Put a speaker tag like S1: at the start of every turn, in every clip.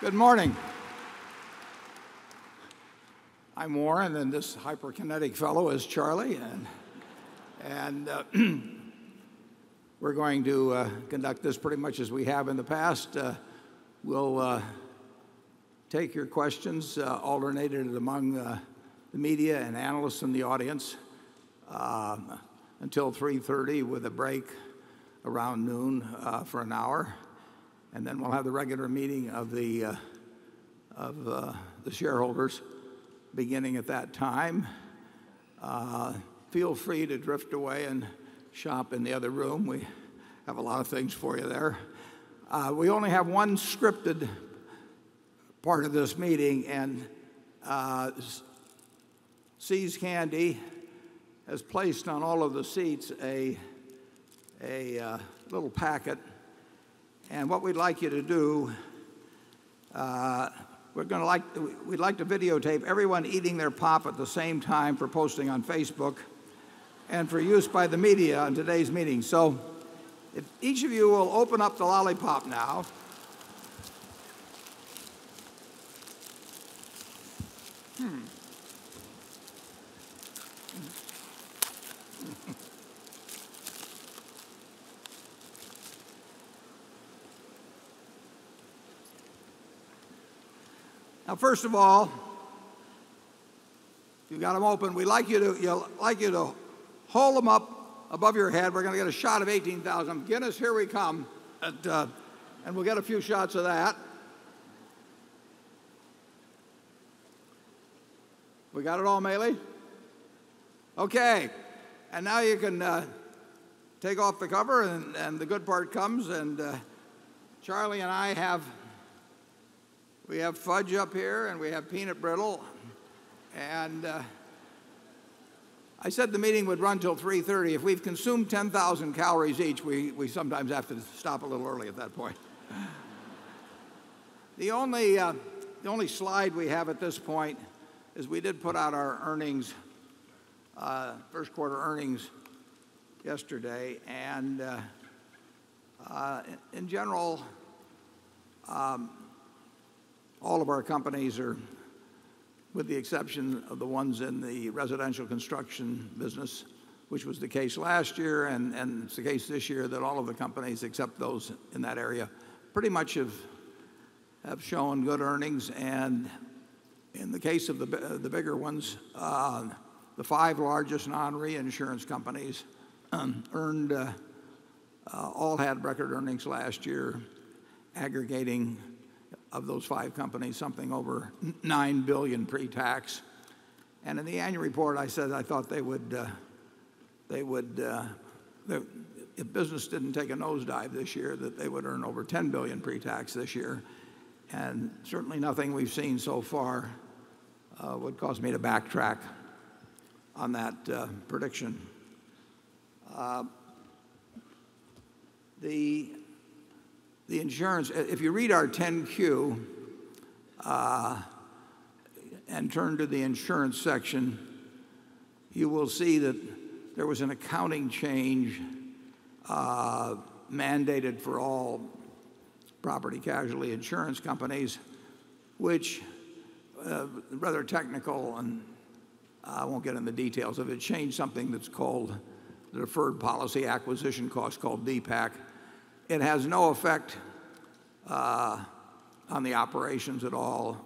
S1: Good morning. I'm Warren, and this hyperkinetic fellow is Charlie. And uh, we're going to uh, conduct this pretty much as we have in the past. Uh, we'll take your questions alternated among the media and analysts in the audience um, until 3:30 with a break around noon for an hour. And then we'll have the regular meeting of the uh, uh, shareholders beginning at that time. Uh, feel free to drift away and shop in the other room. We have a lot of things for you there. We only have one scripted part of this meeting, and See's Candy has placed on all of the seats a little packet. And what we'd like you to do, uh, we're going to like, we'd like to videotape everyone eating their pop at the same time for posting on Facebook and for use by the media in today's meeting. So if each of you will open up the lollipop now. Hmm. First of all, you've got them open. We'd like you to you like you to hold them up above your head. We're going to get a shot of 18,000. Guinness, here we come. Uh, and we'll get a few shots of that. We got it all, Maile? OK. And now you can uh, take off the cover, and the good part comes. And uh, Charlie and I have fudge up here, and we have peanut brittle. And uh, I said the meeting would run till 3:30 If we've consumed 10,000 calories each, we we sometimes have to stop a little early at that point. The only uh, slide we have at this point is we did put out our earnings, uh, first quarter earnings yesterday. And uh, in general, um, all of our companies are, with the exception of the ones in the residential construction business, which was the case last year, and it's the case this year that all of the companies except those in that area pretty much have shown good earnings. And in the case of the bigger ones, uh, the five largest non-reinsurance companies um, earned uh, uh, all had record earnings last year, aggregating of those five companies something over 9 billion pre-tax. And in the annual report, I said I thought they would, uh, uh, if business didn't take a nosedive this year, that they would earn over 10 billion pre-tax this year. And certainly nothing we've seen so far uh, would cause me to backtrack on that prediction. The insurance, if you read our 10-Q uh, and turn to the insurance section, you will see that there was an accounting change uh, mandated for all property casualty insurance companies, which is rather technical, and I won't get into the details of it, changed something that's called the deferred policy acquisition cost, called DPAC. It has no effect uh, on the operations at all,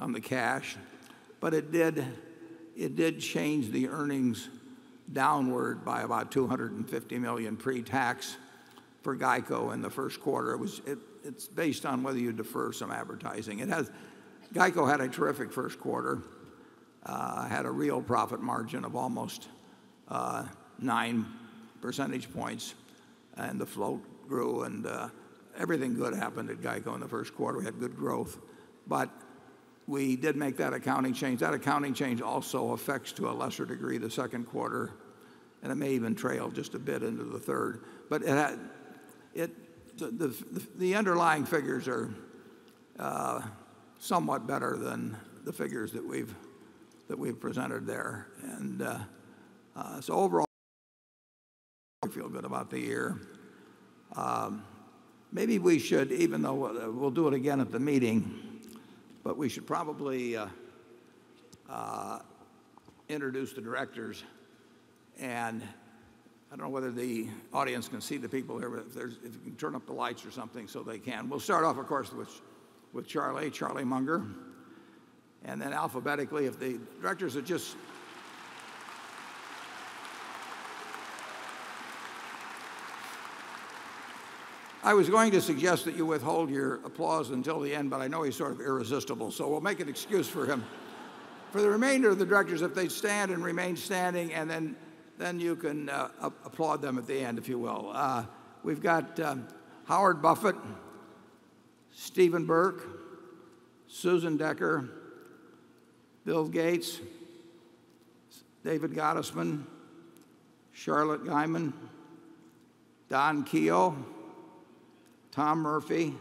S1: on the cash. But it did it did change the earnings downward by about 250 million pre-tax for GEICO in the first quarter. It's based on whether you defer some advertising. It has, GEICO had a terrific first quarter, uh, had a real profit margin of almost uh, 9 percentage points, and the float grew. And uh, everything good happened at GEICO in the first quarter. We had good growth. But we did make that accounting change. That accounting change also affects, to a lesser degree, the second quarter. And it may even trail just a bit into the third. The the underlying figures are uh, somewhat better than the figures that we've presented there. And uh, uh so overall, I feel good about the year. Maybe we should, even though we'll do it again at the meeting, but we should probably uh, uh, introduce the directors. And I don't know whether the audience can see the people here, but if, there's, if you can turn up the lights or something so they can. We'll start off, of course, with, with Charlie, Charlie Munger. And then alphabetically, if the directors would just I was going to suggest that you withhold your applause until the end, but I know he's sort of irresistible, so we'll make an excuse for him. For the remainder of the directors, if they stand and remain standing, and then, then you can uh, applaud them at the end, if you will. Uh, we've got um, Howard Buffett, Stephen Burke, Susan Decker, Bill Gates, David Gottesman, Charlotte Guyman, Don Keough, Tom Murphy,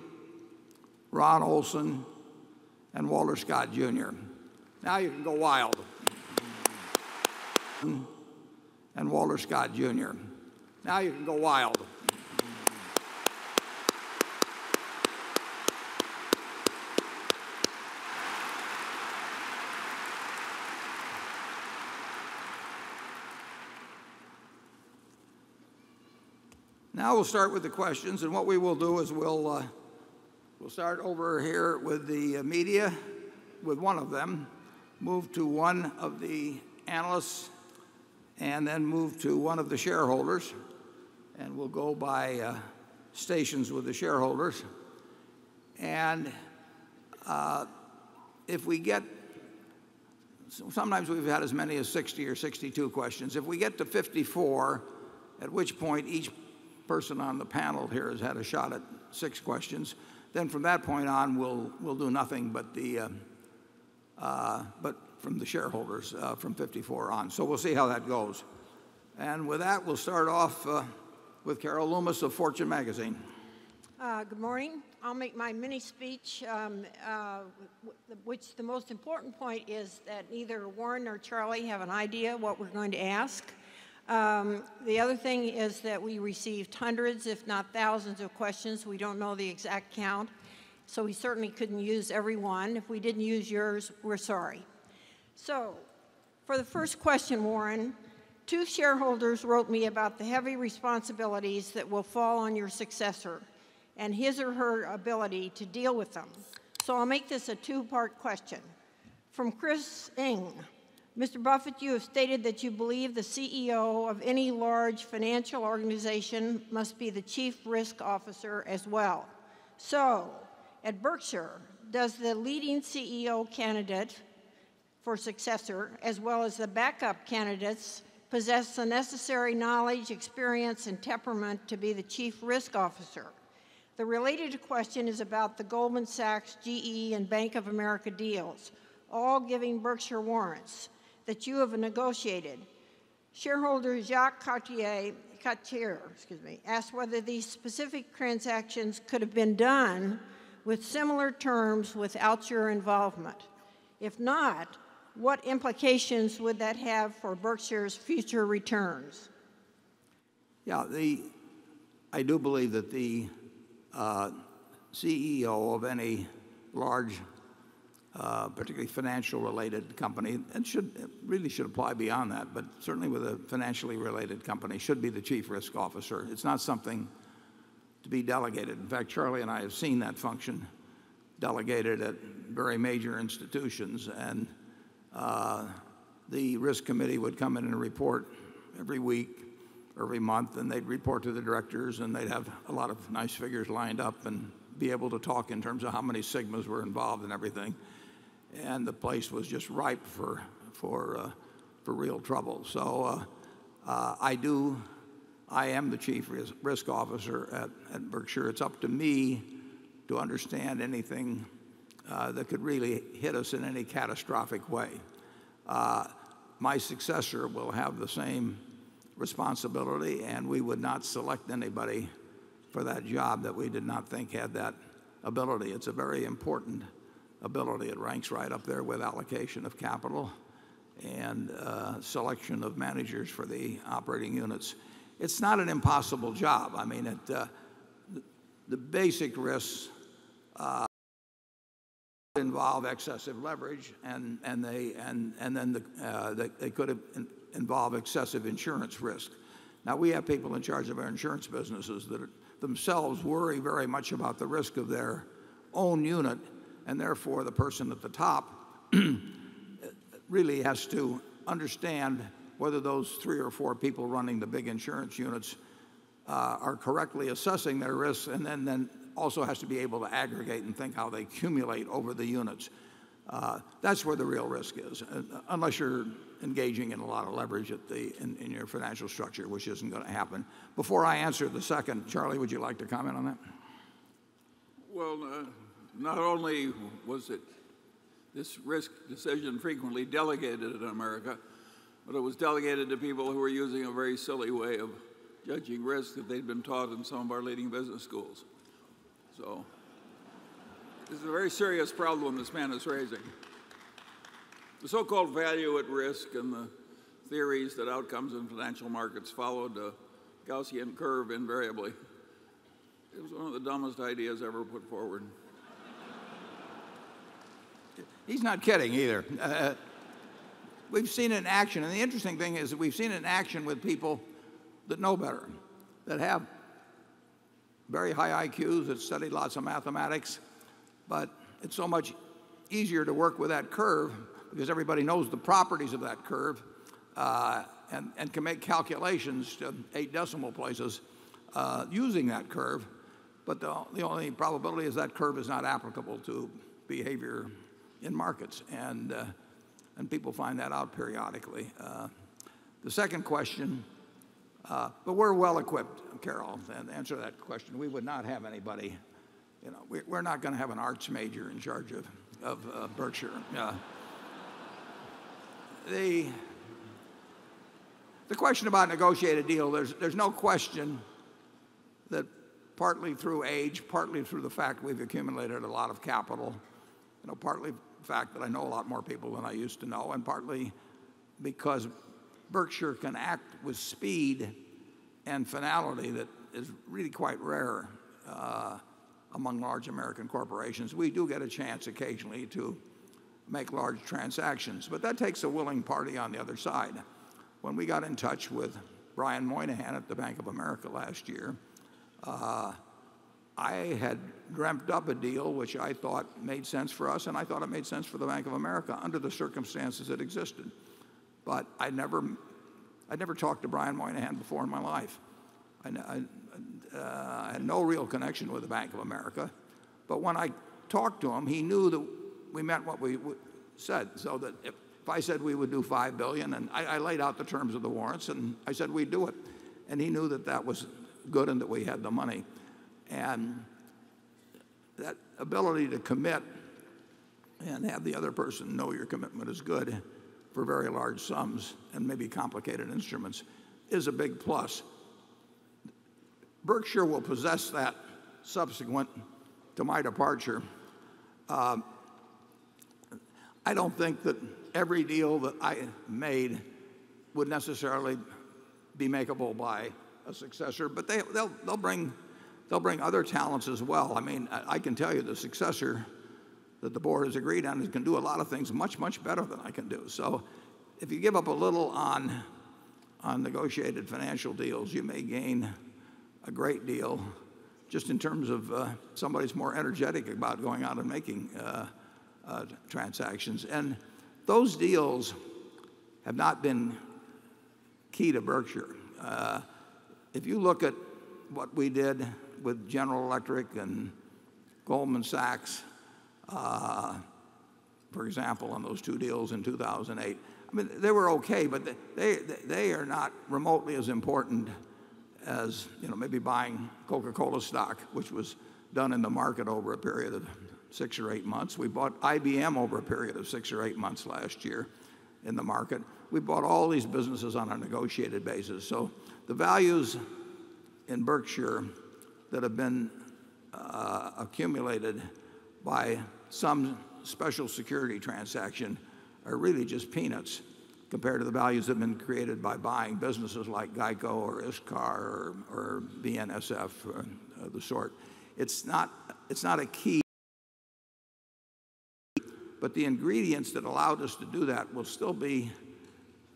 S1: Ron Olson, and Walter Scott Jr. Now you can go wild. And Walter Scott Jr. Now you can go wild. Now we'll start with the questions, and what we will do is we'll, uh, we'll start over here with the uh, media, with one of them, move to one of the analysts, and then move to one of the shareholders. And we'll go by uh, stations with the shareholders. And uh, if we get, sometimes we've had as many as 60 or 62 questions. If we get to 54, at which point each person on the panel here has had a shot at six questions. Then from that point on, we'll, we'll do nothing but, the, uh, uh, but from the shareholders uh, from 54 on. So we'll see how that goes. And with that, we'll start off uh, with Carol Loomis of Fortune magazine.
S2: Uh, good morning. I'll make my mini speech, um, uh, which the most important point is that neither Warren nor Charlie have an idea what we're going to ask. Um, the other thing is that we received hundreds, if not thousands, of questions. We don't know the exact count, so we certainly couldn't use every one. If we didn't use yours, we're sorry. So, for the first question, Warren, two shareholders wrote me about the heavy responsibilities that will fall on your successor and his or her ability to deal with them. So I'll make this a two part question. From Chris Ing Mr. Buffett, you have stated that you believe the CEO of any large financial organization must be the chief risk officer as well. So, at Berkshire, does the leading CEO candidate for successor, as well as the backup candidates, possess the necessary knowledge, experience, and temperament to be the chief risk officer? The related question is about the Goldman Sachs, GE, and Bank of America deals, all giving Berkshire warrants that you have negotiated. Shareholder Jacques Cartier, Cartier excuse me, asked whether these specific transactions could have been done with similar terms without your involvement. If not, what implications would that have for Berkshire's future returns?
S1: Yeah, the, I do believe that the uh, CEO of any large particularly financial related company, and should really should apply beyond that, but certainly with a financially related company, should be the chief risk officer. It's not something to be delegated. In fact, Charlie and I have seen that function delegated at very major institutions, and uh, the risk committee would come in and report every week, every month, and they'd report to the directors, and they'd have a lot of nice figures lined up and be able to talk in terms of how many sigmas were involved and everything and the place was just ripe for, for, uh, for real trouble. So uh, uh, I do, I am the chief risk officer at, at Berkshire. It's up to me to understand anything uh, that could really hit us in any catastrophic way. Uh, my successor will have the same responsibility, and we would not select anybody for that job that we did not think had that ability. It's a very important ability. It ranks right up there with allocation of capital and uh, selection of managers for the operating units. It's not an impossible job. I mean, uh, the basic risks involve excessive leverage, and then they could involve excessive insurance risk. Now, we have people in charge of our insurance businesses that themselves worry very much about the risk of their own unit, and therefore the person at the top really has to understand whether those three or four people running the big insurance units uh, are correctly assessing their risks, and then then also has to be able to aggregate and think how they accumulate over the units. Uh, that's where the real risk is, uh, unless you're engaging in a lot of leverage in your financial structure, which isn't going to happen. Before I answer the second, Charlie, would you like to comment on that?
S3: Not only was it this risk decision frequently delegated in America, but it was delegated to people who were using a very silly way of judging risk that they'd been taught in some of our leading business schools. So this is a very serious problem this man is raising. The so-called value at risk and the theories that outcomes in financial markets followed a Gaussian curve invariably, it was one of the dumbest ideas ever put forward.
S1: He's not kidding either. Uh, uh, we've seen it in action, and the interesting thing is that we've seen it in action with people that know better, that have very high IQs, that studied lots of mathematics, but it's so much easier to work with that curve because everybody knows the properties of that curve uh, and can make calculations to eight decimal places using that curve. But the, the only probability is that curve is not applicable to behavior in markets, uh, and people find that out periodically. Uh, the second question, uh, but we're well equipped, Carol, to answer that question. We would not have anybody, you know, we're not going to have an arts major in charge of Berkshire. The question about negotiated deal, there's no question that partly through age, partly through the fact we've accumulated a lot of capital, partly the fact that I know a lot more people than I used to know, and partly because Berkshire can act with speed and finality that is really quite rare uh, among large American corporations, we do get a chance occasionally to make large transactions. But that takes a willing party on the other side. When we got in touch with Brian Moynihan at the Bank of America last year, uh, I had dreamt up a deal which I thought made sense for us, and I thought it made sense for the Bank of America under the circumstances that existed. But I'd never talked to Brian Moynihan before in my life. Uh, I had no real connection with the Bank of America. But when I talked to him, he knew that we meant what we said. So that if I said we would do 5 billion, and I laid out the terms of the warrants, and I said we'd do it, and he knew that that was good and that we had the money. And that ability to commit and have the other person know your commitment is good for very large sums and maybe complicated instruments is a big plus. Berkshire will possess that subsequent to my departure. Um, I don't think that every deal that I made would necessarily be makeable by a successor, but they'll bring other talents as well. I mean, I can tell you the successor that the board has agreed on can do a lot of things much, much better than I can do. So if you give up a little on on negotiated financial deals, you may gain a great deal just in terms of uh, somebody who's more energetic about going out and making uh, uh, transactions. And those deals have not been key to Berkshire. If you look at what we did with General Electric and Goldman Sachs, uh, for example, on those two deals in 2008, I mean, they were okay, but they are not remotely as important as you know, maybe buying Coca-Cola stock, which was done in the market over a period of six or eight months. We bought IBM over a period of six or eight months last year in the market. We bought all these businesses on a negotiated basis. So the values in Berkshire that have been accumulated by some special security transaction are really just peanuts compared to the values that have been created by buying businesses like GEICO or ISCAR or BNSF of the sort. it's not, it's not a key. But the ingredients that allowed us to do that will still be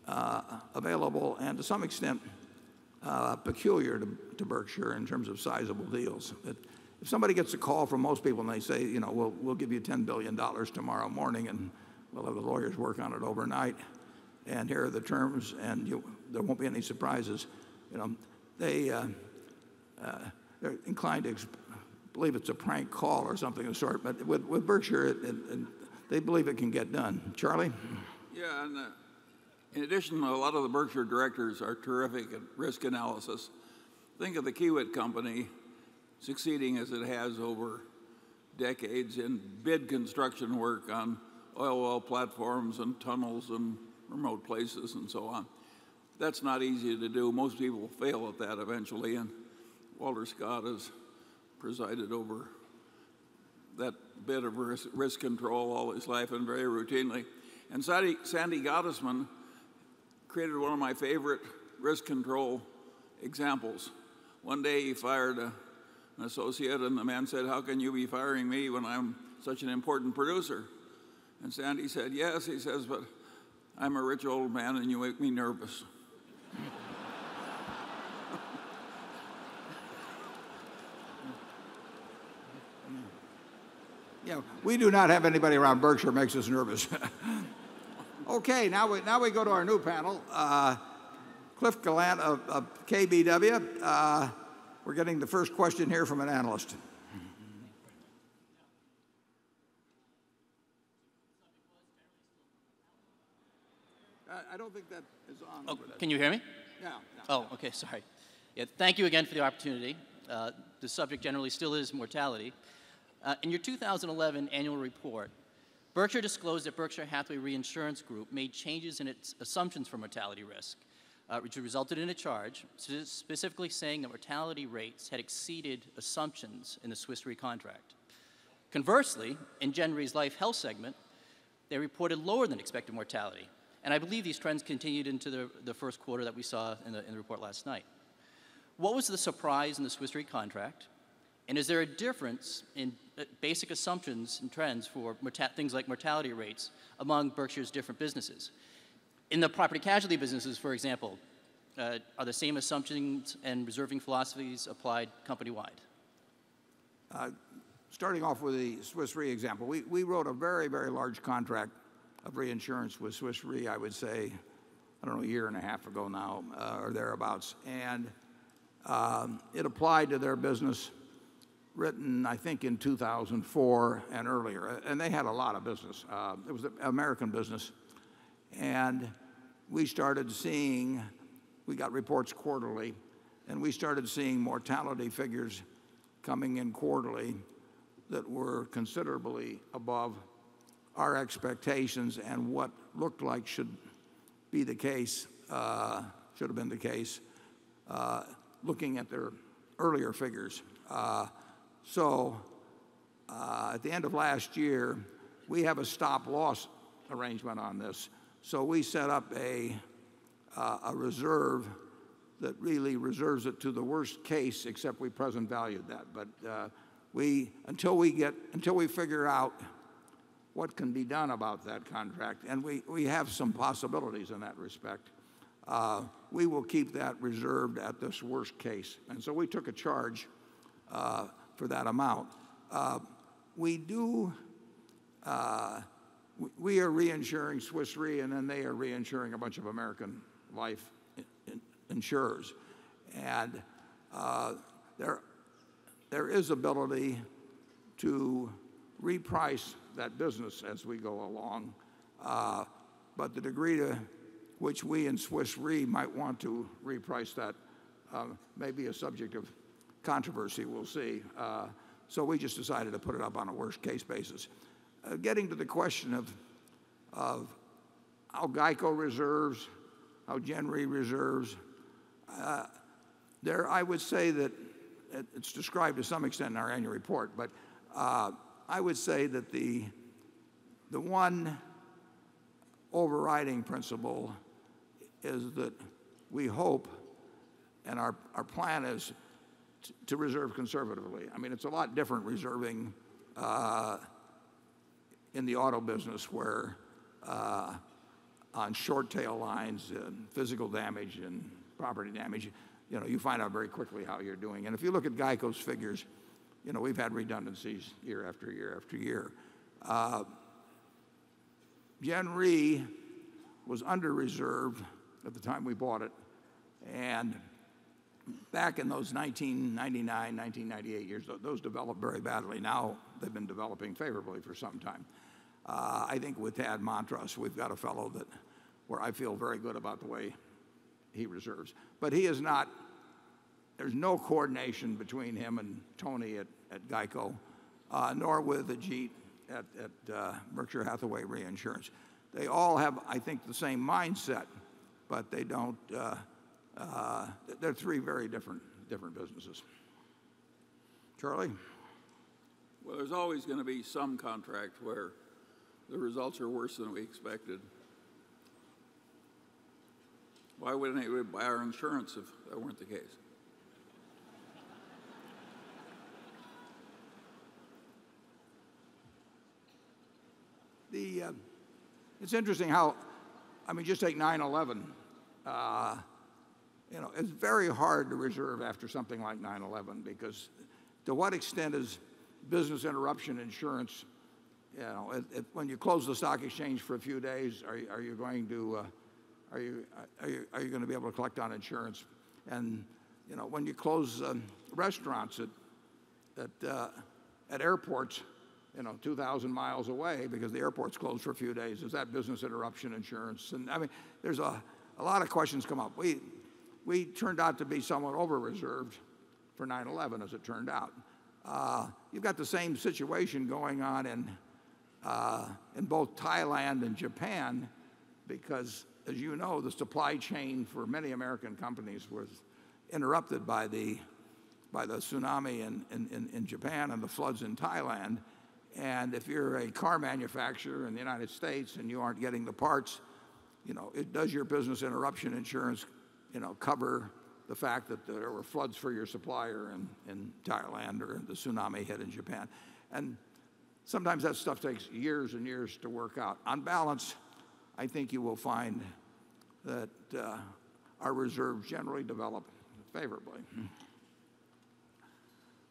S1: uh, available and to some extent uh, peculiar to, Berkshire in terms of sizable deals. If somebody gets a call from most people and they say, you know, we'll, we'll give you $10 billion tomorrow morning and we'll have the lawyers work on it overnight, and here are the terms, and there won't be any surprises, you know, uh, uh, they're inclined to believe it's a prank call or something of the sort. But with, Berkshire, they believe it can get done. Charlie?
S3: Yeah, uh, in addition, a lot of the Berkshire directors are terrific at risk analysis. Think of the Kiewit Company succeeding as it has over decades in bid construction work on oil well platforms and tunnels and remote places and so on. That's not easy to do. Most people fail at that eventually, and Walter Scott has presided over that bit of risk, control all his life and very routinely. And Sandy, Sandy Gottesman created one of my favorite risk control examples. One day he fired a, an associate, and the man said, How can you be firing me when I'm such an important producer? And Sandy said, Yes. He says, But I'm a rich old man and you make me nervous.
S1: Yeah, we do not have anybody around Berkshire makes us nervous. okay, now we, now we go to our new panel. Uh, Cliff Gallant of, of KBW. Uh, we're getting the first question here from an analyst. I don't think that is on.
S4: Oh, can you hear me?
S1: Yeah.
S4: Oh, okay, sorry. Yeah, thank you again for the opportunity. Uh, the subject generally still is mortality. Uh, in your 2011 annual report, Berkshire disclosed that Berkshire Hathaway Reinsurance Group made changes in its assumptions for mortality risk, uh, which resulted in a charge, specifically saying that mortality rates had exceeded assumptions in the Swiss Re contract. Conversely, in Gen Re's life health segment, they reported lower than expected mortality, and I believe these trends continued into the, the first quarter that we saw in the, in the report last night. What was the surprise in the Swiss Re contract? And is there a difference in basic assumptions and trends for things like mortality rates among Berkshire's different businesses? In the property casualty businesses, for example, uh, are the same assumptions and reserving philosophies applied company wide?
S1: Uh, starting off with the Swiss Re example, we, we wrote a very, very large contract of reinsurance with Swiss Re, I would say, I don't know, a year and a half ago now, uh, or thereabouts. And um, it applied to their business, written, I think, in 2004 and earlier. And they had a lot of business. Uh, it was an American business. And we started seeing, we got reports quarterly, and we started seeing mortality figures coming in quarterly that were considerably above our expectations and what looked like should be the case, uh, should have been the case, uh, looking at their earlier figures. Uh, so uh, at the end of last year, we have a stop loss arrangement on this. So we set up a, uh, a reserve that really reserves it to the worst case, except we present valued that. But uh, we, until we get, until we figure out what can be done about that contract, and we, we have some possibilities in that respect. We will keep that reserved at this worst case. And so we took a charge for that amount. Uh, we do, uh, we are reinsuring Swiss Re, and then they are reinsuring a bunch of American life insurers. And uh, there, there is ability to reprice that business as we go along. But the degree to which we in Swiss Re might want to reprice that uh, may be a subject of controversy. We'll see. Uh, so we just decided to put it up on a worst case basis. Uh, getting to the question of, of how GEICO reserves, how Gen Re reserves, uh, there I would say that it's described to some extent in our annual report, but uh, I would say that the, the one overriding principle is that we hope, and our, our plan is to reserve conservatively. I mean, it's a lot different reserving in the auto business where uh, on short tail lines and physical damage and property damage, you know, you find out very quickly how you're doing. And if you look at Geico's figures, you know, we've had redundancies year after year after year. Uh, Gen Re was under reserved at the time we bought it. And back in those 1999, 1998 years, those developed very badly. Now they've been developing favorably for some time. Uh, I think with Tad Montross, we've got a fellow that where I feel very good about the way he reserves. But he is not, there's no coordination between him and Tony at, at Geico, uh, nor with Ajit at, at uh, Berkshire Hathaway Reinsurance. They all have, I think, the same mindset, but they don't, uh, they're three very different, different businesses. Charlie?
S3: Well, there's always going to be some contract where the results are worse than we expected. Why wouldn't anybody buy our insurance if that weren't the case?
S1: The, uh, it's interesting how, I mean, just take 9 11. Uh, you know, it's very hard to reserve after something like 9 11 because to what extent is business interruption insurance, you know, it, it, when you close the stock exchange for a few days, are, you- are you going to, uh, are you, are you, are you going to be able to collect on insurance? And, you know, when you close um, restaurants at, at, uh, at airports, you know, 2,000 miles away because the airport's closed for a few days. Is that business interruption insurance? And I mean, there's a, a lot of questions come up. We, we turned out to be somewhat over-reserved for 9/11, as it turned out. Uh, you've got the same situation going on in, uh, in both Thailand and Japan because, as you know, the supply chain for many American companies was interrupted by the, by the tsunami in, in, in Japan and the floods in Thailand. And if you're a car manufacturer in the United States and you aren't getting the parts, you know, it does your business interruption insurance, you know, cover the fact that there were floods for your supplier in, in Thailand or the tsunami hit in Japan. And sometimes that stuff takes years and years to work out. On balance, I think you will find that uh, our reserves generally develop favorably.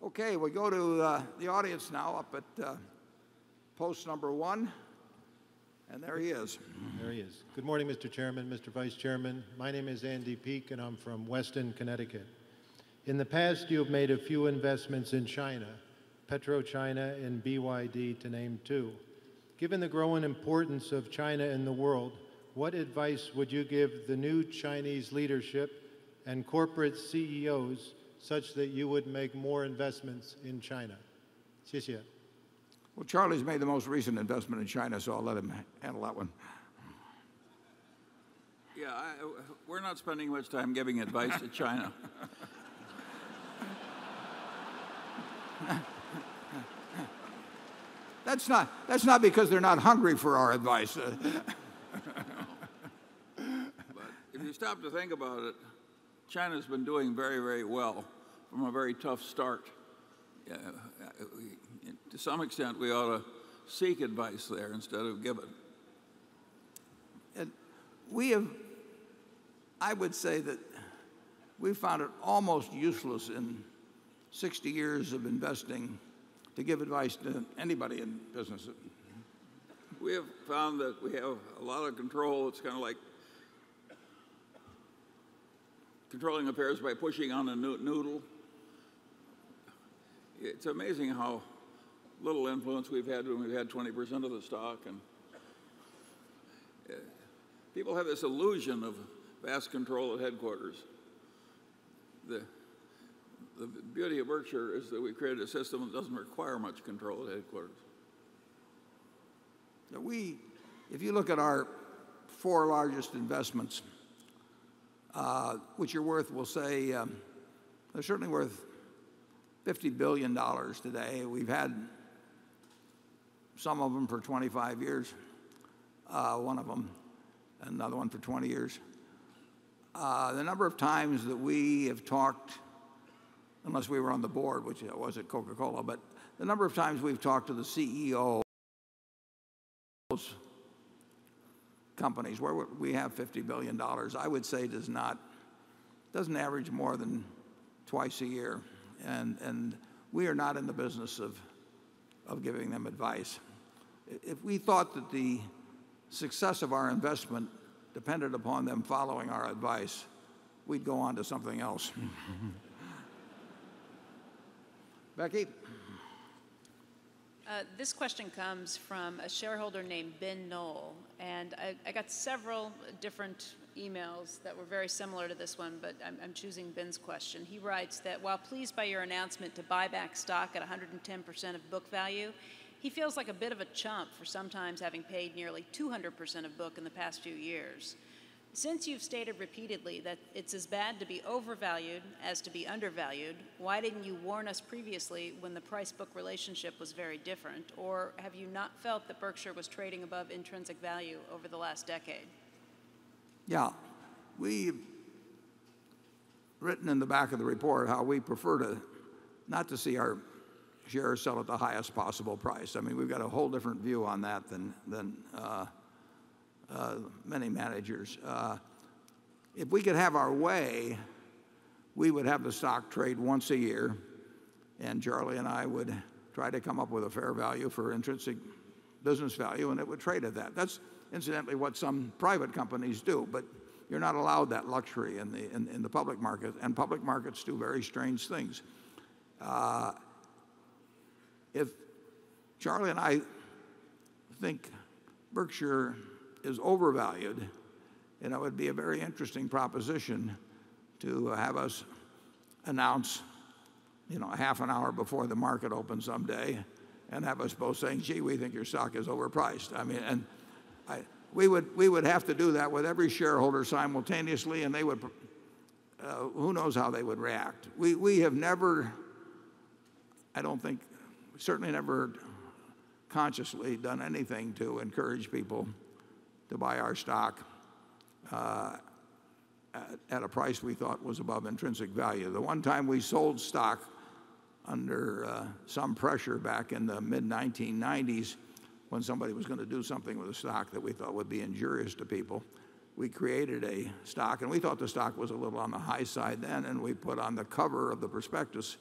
S1: Okay, we go to uh, the audience now up at uh, post number one. And there he is.
S5: There he is. Good morning, Mr. Chairman, Mr. Vice Chairman. My name is Andy Peak, and I'm from Weston, Connecticut. In the past, you have made a few investments in China, PetroChina and BYD, to name two. Given the growing importance of China in the world, what advice would you give the new Chinese leadership and corporate CEOs such that you would make more investments in China? 谢谢.
S1: Well, Charlie's made the most recent investment in China, so I'll let him handle that one.
S3: Yeah, I, we're not spending much time giving advice to China.
S1: That's not, that's not because they're not hungry for our advice.
S3: But if you stop to think about it, China's been doing very, very well from a very tough start. Uh, to some extent, we ought to seek advice there instead of give it.
S1: and we have, I would say that we found it almost useless in 60 years of investing to give advice to anybody in business.
S3: We have found that we have a lot of control. It's kind of like controlling affairs by pushing on a noodle. It's amazing how little influence we've had when we've had 20% of the stock. And uh, people have this illusion of vast control at headquarters. The, the beauty of Berkshire is that we created a system that doesn't require much control at headquarters.
S1: Now, We, if you look at our four largest investments, uh, which are worth, we'll say, um, they're certainly worth $50 billion today. We've had some of them for 25 years, uh, one of them, another one for 20 years. Uh, the number of times that we have talked unless we were on the board, which I was at Coca-Cola, but the number of times we've talked to the CEO of those companies where we have $50 billion, I would say does not, doesn't average more than twice a year. And, and we are not in the business of, of giving them advice. If we thought that the success of our investment depended upon them following our advice, we'd go on to something else. Becky?
S6: Uh, this question comes from a shareholder named Ben Knoll, and I, I, got several different emails that were very similar to this one, but I'm, I'm, choosing Ben's question. He writes that while pleased by your announcement to buy back stock at 110% of book value, he feels like a bit of a chump for sometimes having paid nearly 200% of book in the past few years. Since you've stated repeatedly that it's as bad to be overvalued as to be undervalued, why didn't you warn us previously when the price book relationship was very different? Or have you not felt that Berkshire was trading above intrinsic value over the last decade?
S1: Yeah. We've written in the back of the report how we prefer to not to see our shares sell at the highest possible price. I mean, we've got a whole different view on that than, uh, uh, many managers. Uh, if we could have our way, we would have the stock trade once a year, and Charlie and I would try to come up with a fair value for intrinsic business value, and it would trade at that. That's incidentally what some private companies do, but you're not allowed that luxury in the, in, in the public market, and public markets do very strange things. If Charlie and I think Berkshire is overvalued, and it would be a very interesting proposition to have us announce, you know, half an hour before the market opens someday and have us both saying, gee, we think your stock is overpriced. I mean, and I, we, would, we would have to do that with every shareholder simultaneously, and they would, uh, who knows how they would react. We, we have never, I don't think, certainly never consciously done anything to encourage people to buy our stock uh, at, at, a price we thought was above intrinsic value. The one time we sold stock under uh, some pressure back in the mid 1990s when somebody was going to do something with a stock that we thought would be injurious to people, we created a stock, and we thought the stock was a little on the high side then, and we put on the cover of the prospectus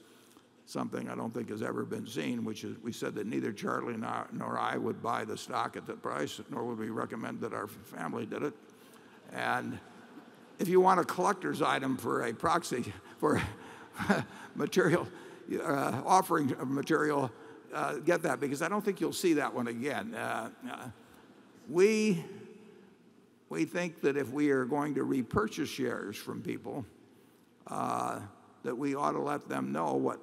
S1: something I don't think has ever been seen, which is we said that neither Charlie nor, I would buy the stock at that price, nor would we recommend that our family did it. And if you want a collector's item for a proxy, for material, uh, offering of material, uh, get that because I don't think you'll see that one again. Uh, uh we, we think that if we are going to repurchase shares from people, uh, that we ought to let them know what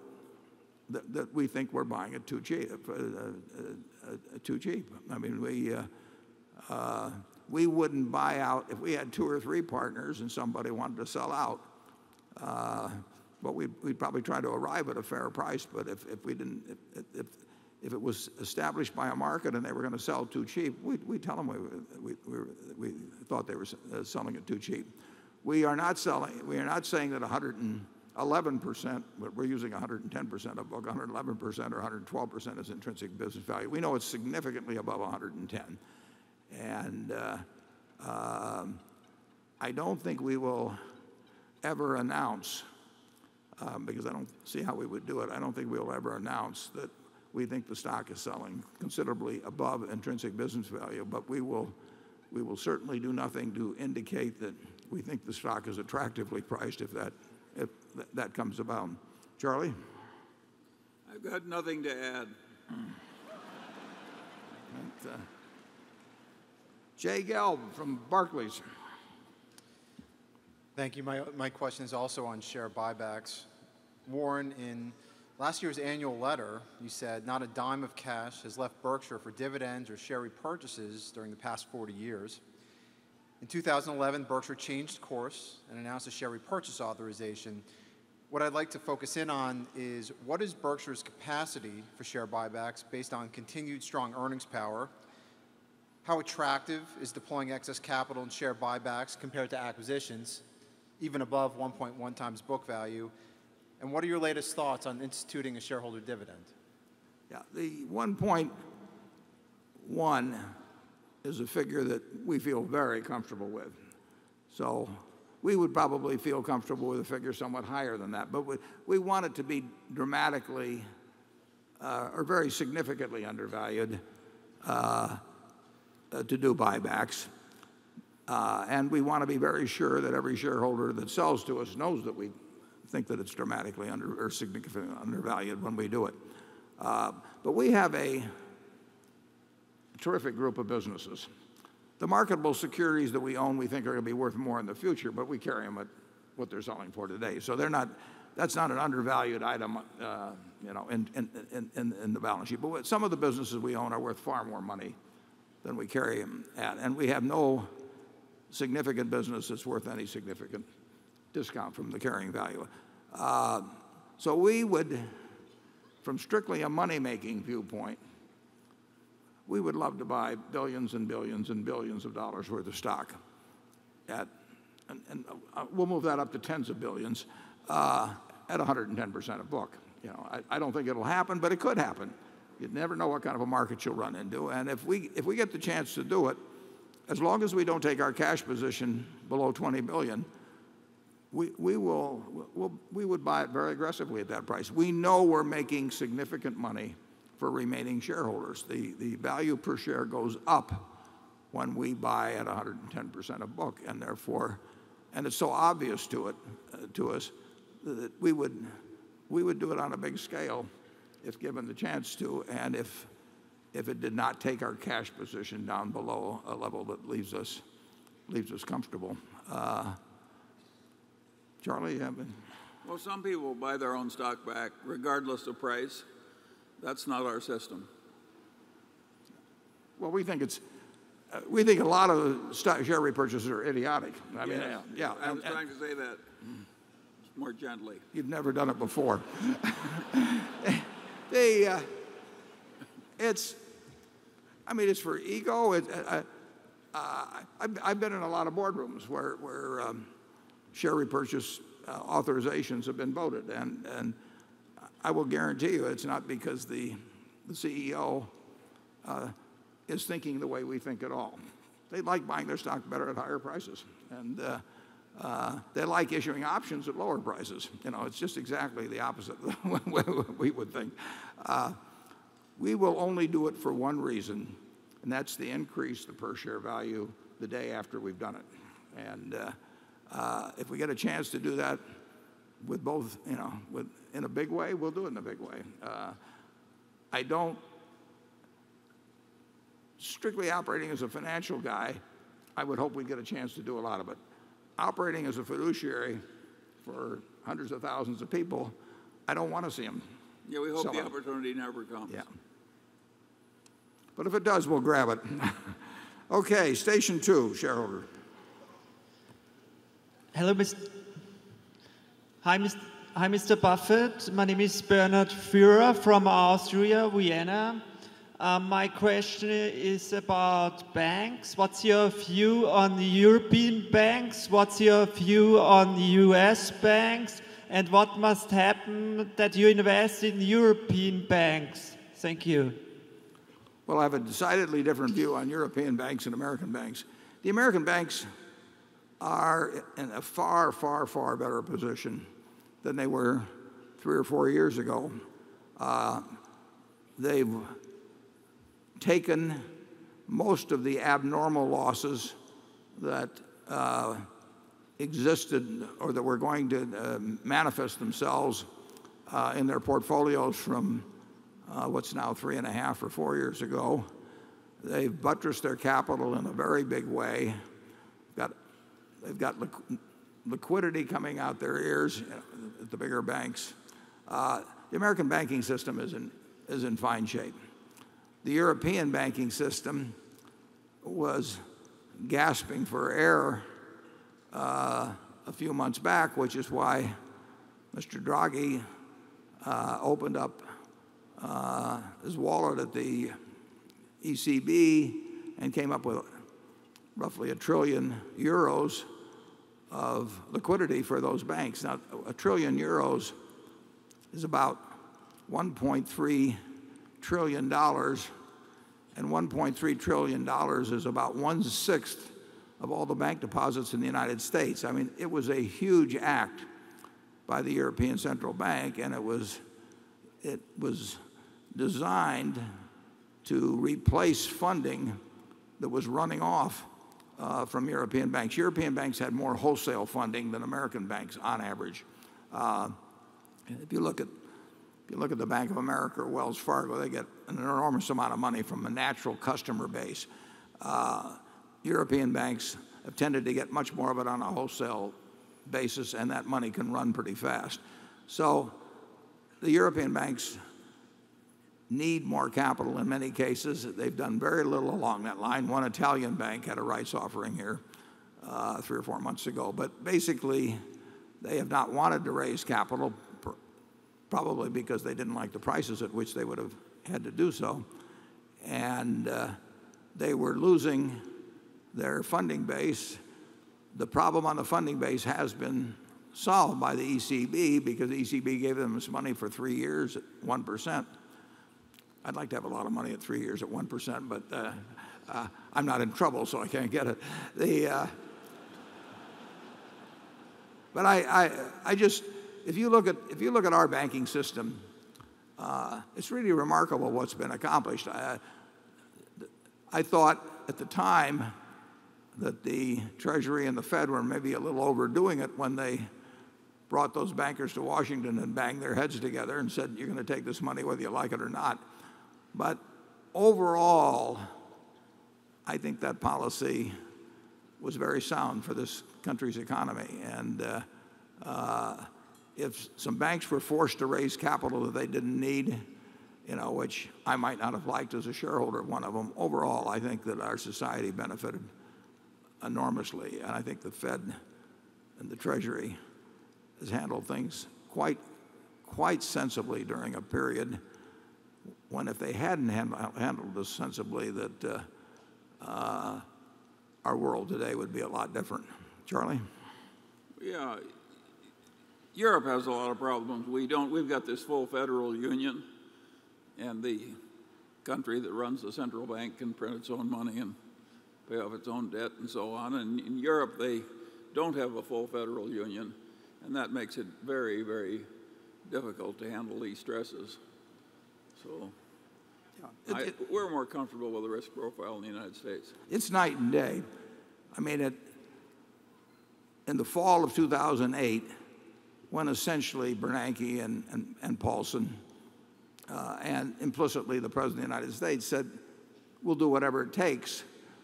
S1: that, that we think we're buying it too cheap. Uh, uh, too cheap. I mean, we, uh, uh, we wouldn't buy out if we had two or three partners and somebody wanted to sell out. Uh, but we'd, we'd probably try to arrive at a fair price. But if, if we didn't, if, if, if it was established by a market and they were going to sell too cheap, we'd, we'd tell them we, we, we, we thought they were selling it too cheap. We are not selling. We are not saying that 100 and 11%, but we're using 110% of book, 111% or 112% as intrinsic business value. We know it's significantly above 110. And uh, um, I don't think we will ever announce, um, because I don't see how we would do it, I don't think we'll ever announce that we think the stock is selling considerably above intrinsic business value, but we will, we will certainly do nothing to indicate that we think the stock is attractively priced if that that comes about. Charlie?
S3: I've got nothing to add.
S1: And, uh, Jay Gelb from Barclays.
S7: Thank you. My, my question is also on share buybacks. Warren, in last year's annual letter, you said not a dime of cash has left Berkshire for dividends or share repurchases during the past 40 years. In 2011, Berkshire changed course and announced a share repurchase authorization. What I'd like to focus in on is what is Berkshire's capacity for share buybacks based on continued strong earnings power? How attractive is deploying excess capital in share buybacks compared to acquisitions, even above 1.1 times book value? And what are your latest thoughts on instituting a shareholder dividend?
S1: Yeah, the 1.1 is a figure that we feel very comfortable with. So we would probably feel comfortable with a figure somewhat higher than that. But we, want it to be dramatically uh, or very significantly undervalued uh, uh, to do buybacks. And we want to be very sure that every shareholder that sells to us knows that we think that it's dramatically under or significantly undervalued when we do it. But we have a terrific group of businesses. The marketable securities that we own, we think are going to be worth more in the future, but we carry them at what they're selling for today. So they're not, that's not an undervalued item, uh, you know, in, the balance sheet. But some of the businesses we own are worth far more money than we carry them at. And we have no significant business that's worth any significant discount from the carrying value. Uh, so we would, from strictly a money-making viewpoint, we would love to buy billions and billions and billions of dollars worth of stock at, and, and uh, we'll move that up to tens of billions uh, at 110% of book. You know, I, I don't think it'll happen, but it could happen. You never know what kind of a market you'll run into. And if we, if we get the chance to do it, as long as we don't take our cash position below 20 billion, we, we, will, we'll, we would buy it very aggressively at that price. We know we're making significant money for remaining shareholders. The, value per share goes up when we buy at 110% of book, and therefore, and it's so obvious to uh, us, that we would, do it on a big scale if given the chance to, and if, it did not take our cash position down below a level that leaves us, comfortable. Uh, Charlie, you have
S3: Well, some people buy their own stock back regardless of price. That's not our system.
S1: Well, we think it's, uh, we think a lot of stock share repurchases are idiotic. I mean,
S3: yeah,
S1: yeah.
S3: I was
S1: and
S3: trying to say that more gently.
S1: You've never done it before. they, uh, it's, I mean, it's for ego. It, uh, uh, I've, I've been in a lot of boardrooms where, where um, share repurchase uh, authorizations have been voted, and, and I will guarantee you it's not because the, the CEO uh, is thinking the way we think at all. They like buying their stock better at higher prices, and uh, uh, they like issuing options at lower prices. You know, it's just exactly the opposite of what we would think. Uh, we will only do it for one reason, and that's to increase the per share value the day after we've done it. And uh, uh, if we get a chance to do that with both, you know, with, in a big way, we'll do it in a big way. Uh, I don't, strictly operating as a financial guy, I would hope we'd get a chance to do a lot of it. Operating as a fiduciary for hundreds of thousands of people, I don't want to see them.
S3: Yeah, we hope
S1: sell
S3: the
S1: it.
S3: opportunity never comes.
S1: Yeah. But if it does, we'll grab it. okay, station two, shareholder.
S8: Hello, Mr. Hi, Mr. Hi, Mr. Buffett. My name is Bernhard Führer from Austria, Vienna. Um, my question is about banks. What's your view on European banks? What's your view on US banks? And what must happen that you invest in European banks? Thank you.
S1: Well, I have a decidedly different view on European banks and American banks. The American banks are in a far, far, far better position than they were three or four years ago. Uh, they've taken most of the abnormal losses that uh, existed or that were going to uh, manifest themselves uh, in their portfolios from uh, what's now three and a half or four years ago. They've buttressed their capital in a very big way. Got, they've got liquidity coming out their ears you know, at the bigger banks. Uh, the American banking system is in, is in fine shape. The European banking system was gasping for air uh, a few months back, which is why Mr. Draghi uh, opened up uh, his wallet at the ECB and came up with roughly a trillion euros of liquidity for those banks. Now, a trillion euros is about $1.3 trillion, and $1.3 trillion is about one sixth of all the bank deposits in the United States. I mean, it was a huge act by the European Central Bank, and it was, it was designed to replace funding that was running off uh, from European banks. European banks had more wholesale funding than American banks on average. Uh, if you look at if you look at the Bank of America or Wells Fargo, they get an enormous amount of money from a natural customer base. Uh, European banks have tended to get much more of it on a wholesale basis, and that money can run pretty fast. So the European banks need more capital in many cases. They've done very little along that line. One Italian bank had a rights offering here uh, three or four months ago. But basically, they have not wanted to raise capital, probably because they didn't like the prices at which they would have had to do so. And uh, they were losing their funding base. The problem on the funding base has been solved by the ECB because the ECB gave them this money for three years at 1%. I'd like to have a lot of money at three years at 1%, but uh, uh, I'm not in trouble, so I can't get it. The, uh, but I, I, I just, if you look at, if you look at our banking system, uh, it's really remarkable what's been accomplished. I, I thought at the time that the Treasury and the Fed were maybe a little overdoing it when they brought those bankers to Washington and banged their heads together and said, You're going to take this money whether you like it or not. But overall, I think that policy was very sound for this country's economy. And uh, uh, if some banks were forced to raise capital that they didn't need, you know, which I might not have liked as a shareholder of one of them, overall, I think that our society benefited enormously. And I think the Fed and the Treasury has handled things quite, quite sensibly during a period if they hadn't handled this sensibly, that uh, uh, our world today would be a lot different. Charlie?
S3: Yeah. Europe has a lot of problems. We don't, we've got this full federal union, and the country that runs the central bank can print its own money and pay off its own debt and so on. And in Europe, they don't have a full federal union, and that makes it very, very difficult to handle these stresses. So I, it, we're more comfortable with the risk profile in the United States.
S1: It's night and day. I mean, it, in the fall of 2008, when essentially Bernanke and, and, and Paulson uh, and implicitly the President of the United States said, we'll do whatever it takes,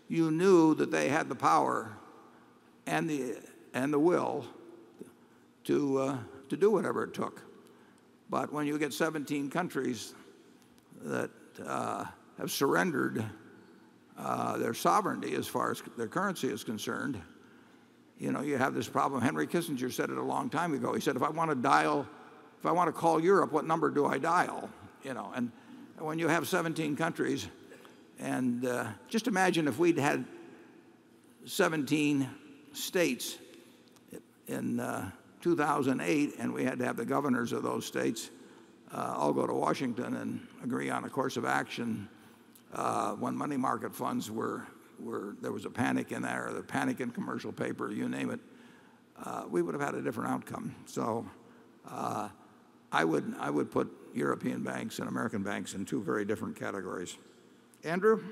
S1: you knew that they had the power and the, and the will to, uh, to do whatever it took. But when you get 17 countries that uh, have surrendered uh, their sovereignty as far as their currency is concerned, you know, you have this problem. Henry Kissinger said it a long time ago. He said, if I want to dial, if I want to call Europe, what number do I dial? You know, and when you have 17 countries, and uh, just imagine if we'd had 17 states in uh, 2008 and we had to have the governors of those states all go to Washington and agree on a course of action uh, when money market funds were, were, there was a panic in there, the panic in commercial paper, you name it, uh, we would have had a different outcome. So uh, I, would, I would put European banks and American banks in two very different categories. Andrew?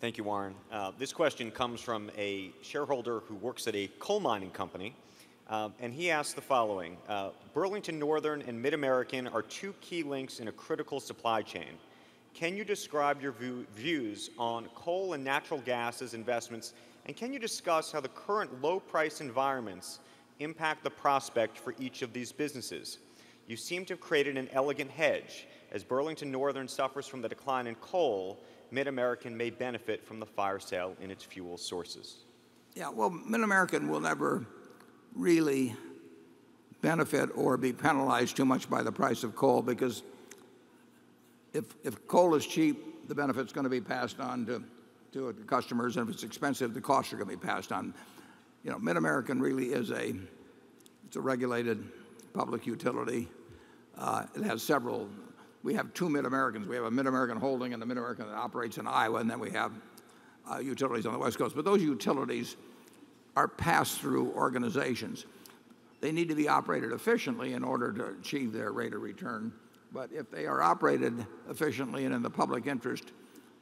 S9: Thank you, Warren. Uh, this question comes from a shareholder who works at a coal mining company um, and he asked the following uh, Burlington Northern and Mid American are two key links in a critical supply chain. Can you describe your view, views on coal and natural gas as investments? And can you discuss how the current low price environments impact the prospect for each of these businesses? You seem to have created an elegant hedge. As Burlington Northern suffers from the decline in coal, Mid American may benefit from the fire sale in its fuel sources.
S1: Yeah, well, Mid American will never really benefit or be penalized too much by the price of coal because if, if coal is cheap, the benefit's going to be passed on to, to customers, and if it's expensive, the costs are going to be passed on. You know, Mid-American really is a, it's a regulated public utility. Uh, it has several. We have two Mid-Americans. We have a Mid-American holding and a Mid-American that operates in Iowa, and then we have uh, utilities on the West Coast. But those utilities are pass-through organizations. They need to be operated efficiently in order to achieve their rate of return. But if they are operated efficiently and in the public interest,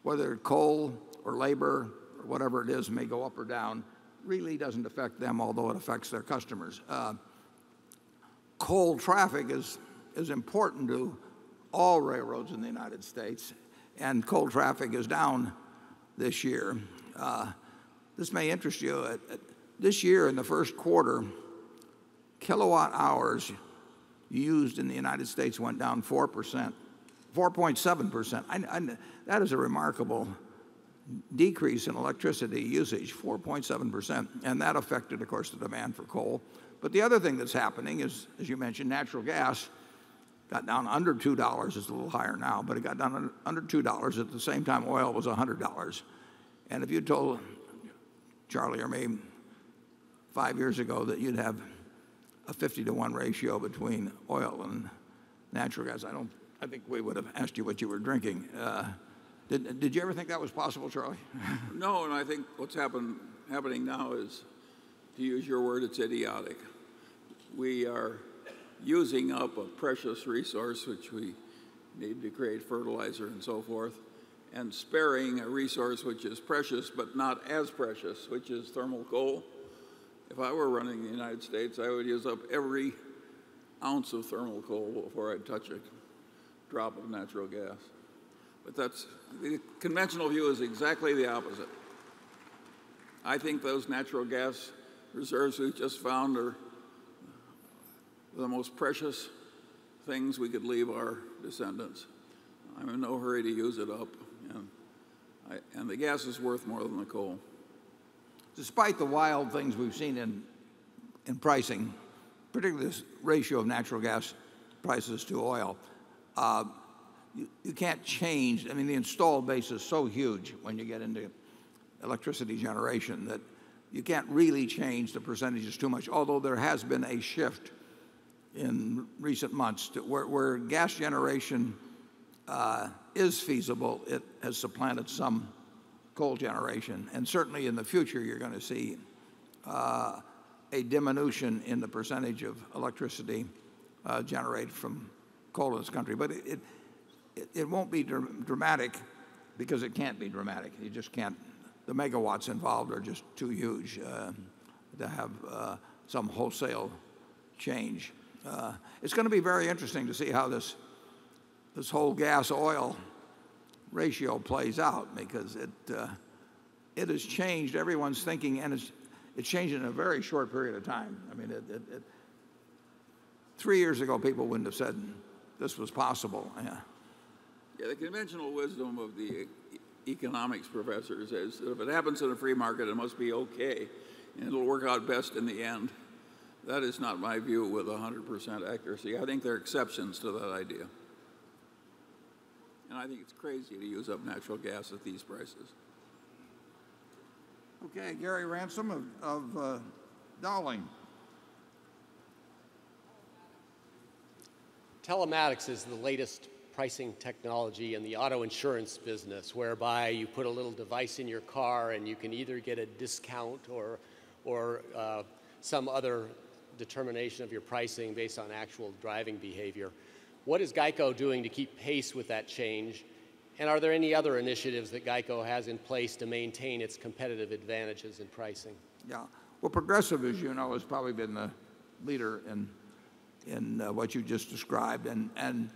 S1: whether coal or labor or whatever it is may go up or down, really doesn't affect them, although it affects their customers. Uh, coal traffic is, is important to all railroads in the United States, and coal traffic is down this year. Uh, this may interest you. Uh, this year, in the first quarter, kilowatt hours used in the United States went down 4%, 4.7%. that is a remarkable decrease in electricity usage, 4.7%. And that affected, of course, the demand for coal. But the other thing that's happening is, as you mentioned, natural gas got down under $2. It's a little higher now, but it got down under $2. At the same time, oil was $100. And if you told Charlie or me five years ago that you'd have a 50 to 1 ratio between oil and natural gas, I, don't, I think we would have asked you what you were drinking. Uh, did, did you ever think that was possible, Charlie?
S3: no, and I think what's happen, happening now is, to use your word, it's idiotic. We are using up a precious resource which we need to create fertilizer and so forth, and sparing a resource which is precious but not as precious, which is thermal coal. If I were running the United States, I would use up every ounce of thermal coal before I'd touch a drop of natural gas. But that's the conventional view is exactly the opposite. I think those natural gas reserves we just found are the most precious things we could leave our descendants. I'm in no hurry to use it up, and, I, and the gas is worth more than the coal.
S1: Despite the wild things we've seen in, in pricing, particularly this ratio of natural gas prices to oil, uh, you, you can't change. I mean, the installed base is so huge when you get into electricity generation that you can't really change the percentages too much, although there has been a shift in recent months to where, where gas generation uh, is feasible, it has supplanted some coal generation. And certainly in the future, you're going to see uh, a diminution in the percentage of electricity uh, generated from coal in this country. But it, it it, won't be dr- dramatic because it can't be dramatic. You just can't, the megawatts involved are just too huge uh, to have uh, some wholesale change. Uh, it's going to be very interesting to see how this, this whole gas oil ratio plays out because it, uh, it has changed everyone's thinking and it's, it's changed in a very short period of time. I mean, it, it, it, three years ago, people wouldn't have said this was possible. Yeah.
S3: Yeah, the conventional wisdom of the economics professors is that if it happens in a free market, it must be okay, and it'll work out best in the end. That is not my view with 100% accuracy. I think there are exceptions to that idea. And I think it's crazy to use up natural gas at these prices.
S1: Okay, Gary Ransom of, of uh, Dowling.
S10: Telematics is the latest pricing technology in the auto insurance business, whereby you put a little device in your car and you can either get a discount or, or uh, some other determination of your pricing based on actual driving behavior. What is Geico doing to keep pace with that change? And are there any other initiatives that Geico has in place to maintain its competitive advantages in pricing?
S1: Yeah. Well, Progressive, as you know, has probably been the leader in, in uh, what you just described. And, and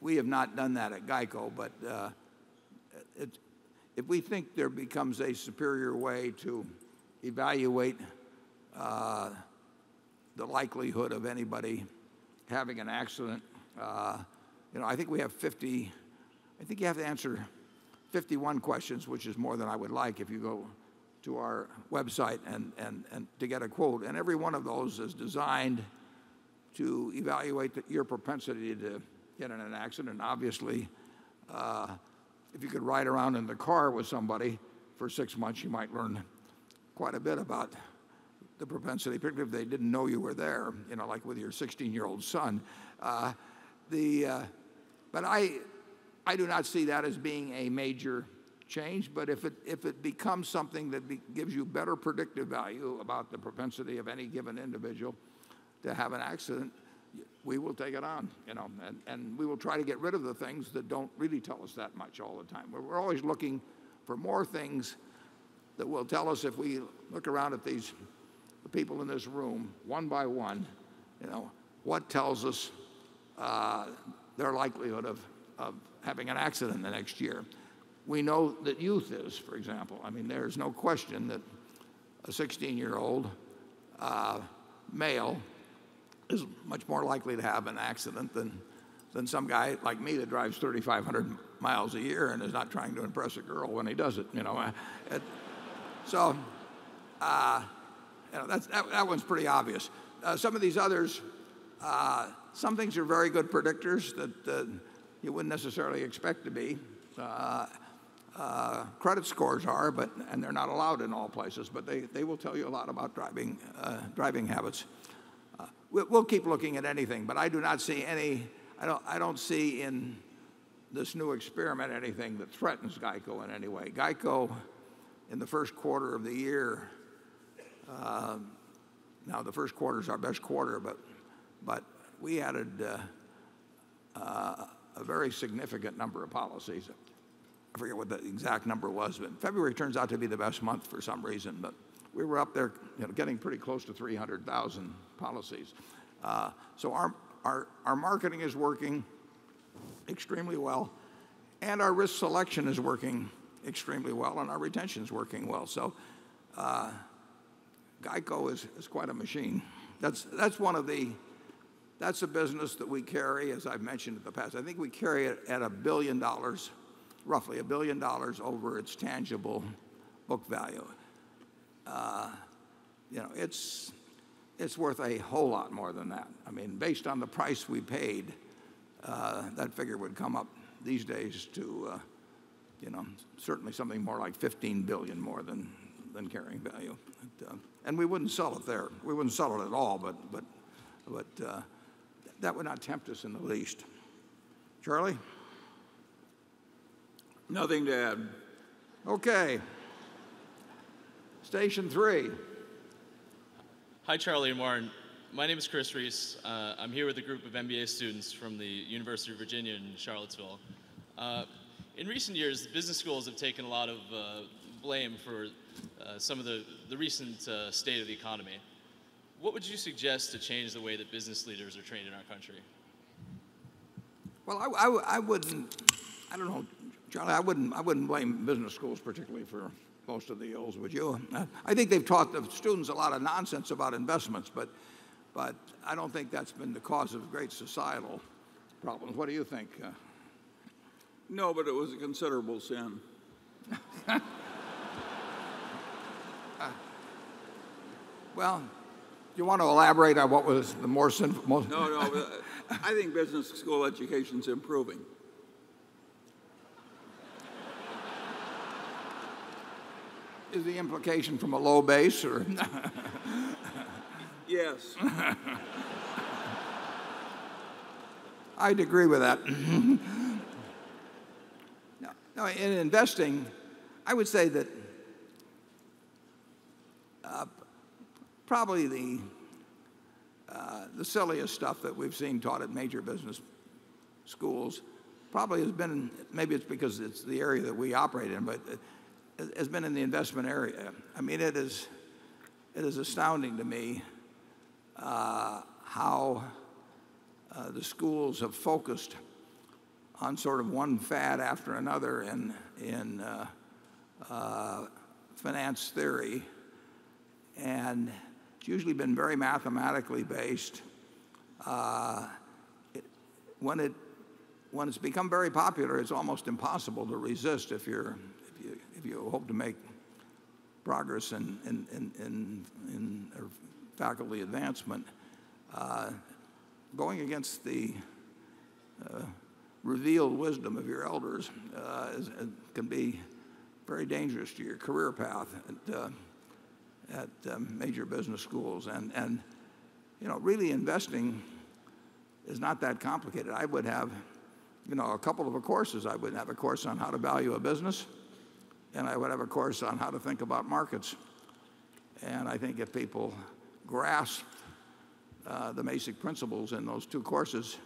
S1: we have not done that at GEICO, but uh, it, if we think there becomes a superior way to evaluate uh, the likelihood of anybody having an accident, uh, you know, I think we have 50, I think you have to answer 51 questions, which is more than I would like if you go to our website and, and, and to get a quote. And every one of those is designed to evaluate the, your propensity to get in an accident. Obviously, uh, if you could ride around in the car with somebody for six months, you might learn quite a bit about the propensity, particularly if they didn't know you were there, you know, like with your 16 year old son. Uh, The, uh, but I, I do not see that as being a major change. But if it, if it becomes something that gives you better predictive value about the propensity of any given individual to have an accident, we will take it on, you know, and, and we will try to get rid of the things that don't really tell us that much all the time. We're, we're always looking for more things that will tell us if we look around at these the people in this room one by one, you know, what tells us their likelihood of, of having an accident the next year. We know that youth is, for example. I mean, there's no question that a 16 year old uh, male is much more likely to have an accident than, than some guy like me that drives 3,500 miles a year and is not trying to impress a girl when he does it. You know, uh, it, so uh, you know, that, that one's pretty obvious. Uh, some of these others, uh, some things are very good predictors that uh, you wouldn't necessarily expect to be. Uh, uh, credit scores are, but and they're not allowed in all places, but they, they will tell you a lot about driving driving habits. We'll, we'll keep looking at anything, but I do not see any. I don't I don't see in this new experiment anything that threatens Geico in any way. Geico, in the first quarter of the year, uh, now the first quarter is our best quarter, but, but we added uh, uh, a very significant number of policies. I forget what the exact number was, but February turns out to be the best month for some reason. But we were up there, you know, getting pretty close to 300,000 policies. Uh, so our, our, our marketing is working extremely well, and our risk selection is working extremely well, and our retention is working well. So uh, Geico is, is quite a machine. That's, that's one of the, that's a business that we carry, as I've mentioned in the past. I think we carry it at a billion dollars, roughly a billion dollars over its tangible book value. Uh, you know, it's, it's worth a whole lot more than that. I mean, based on the price we paid, uh, that figure would come up these days to, uh, you know, certainly something more like 15 billion more than, than carrying value. And we wouldn't sell it there. We wouldn't sell it at all, but, but, but that would not tempt us in the least. Charlie?
S3: Nothing to add.
S1: Okay. Station three.
S11: Hi, Charlie and Warren. My name is Chris Reese. Uh, I'm here with a group of MBA students from the University of Virginia in Charlottesville. Uh, in recent years, business schools have taken a lot of uh, blame for uh, some of the, the recent uh, state of the economy. What would you suggest to change the way that business leaders are trained in our country?
S1: Well, I, I, I wouldn't, I don't know, Charlie, I wouldn't, I wouldn't blame business schools particularly for most of the ills, would you? I think they've taught the students a lot of nonsense about investments, but, but I don't think that's been the cause of great societal problems. What do you think? Uh,
S3: no, but it was a considerable sin.
S1: Well, you want to elaborate on what was the more sinful? Most
S3: no, no. Uh, I think business school education is improving.
S1: Is the implication from a low base, or?
S3: yes.
S1: I'd agree with that. no, no, in investing, I would say that probably the, uh, the silliest stuff that we've seen taught at major business schools probably has been, maybe it's because it's the area that we operate in, but it has been in the investment area. I mean, it is, it is astounding to me uh, how uh, the schools have focused on sort of one fad after another in, in uh, uh finance theory. And it's usually been very mathematically based. Uh, it, when, it, when it's become very popular, it's almost impossible to resist if, you're, if, you, if you hope to make progress in, in, in, in, in faculty advancement. Uh, going against the uh, revealed wisdom of your elders uh, is, can be very dangerous to your career path. And, uh, at um, major business schools and, and you know, really investing is not that complicated. I would have, you know, a couple of courses. I would have a course on how to value a business, and I would have a course on how to think about markets. And I think if people grasp uh, the basic principles in those two courses,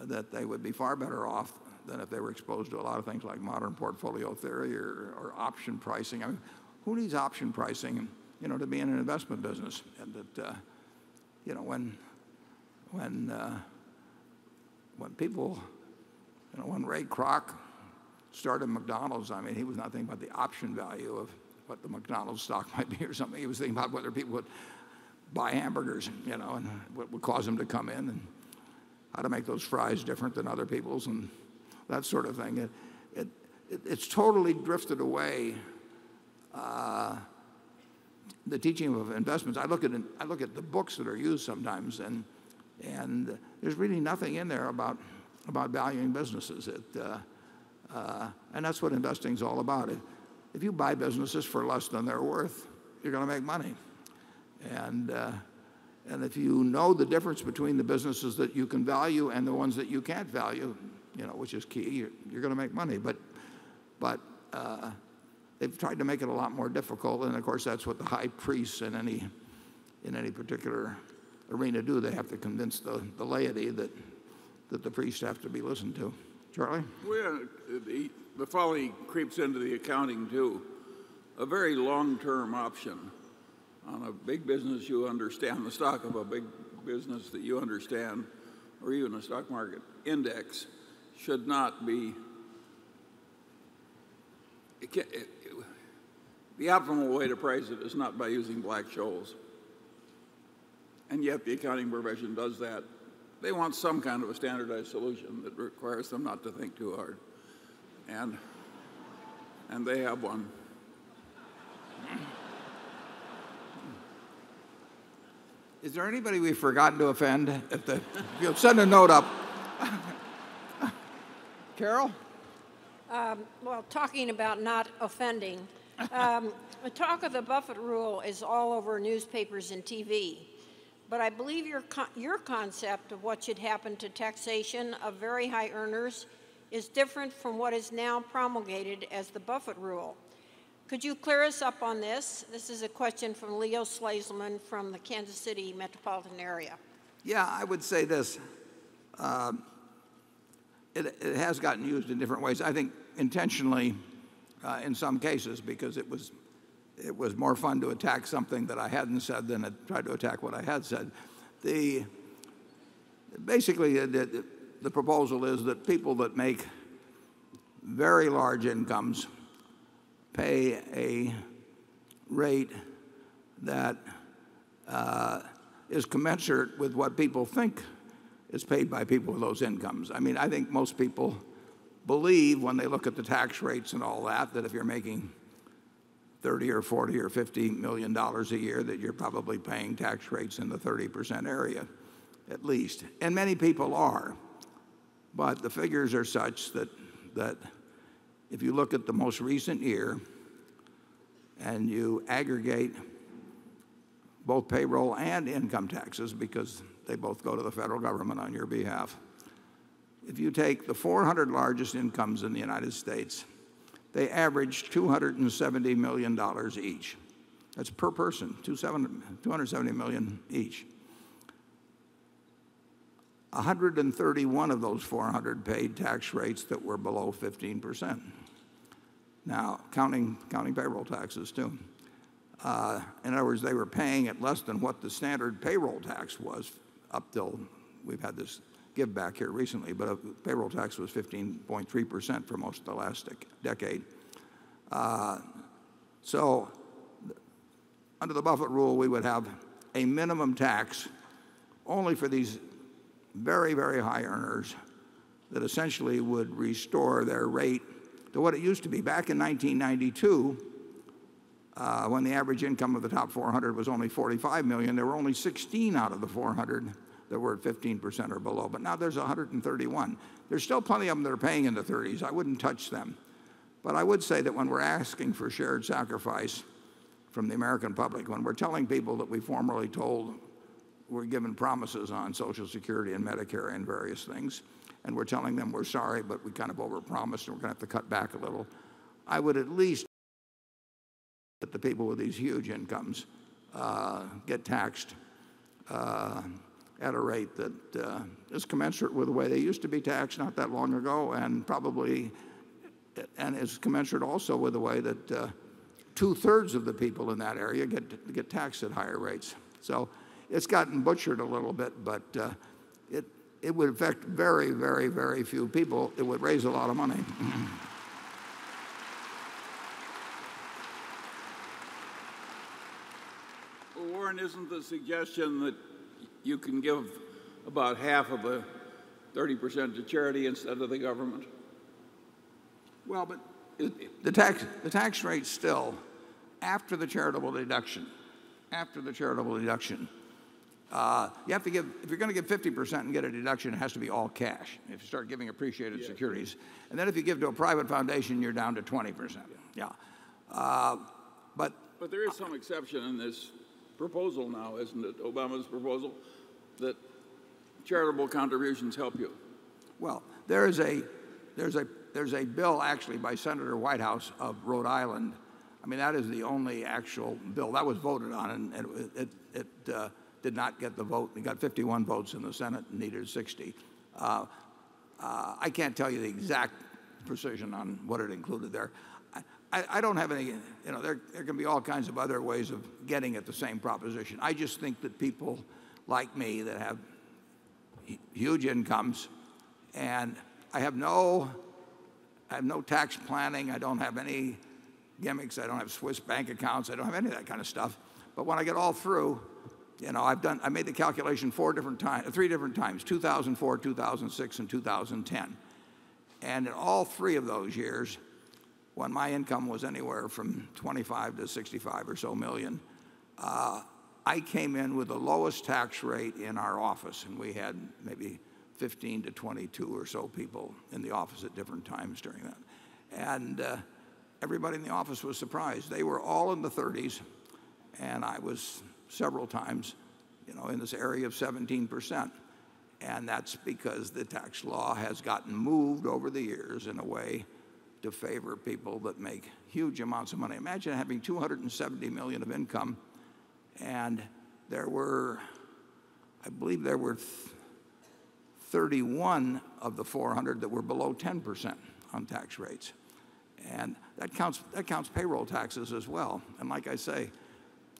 S1: uh, that they would be far better off than if they were exposed to a lot of things like modern portfolio theory or, or option pricing. I mean, who needs option pricing, you know, to be in an investment business? And that, uh, you know, uh, when people, you know, when Ray Kroc started McDonald's, I mean, he was not thinking about the option value of what the McDonald's stock might be or something. He was thinking about whether people would buy hamburgers, you know, and what would cause them to come in and how to make those fries different than other people's and that sort of thing. It, it it's totally drifted away. Uh, the teaching of investments. I look at I look at the books that are used sometimes, and and there's really nothing in there about about valuing businesses. It, uh, uh, and that's what investing is all about. It, if you buy businesses for less than they're worth, you're going to make money. And, uh, and if you know the difference between the businesses that you can value and the ones that you can't value, you know, which is key, you're, you're going to make money. But, but uh, they've tried to make it a lot more difficult. And of course, that's what the high priests in any, in any particular arena do. They have to convince the, the laity that, that the priests have to be listened to. Charlie?
S3: Well, the, the folly creeps into the accounting too. A very long term option on a big business you understand, the stock of a big business that you understand, or even a stock market index, should not be. It can, it, the optimal way to price it is not by using Black-Scholes. And yet the accounting profession does that. They want some kind of a standardized solution that requires them not to think too hard. And, and they have one.
S1: Is there anybody we've forgotten to offend? If the, you'll send a note up. Carol?
S2: Um, well, talking about not offending, um, the talk of the Buffett rule is all over newspapers and TV. But I believe your, your concept of what should happen to taxation of very high earners is different from what is now promulgated as the Buffett rule. Could you clear us up on this? This is a question from Leo Slazelman from the Kansas City metropolitan area.
S1: Yeah, I would say this. Uh, it, it, has gotten used in different ways. I think intentionally uh, in some cases because it was, it was more fun to attack something that I hadn't said than to try to attack what I had said. The, basically, the, the proposal is that people that make very large incomes pay a rate that uh, is commensurate with what people think is paid by people with those incomes. I mean, I think most people believe when they look at the tax rates and all that, that if you're making 30 or 40 or 50 million dollars a year, that you're probably paying tax rates in the 30% area at least. And many people are. But the figures are such that, that if you look at the most recent year and you aggregate both payroll and income taxes because they both go to the federal government on your behalf. If you take the 400 largest incomes in the United States, they average $270 million each. That's per person, 270 million each. 131 of those 400 paid tax rates that were below 15%. Now, counting, counting payroll taxes too. Uh, in other words, they were paying at less than what the standard payroll tax was up till we've had this give back here recently, but a payroll tax was 15.3% for most of the last decade. Uh, so, under the Buffett rule, we would have a minimum tax only for these very, very high earners that essentially would restore their rate to what it used to be. Back in 1992, uh, when the average income of the top 400 was only 45 million, there were only 16 out of the 400 that were at 15% or below. But now there's 131. There's still plenty of them that are paying in the 30s. I wouldn't touch them. But I would say that when we're asking for shared sacrifice from the American public, when we're telling people that we formerly told we're given promises on Social Security and Medicare and various things, and we're telling them we're sorry, but we kind of overpromised and we're going to have to cut back a little. I would at least that the people with these huge incomes uh, get taxed uh, at a rate that uh, is commensurate with the way they used to be taxed not that long ago, and probably and is commensurate also with the way that uh, two-thirds of the people in that area get get taxed at higher rates. So it's gotten butchered a little bit, but uh, it it would affect very, very, very few people. It would raise a lot of money.
S3: Warren, isn't the suggestion that you can give about half of the 30% to charity instead of the government?
S1: Well, but the tax, the tax rate still, after the charitable deduction, after the charitable deduction, uh, you have to give, if you're going to give 50% and get a deduction, it has to be all cash. If you start giving appreciated securities. And then if you give to a private foundation, you're down to 20%. Yeah. Uh, but,
S3: but there is some exception in this proposal now, isn't it? Obama's proposal that charitable contributions help you.
S1: Well, there is a, there's a, there's a bill actually by Senator Whitehouse of Rhode Island. I mean, that is the only actual bill that was voted on, and, and it, it, it uh, did not get the vote. It got 51 votes in the Senate and needed 60. Uh, uh, I can't tell you the exact precision on what it included there. I, don't have any, you know, there, there can be all kinds of other ways of getting at the same proposition. I just think that people like me that have huge incomes and I have no, I have no tax planning. I don't have any gimmicks. I don't have Swiss bank accounts. I don't have any of that kind of stuff. But when I get all through, you know, I've done, I made the calculation four different times, three different times, 2004, 2006, and 2010. And in all three of those years, when my income was anywhere from 25 to 65 or so million, uh, I came in with the lowest tax rate in our office, and we had maybe 15 to 22 or so people in the office at different times during that. And uh, everybody in the office was surprised. They were all in the 30s, and I was several times, you know, in this area of 17%. And that's because the tax law has gotten moved over the years in a way to favor people that make huge amounts of money. Imagine having 270 million of income, and there were, I believe there were 31 of the 400 that were below 10% on tax rates. And that counts, that counts payroll taxes as well. And like I say,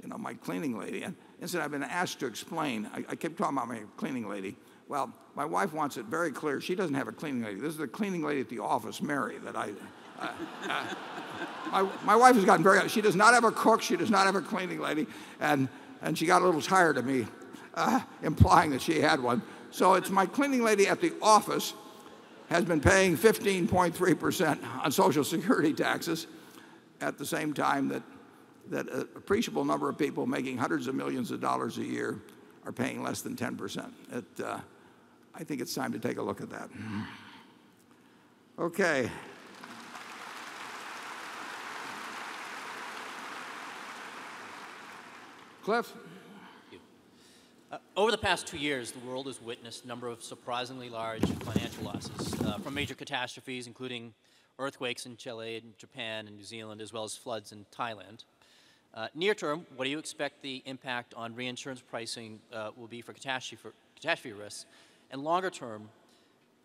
S1: you know, my cleaning lady. And instead, I've been asked to explain. I, I kept talking about my cleaning lady. Well, my wife wants it very clear. She doesn't have a cleaning lady. This is the cleaning lady at the office, Mary, that I. Uh, uh, my, my wife has gotten very. She does not have a cook. She does not have a cleaning lady, and and she got a little tired of me uh, implying that she had one. So it's my cleaning lady at the office has been paying 15.3% on Social Security taxes at the same time that that an appreciable number of people making hundreds of millions of dollars a year are paying less than 10%. It, uh, I think it's time to take a look at that. Okay. Cliff?
S4: Uh, over the past two years, the world has witnessed a number of surprisingly large financial losses uh, from major catastrophes, including earthquakes in Chile and Japan and New Zealand, as well as floods in Thailand. Uh, near term, what do you expect the impact on reinsurance pricing uh, will be for catastrophe, for catastrophe risks? And longer term,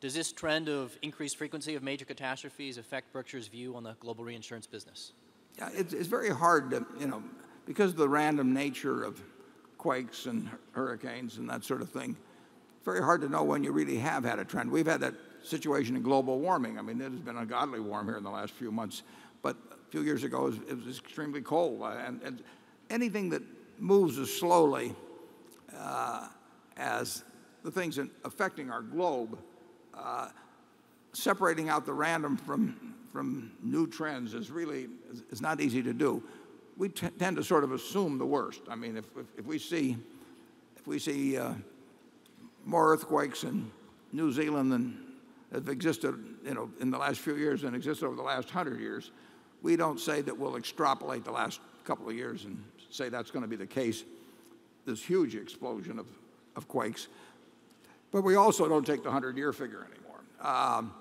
S4: does this trend of increased frequency of major catastrophes affect Berkshire's view on the global reinsurance business?
S1: Yeah, it's, it's very hard to, you know, because of the random nature of quakes and hurricanes and that sort of thing, it's very hard to know when you really have had a trend. We've had that situation in global warming. I mean, it has been ungodly warm here in the last few months. But a few years ago, it was, it was extremely cold. Uh, and, and, anything that moves as slowly uh, as the things affecting our globe, uh, separating out the random from, from new trends is really is, not easy to do. We tend to sort of assume the worst. I mean, if, if, if we see, if we see uh, more earthquakes in New Zealand than have existed you know, in the last few years and existed over the last hundred years, we don't say that we'll extrapolate the last couple of years and say that's going to be the case. This huge explosion of of quakes. But we also don't take the 100 year figure anymore. Um,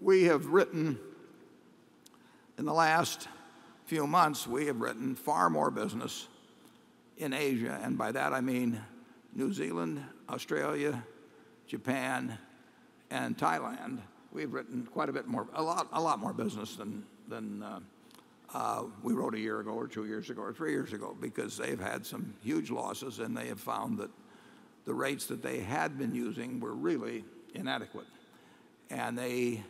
S1: we have written, in the last few months, we have written far more business in Asia. And by that I mean New Zealand, Australia, Japan, and Thailand. We've written quite a bit more, a lot, a lot more business than, than uh, uh, we wrote a year ago or two years ago or three years ago because they've had some huge losses and they have found that the rates that they had been using were really inadequate. And they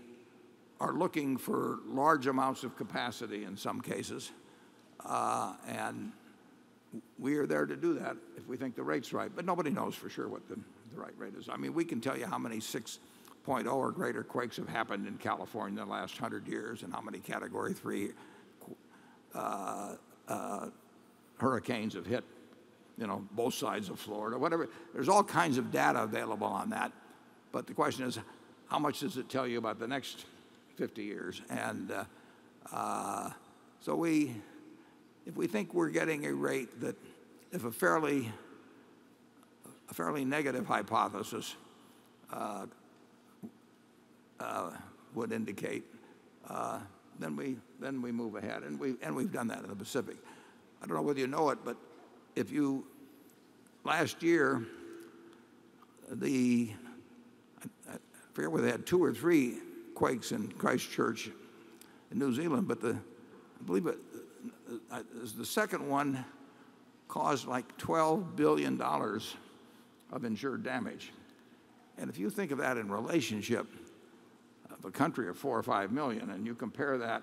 S1: are looking for large amounts of capacity in some cases. Uh, and we are there to do that if we think the rate's right. But nobody knows for sure what the, right rate is. I mean, we can tell you how many 6.0 or greater quakes have happened in California in the last 100 years and how many Category 3 uh, uh, hurricanes have hit, you know, both sides of Florida, whatever. There's all kinds of data available on that. But the question is, how much does it tell you about the next 50 years? And uh, uh, so we, if we think we're getting a rate that, if a fairly, a fairly negative hypothesis uh, uh, would indicate, uh, then we, then we move ahead. And, we, and we've done that in the Pacific. I don't know whether you know it, but if you, last year, the, I, I forget whether they had two or three quakes in Christchurch in New Zealand, but the, I believe it, uh, the second one caused like $12 billion of insured damage. And if you think of that in relationship of a country of four or five million, and you compare that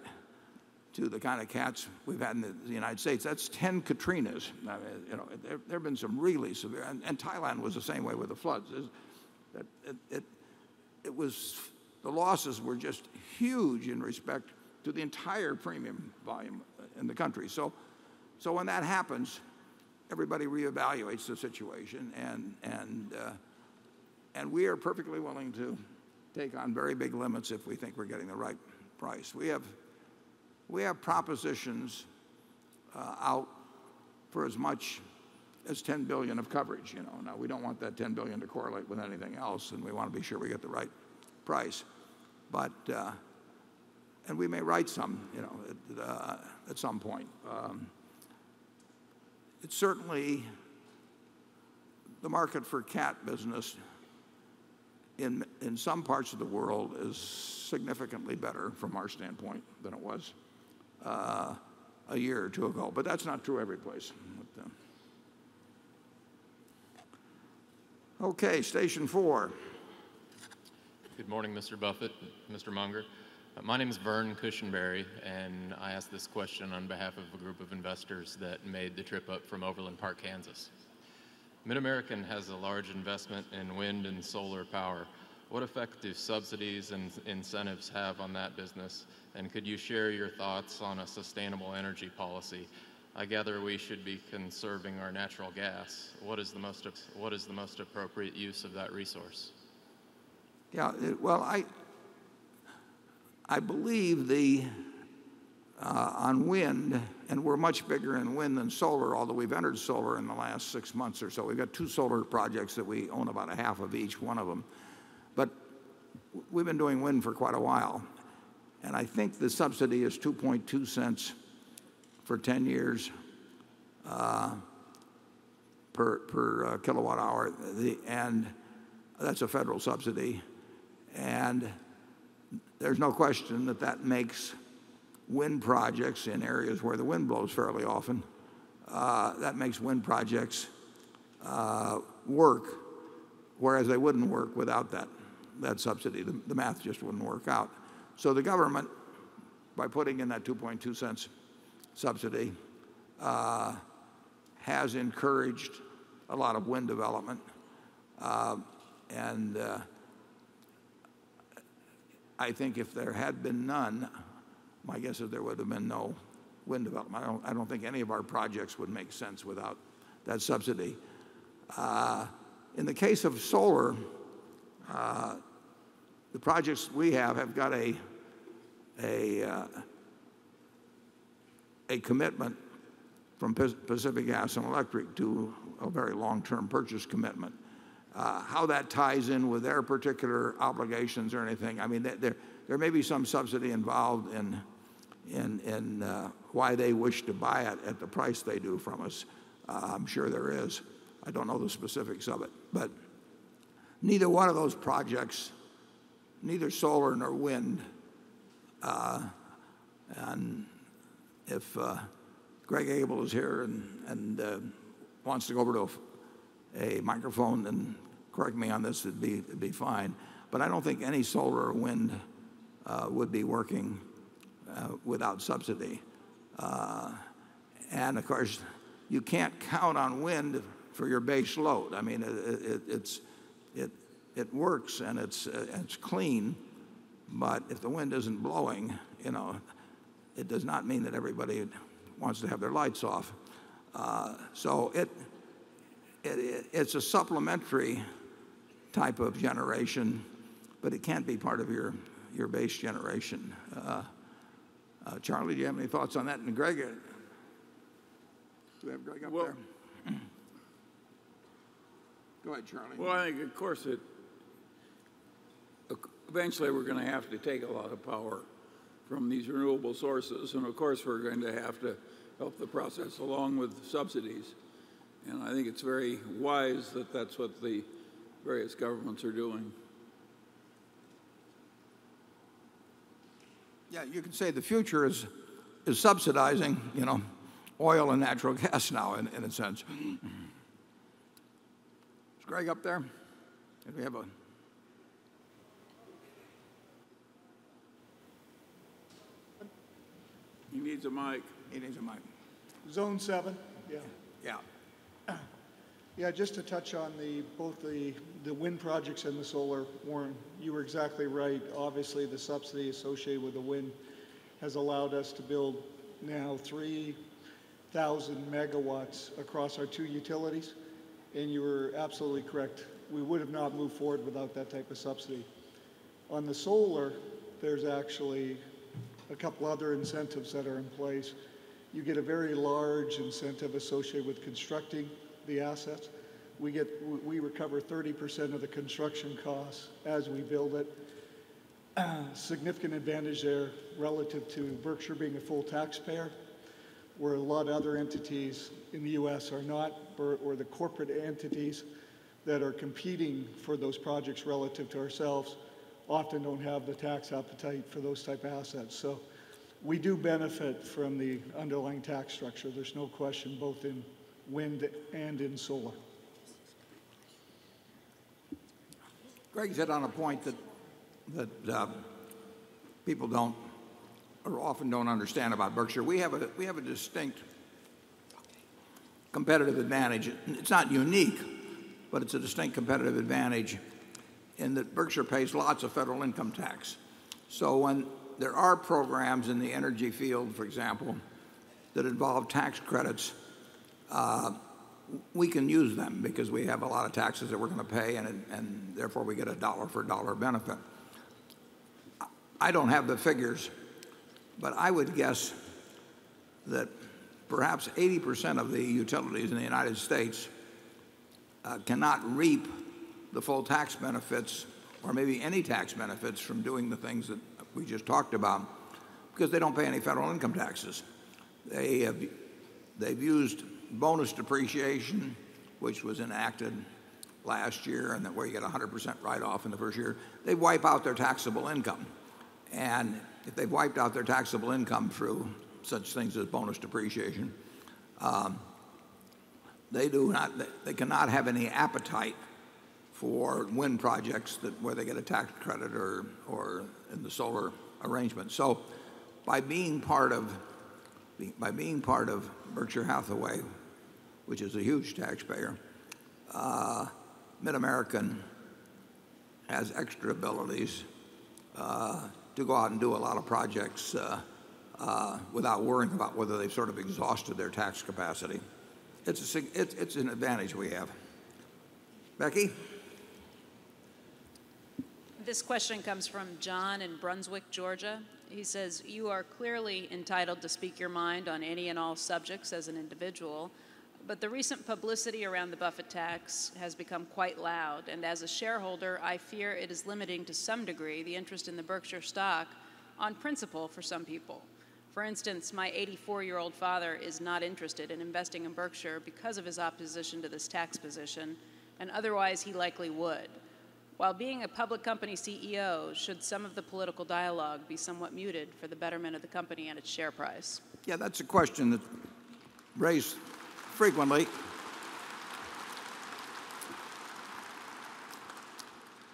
S1: to the kind of cats we've had in the, the United States, that's 10 Katrinas. I mean, you know, there, there have been some really severe, and, and Thailand was the same way with the floods. It, it, it, it was, the losses were just huge in respect to the entire premium volume in the country. So, so when that happens, everybody reevaluates the situation, and, and, uh, and we are perfectly willing to take on very big limits if we think we're getting the right price. We have, we have propositions uh, out for as much as 10 billion of coverage. You know, now we don't want that 10 billion to correlate with anything else, and we want to be sure we get the right price. But uh, and we may write some, you know, at, uh, at some point. Um, it's certainly the market for cat business in, in some parts of the world is significantly better from our standpoint than it was uh, a year or two ago. But that's not true every place. Uh, okay, station four.
S12: Good morning, Mr. Buffett, Mr. Munger. Uh, my name is Vern Cushenberry, and I ask this question on behalf of a group of investors that made the trip up from Overland Park, Kansas. MidAmerican has a large investment in wind and solar power. What effect do subsidies and incentives have on that business? And could you share your thoughts on a sustainable energy policy? I gather we should be conserving our natural gas. What is the most, what is the most appropriate use of that resource?
S1: Yeah, it, well, I, I believe the, uh, on wind, and we're much bigger in wind than solar, although we've entered solar in the last six months or so. We've got two solar projects that we own about a half of each one of them. But we've been doing wind for quite a while. And I think the subsidy is 2.2 cents for 10 years uh, per, uh, kilowatt hour. And that's a federal subsidy. And there's no question that that makes wind projects in areas where the wind blows fairly often, uh, that makes wind projects work, whereas they wouldn't work without that, that subsidy. The, the math just wouldn't work out. So the government, by putting in that 2.2 cents subsidy, uh, has encouraged a lot of wind development. Uh, and uh, I think if there had been none, my guess is there would have been no wind development. I don't, I don't think any of our projects would make sense without that subsidy. Uh, in the case of solar, uh, the projects we have have got a, a, uh, a commitment from Pacific Gas and Electric to a very long-term purchase commitment. Uh, how that ties in with their particular obligations or anything, I mean, there, there may be some subsidy involved in, in, in uh, why they wish to buy it at the price they do from us. Uh, I'm sure there is. I don't know the specifics of it. But neither one of those projects, neither solar nor wind, uh, and if uh, Greg Abel is here and, and uh, wants to go over to a, a, microphone and correct me on this, it'd be, it'd be fine. But I don't think any solar or wind uh, would be working uh, without subsidy. Uh, and of course, you can't count on wind for your base load. I mean, it, it, it's, it, it works and it's, uh, it's clean, but if the wind isn't blowing, you know, it does not mean that everybody wants to have their lights off. Uh, so it, it, it's a supplementary type of generation, but it can't be part of your, your base generation. Uh, uh, Charlie, do you have any thoughts on that? And Greg, uh, do we have Greg
S3: Abel,
S1: there? Go ahead, Charlie.
S3: Well, I think, of course, it eventually we're going to have to take a lot of power from these renewable sources, and of course we're going to have to help the process along with subsidies. And I think it's very wise that that's what the various governments are doing.
S1: Yeah, you can say the future is, is subsidizing, you know, oil and natural gas now, in, in a sense. Is Greg up there? Do we have a
S3: He needs a mic.
S1: He needs a mic.
S13: Zone seven, yeah.
S1: Yeah.
S13: Yeah, just to touch on the, both the, the wind projects and the solar, Warren, you were exactly right. Obviously, the subsidy associated with the wind has allowed us to build now 3,000 megawatts across our two utilities. And you were absolutely correct. We would have not moved forward without that type of subsidy. On the solar, there's actually a couple other incentives that are in place. You get a very large incentive associated with constructing the assets. We get we recover 30% of the construction costs as we build it. Significant advantage there relative to Berkshire being a full taxpayer, where a lot of other entities in the U.S. are not, or, or the corporate entities that are competing for those projects relative to ourselves often don't have the tax appetite for those type of assets. So we do benefit from the underlying tax structure. There's no question, both in wind and in solar.
S1: Greg hit on a point that that uh, people don't or often don't understand about Berkshire. We have a we have a distinct competitive advantage. It's not unique, but it's a distinct competitive advantage in that Berkshire pays lots of federal income tax. So when there are programs in the energy field, for example, that involve tax credits, uh, we can use them because we have a lot of taxes that we're going to pay, and, therefore we get a dollar for dollar benefit. I don't have the figures, but I would guess that perhaps 80% of the utilities in the United States uh, cannot reap the full tax benefits or maybe any tax benefits from doing the things that we just talked about because they don't pay any federal income taxes. They have, they've used bonus depreciation, which was enacted last year, and that where you get 100% write-off in the first year. They wipe out their taxable income. And if they've wiped out their taxable income through such things as bonus depreciation, um, they do not, they cannot have any appetite for wind projects where they get a tax credit or, in the solar arrangement. So by being part of by being part of Berkshire Hathaway, which is a huge taxpayer, uh, MidAmerican has extra abilities uh, to go out and do a lot of projects uh, without worrying about whether they've sort of exhausted their tax capacity. It's, it's an advantage we have. Becky?
S6: This question comes from John in Brunswick, Georgia. He says, You are clearly entitled to speak your mind on any and all subjects as an individual. But the recent publicity around the Buffett tax has become quite loud, and as a shareholder, I fear it is limiting to some degree the interest in the Berkshire stock on principle for some people. For instance, my 84 year old father is not interested in investing in Berkshire because of his opposition to this tax position, and otherwise he likely would. While being a public company CEO, should some of the political dialogue be somewhat muted for the betterment of the company and its share price?
S1: Yeah, that's a question that's raised frequently.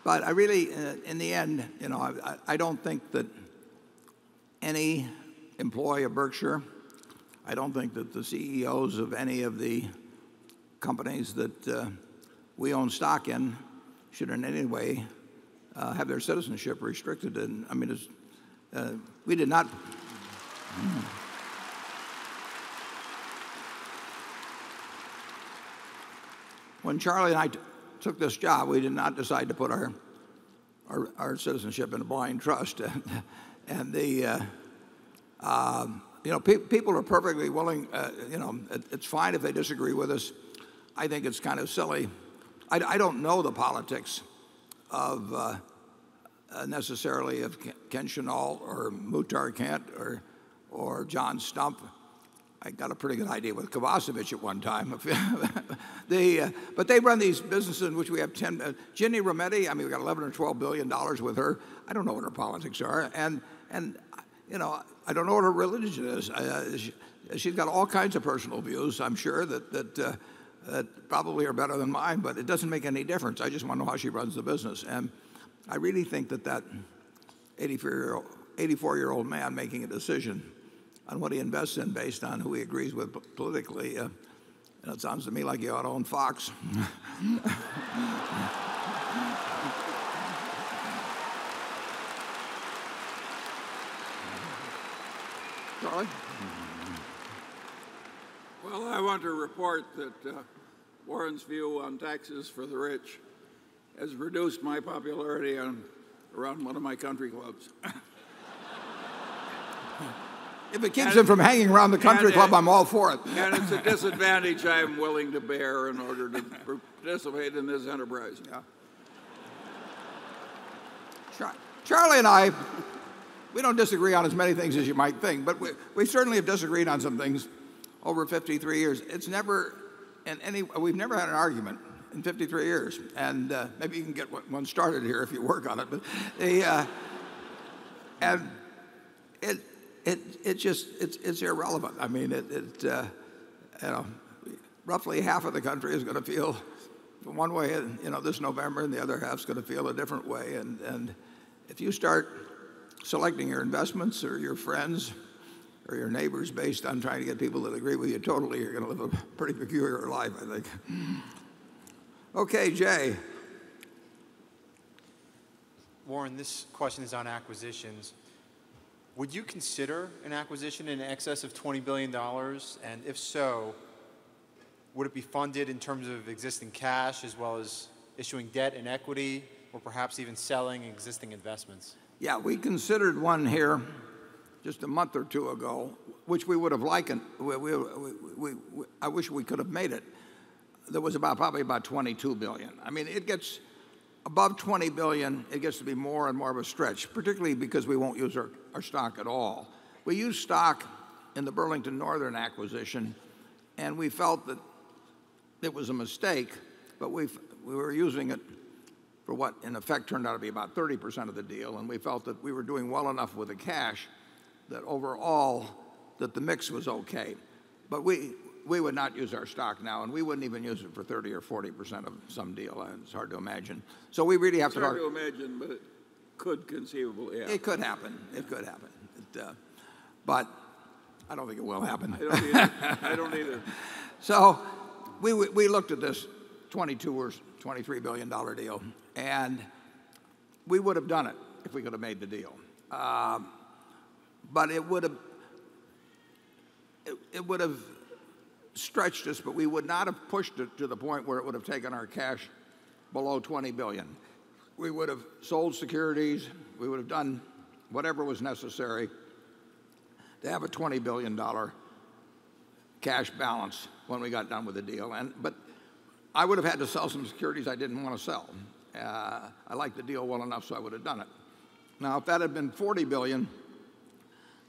S1: But I really, uh, in the end, you know, I, I don't think that any employee of Berkshire, I don't think that the CEOs of any of the companies that uh, we own stock in should in any way uh, have their citizenship restricted. And I mean, uh, we did not. When Charlie and I took this job, we did not decide to put our, our, our citizenship in a blind trust. and the, uh, uh, you know, pe- people are perfectly willing, uh, you know, it, it's fine if they disagree with us. I think it's kind of silly. I, I don't know the politics of uh, uh, necessarily of Ken Chenault or Muhtar Kent or, or John Stumpf. I got a pretty good idea with Kovacevich at one time. they, uh, but they run these businesses in which we have 10. Uh, Ginny Rometty, I mean, we got 11 or 12 billion dollars with her. I don't know what her politics are. And, and you know, I don't know what her religion is. Uh, she, has got all kinds of personal views, I'm sure, that, that, uh, that probably are better than mine, but it doesn't make any difference. I just want to know how she runs the business. And I really think that that 84 year old, 84 year old man making a decision on what he invests in based on who he agrees with politically, uh, know, it sounds to me like you ought to own Fox. Charlie?
S3: Well, I want to report that uh, Warren's view on taxes for the rich has reduced my popularity on, around one of my country clubs.
S1: if it keeps him from hanging around the country club, I'm all for it.
S3: and it's a disadvantage I'm willing to bear in order to participate in this enterprise.
S1: Yeah. Char- Charlie and I, we don't disagree on as many things as you might think, but we, we certainly have disagreed on some things over 53 years. It's never, and any, we've never had an argument in 53 years. And uh, maybe you can get one started here if you work on it. But the, uh, and it, it, it just, it's, it's irrelevant. I mean, it, it uh, you know, roughly half of the country is going to feel one way, you know, this November, and the other half's going to feel a different way. And, and if you start selecting your investments or your friends or your neighbors based on trying to get people that agree with you totally, you're going to live a pretty peculiar life, I think. Okay, Jay.
S7: Warren, this question is on acquisitions. Would you consider an acquisition in excess of $20 billion? And if so, would it be funded in terms of existing cash as well as issuing debt and equity, or perhaps even selling existing investments?
S1: Yeah, we considered one here just a month or two ago, which we would have liked. We, we, we, I wish we could have made it. There was about probably about 22 billion. I mean, it gets above 20 billion, it gets to be more and more of a stretch, particularly because we won't use our, our stock at all. We used stock in the Burlington Northern acquisition, and we felt that it was a mistake, but we we were using it for what in effect turned out to be about 30% of the deal, and we felt that we were doing well enough with the cash that overall that the mix was okay. But we, we would not use our stock now, and we wouldn't even use it for 30 or 40% of some deal. and It's hard to imagine. So we really have
S3: it's
S1: to.
S3: hard to imagine, but it could conceivably happen.
S1: It could happen. It could happen. It, uh, but I don't think it will happen.
S3: I don't either. I don't either.
S1: So we, we looked at this 22 or 23 billion dollar deal, and we would have done it if we could have made the deal. Um, but it would have it, it would have stretched us, but we would not have pushed it to the point where it would have taken our cash below 20 billion. We would have sold securities, we would have done whatever was necessary to have a 20 billion dollar cash balance when we got done with the deal. And But I would have had to sell some securities I didn't want to sell. Uh, I liked the deal well enough, so I would have done it. Now, if that had been $40 billion,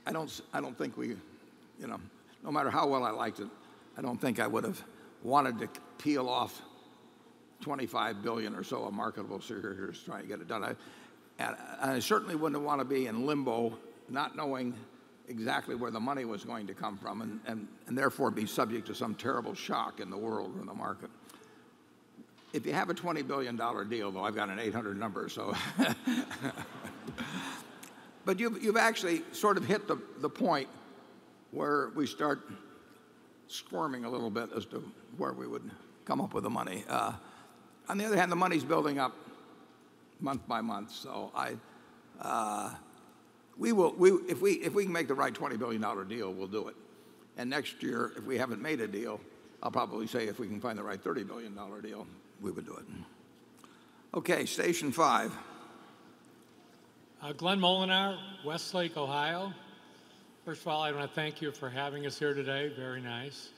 S1: I don't I don't think we, you know, no matter how well I liked it, I don't think I would have wanted to peel off 25 billion or so of marketable securities trying to get it done. I certainly wouldn't want to be in limbo, not knowing exactly where the money was going to come from and therefore be subject to some terrible shock in the world or in the market. If you have a $20 billion deal, though, I've got an 800 number, so. But you've actually sort of hit the the point where we start squirming a little bit as to where we would come up with the money. Uh, on the other hand, the money's building up month by month. So I, uh, we will we if we if we can make the right $20 billion deal, we'll do it. And next year, if we haven't made a deal, I'll probably say if we can find the right $30 billion deal, we would do it. Okay, station five.
S14: Uh, Glenn Molinar, Westlake, Ohio. First of all, I want to thank you for having us here today. Very nice.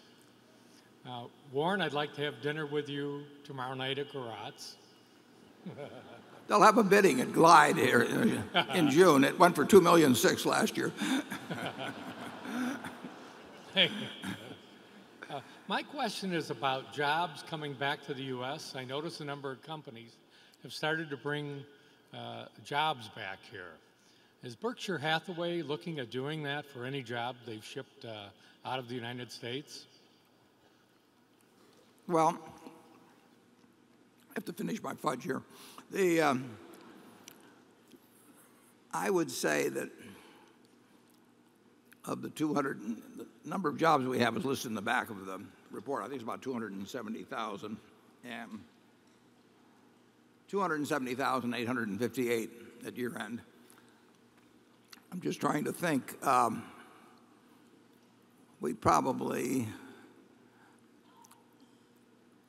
S14: Uh, Warren, I'd like to have dinner with you tomorrow night at Gorat's.
S1: They'll have a bidding at Glide here in June. It went for 2 million six last year.
S14: Uh, my question is about jobs coming back to the U.S. I notice a number of companies have started to bring Uh, jobs back here. Is Berkshire Hathaway looking at doing that for any job they've shipped uh, out of the United States?
S1: Well, I have to finish my fudge here. The um, I would say that of the 200, the number of jobs we have is listed in the back of the report. I think it's about 270,000. 270,858 at year end. I'm just trying to think. Um, we probably,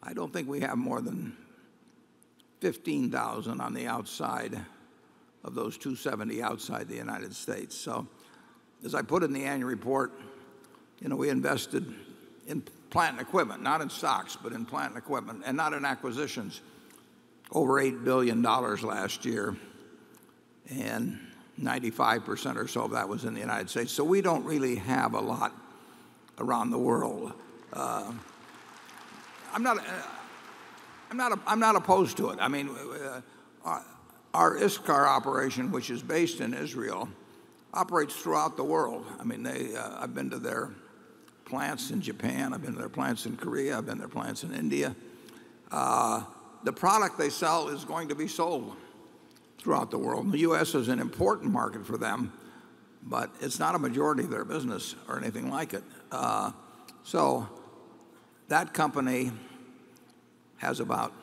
S1: I don't think we have more than 15,000 on the outside of those 270 outside the United States. So, as I put in the annual report, you know, we invested in plant and equipment, not in stocks, but in plant and equipment, and not in acquisitions, over $8 billion last year. and 95% or so of that was in the United States. So we don't really have a lot around the world. Uh, uh, I'm not opposed to it. I mean, uh, our ISCAR operation, which is based in Israel, operates throughout the world. I mean, I've been to their plants in Japan. I've been to their plants in Korea. I've been to their plants in India. The product they sell is going to be sold throughout the world. The U.S. is an important market for them, but it's not a majority of their business or anything like it. Uh, so that company has about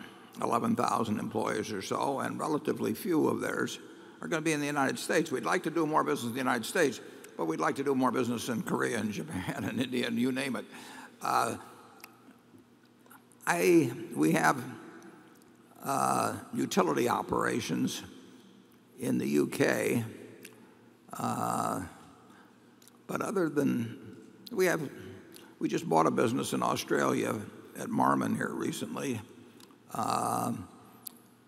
S1: 11,000 employees or so, and relatively few of theirs are going to be in the United States. We'd like to do more business in the United States, but we'd like to do more business in Korea and Japan and India and you name it. I We have Uh, utility operations in the U.K. Uh but other than we just bought a business in Australia at Marmon here recently. Um,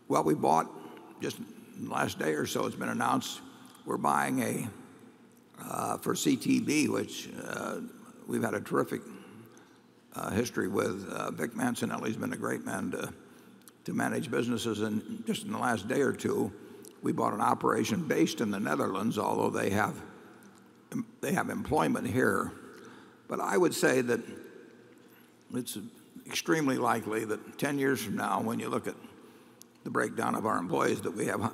S1: well, we bought just in the last day or so, it's been announced we're buying a uh for CTB, which uh, we've had a terrific uh, history with. Vic Mancinelli has been a great man to manage businesses. And just in the last day or two, we bought an operation based in the Netherlands, although they have employment here. But I would say that it's extremely likely that 10 years from now, when you look at the breakdown of our employees, that we have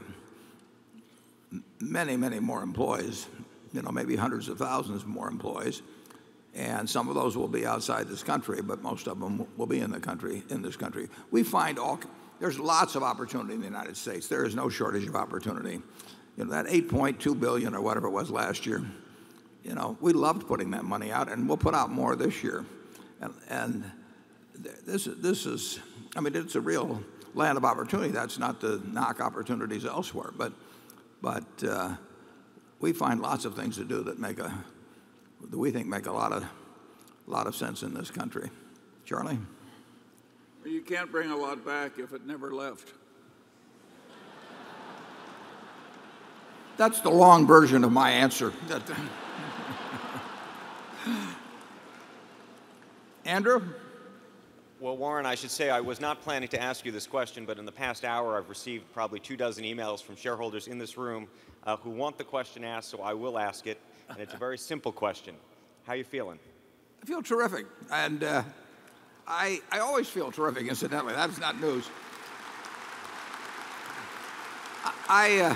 S1: many, many more employees, you know, maybe hundreds of thousands more employees. And some of those will be outside this country, but most of them will be in the country, in this country. We find all, there's lots of opportunity in the United States. There is no shortage of opportunity. You know, that 8.2 billion or whatever it was last year, you know, we loved putting that money out, and we'll put out more this year. And, and this this is, I mean, it's a real land of opportunity. That's not to knock opportunities elsewhere. But but uh, we find lots of things to do that we think make a lot a lot of sense in this country. Charlie?
S3: You can't bring a lot back if it never left.
S1: That's the long version of my answer. Andrew?
S9: Well, Warren, I should say I was not planning to ask you this question, but in the past hour I've received probably two dozen emails from shareholders in this room uh, who want the question asked, so I will ask it. And it's a very simple question. How you feeling?
S1: I feel terrific. And uh, I, I always feel terrific, incidentally. That's not news. I, uh,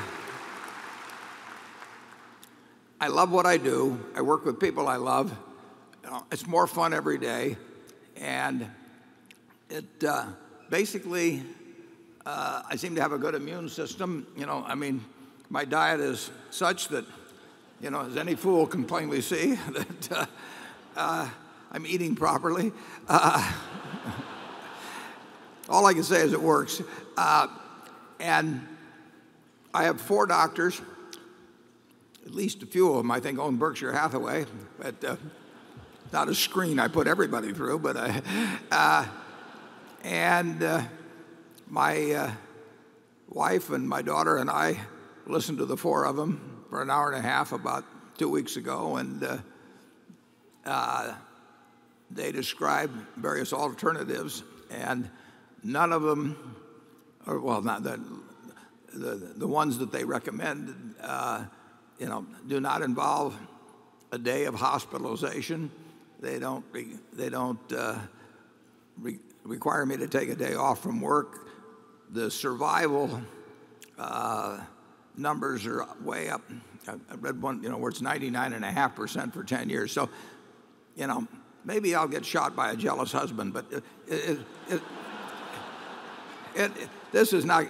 S1: I love what I do. I work with people I love. It's more fun every day. And it uh, basically, uh, I seem to have a good immune system. You know, I mean, my diet is such that, you know, as any fool can plainly see, that uh, uh I'm eating properly. Uh, all I can say is it works. Uh, and I have four doctors, at least a few of them, I think, own Berkshire Hathaway. But uh, not a screen I put everybody through, but I, uh, and my wife and my daughter and I listened to the four of them for an hour and a half about two weeks ago, and uh, uh, they described various alternatives, and none of them, or well, not the, the, the ones that they recommended, uh, you know, do not involve a day of hospitalization. They don't, re, they don't uh, re, require me to take a day off from work. The survival uh, numbers are way up. I read one, you know, where it's 99.5% for 10 years. So, you know, maybe I'll get shot by a jealous husband, but it, it, it, it, this is not,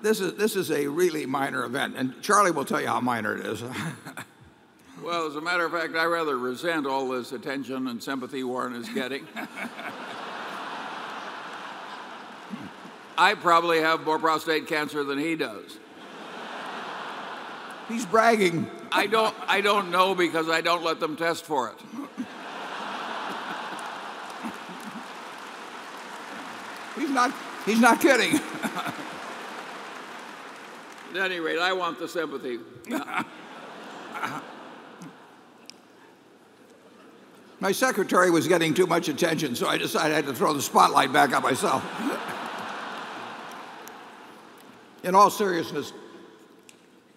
S1: this is, this is a really minor event. And Charlie will tell you how minor it is.
S3: well, as a matter of fact, I rather resent all this attention and sympathy Warren is getting. I probably have more prostate cancer than he does.
S1: He's bragging.
S3: I don't, I don't know because I don't let them test for it.
S1: he's, not, he's not kidding.
S3: At any rate, I want the sympathy.
S1: My secretary was getting too much attention, so I decided I had to throw the spotlight back on myself. In all seriousness,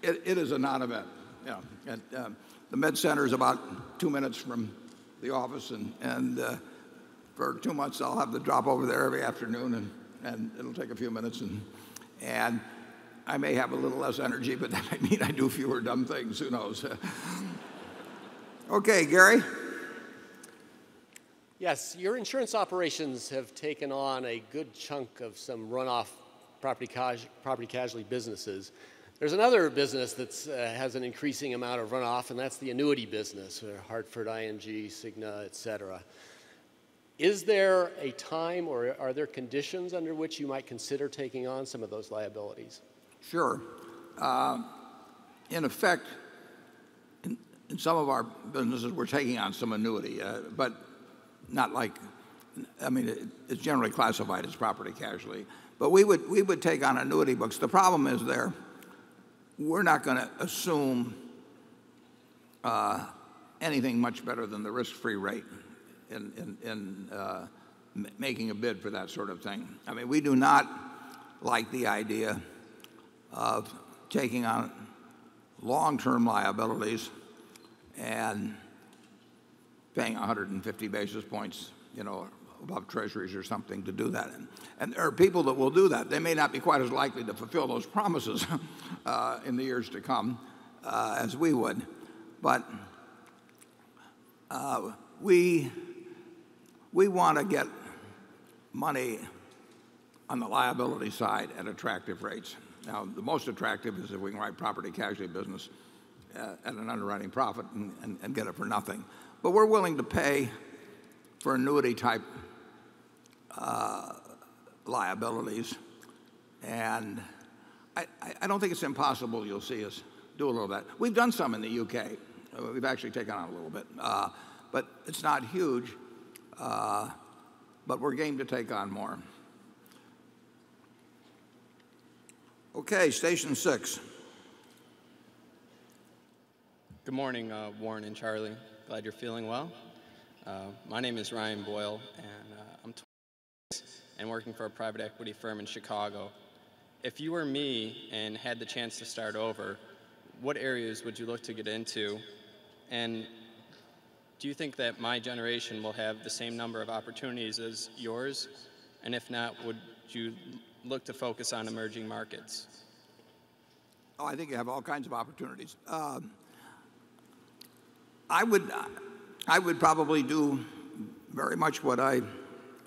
S1: it, it is a non-event. Yeah, and, uh, the Med Center is about two minutes from the office, and, and uh, for two months I'll have to drop over there every afternoon, and, and it'll take a few minutes, and, and I may have a little less energy, but that might mean I do fewer dumb things. Who knows? okay, Gary.
S10: Yes, your insurance operations have taken on a good chunk of some runoff property, property casualty businesses. There's another business that uh, has an increasing amount of runoff, and that's the annuity business, uh, Hartford, ING, Cigna, et cetera. Is there a time or are there conditions under which you might consider taking on some of those liabilities?
S1: Sure. Uh, in effect, in, in, some of our businesses, we're taking on some annuity, uh, but not like, I mean, it, it's generally classified as property casualty. But we would, we would take on annuity books. The problem is there, we're not going to assume uh, anything much better than the risk-free rate in, uh, making a bid for that sort of thing. I mean, we do not like the idea of taking on long-term liabilities and paying 150 basis points, you know, above treasuries or something to do that. And, and there are people that will do that. They may not be quite as likely to fulfill those promises uh, in the years to come uh, as we would. But uh, we, we want to get money on the liability side at attractive rates. Now, the most attractive is if we can write property casualty business uh, at an underwriting profit and, and, and get it for nothing. But we're willing to pay for annuity type liabilities. And I, I, don't think it's impossible you'll see us do a little bit. We've done some in the UK. Uh, we've actually taken on a little bit. Uh, but it's not huge. but we're game to take on more. Okay, station six.
S15: Good morning, uh, Warren and Charlie. Glad you're feeling well. Uh, my name is Ryan Boyle, and uh, I'm 26 and working for a private equity firm in Chicago. If you were me and had the chance to start over, what areas would you look to get into? And do you think that my generation will have the same number of opportunities as yours? And if not, would you look to focus on emerging markets?
S1: Oh, I think you have all kinds of opportunities. Um, I would, I would probably do very much what I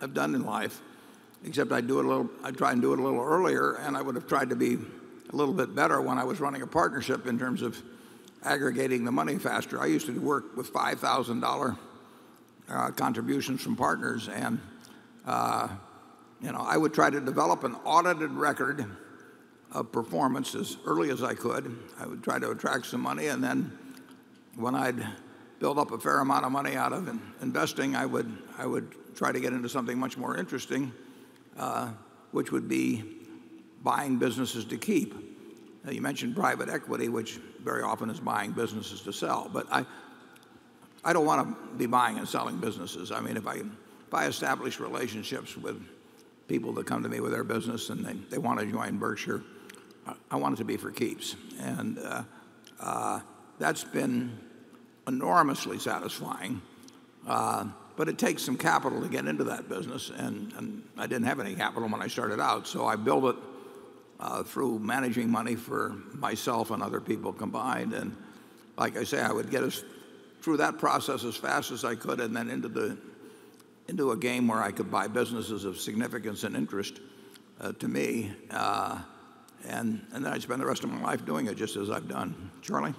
S1: have done in life, except I'd do it a little. I'd try and do it a little earlier, and I would have tried to be a little bit better when I was running a partnership in terms of aggregating the money faster. I used to work with five thousand uh, contributions from partners, and uh, you know I would try to develop an audited record of performance as early as I could. I would try to attract some money, and then when I'd build up a fair amount of money out of in, investing, I would I would try to get into something much more interesting, which would be buying businesses to keep. Now, you mentioned private equity, which very often is buying businesses to sell, but I I don't want to be buying and selling businesses. I mean, if I if I establish relationships with people that come to me with their business and they, they want to join Berkshire, I want it to be for keeps. And uh, uh, that's been enormously satisfying. Uh, but it takes some capital to get into that business, and, I didn't have any capital when I started out, so I built it uh, through managing money for myself and other people combined. And like I say, I would get us through that process as fast as I could, and then into the into a game where I could buy businesses of significance and interest uh, to me. Uh, and, and then I'd spend the rest of my life doing it just as I've done. Charlie?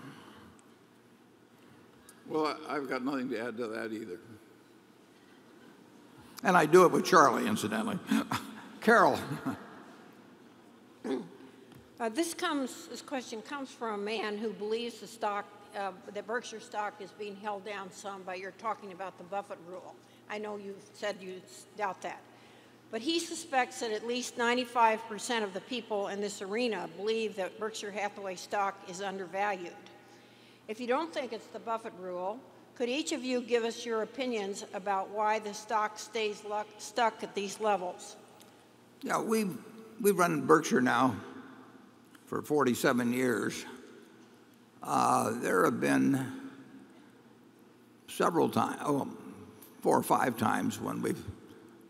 S3: Well, I've got nothing to add to that either.
S1: And I do it with Charlie, incidentally. Carol.
S2: uh, this comes. This question comes from a man who believes the stock, uh, that Berkshire stock, is being held down some by your talking about the Buffett rule. I know you said you doubt that. But he suspects that at least 95% of the people in this arena believe that Berkshire Hathaway stock is undervalued. If you don't think it's the Buffett rule, could each of you give us your opinions about why the stock stays stuck at these levels?
S1: Yeah, we've, we've run Berkshire now for 47 years. Uh, there have been several times, oh, four or five times when we've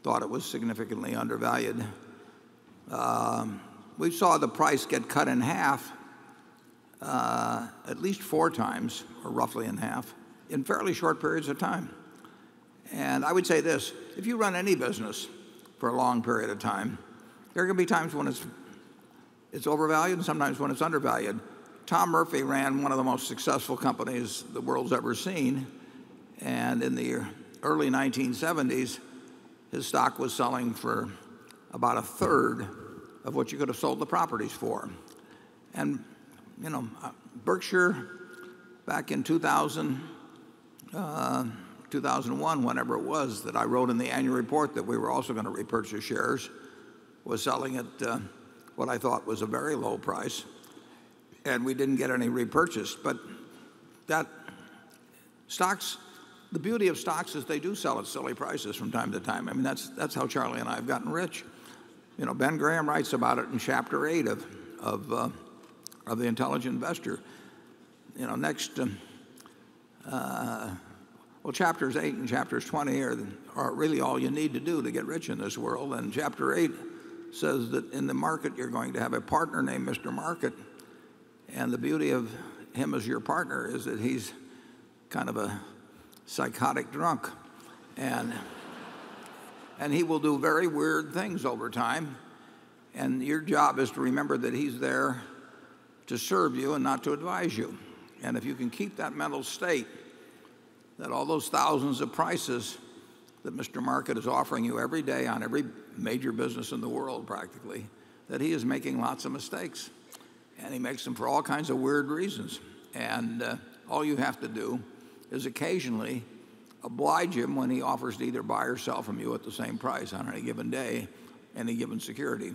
S1: thought it was significantly undervalued. Um, we saw the price get cut in half uh, at least four times, or roughly in half, in fairly short periods of time. And I would say this if you run any business for a long period of time, there are going to be times when it's, it's overvalued and sometimes when it's undervalued. Tom Murphy ran one of the most successful companies the world's ever seen. And in the early 1970s, his stock was selling for about a third of what you could have sold the properties for. And, you know, uh, Berkshire, back in 2000, uh, 2001, whenever it was, that I wrote in the annual report that we were also going to repurchase shares, was selling at uh, what I thought was a very low price. And we didn't get any repurchased. But that stocks the beauty of stocks is they do sell at silly prices from time to time. I mean, that's, how Charlie and I have gotten rich. You know, Ben Graham writes about it in chapter 8 of, uh, The Intelligent Investor. You know, next, um, uh, Uh, well, chapters 8 and chapters 20 are, are really all you need to do to get rich in this world. And chapter 8 says that in the market you're going to have a partner named Mr. Market. And the beauty of him as your partner is that he's kind of a psychotic drunk. And, and he will do very weird things over time. And your job is to remember that he's there to serve you and not to advise you. And if you can keep that mental state, that all those thousands of prices that Mr. Market is offering you every day on every major business in the world, practically, that he is making lots of mistakes. And he makes them for all kinds of weird reasons. And uh, all you have to do is occasionally oblige him when he offers to either buy or sell from you at the same price on any given day, any given security.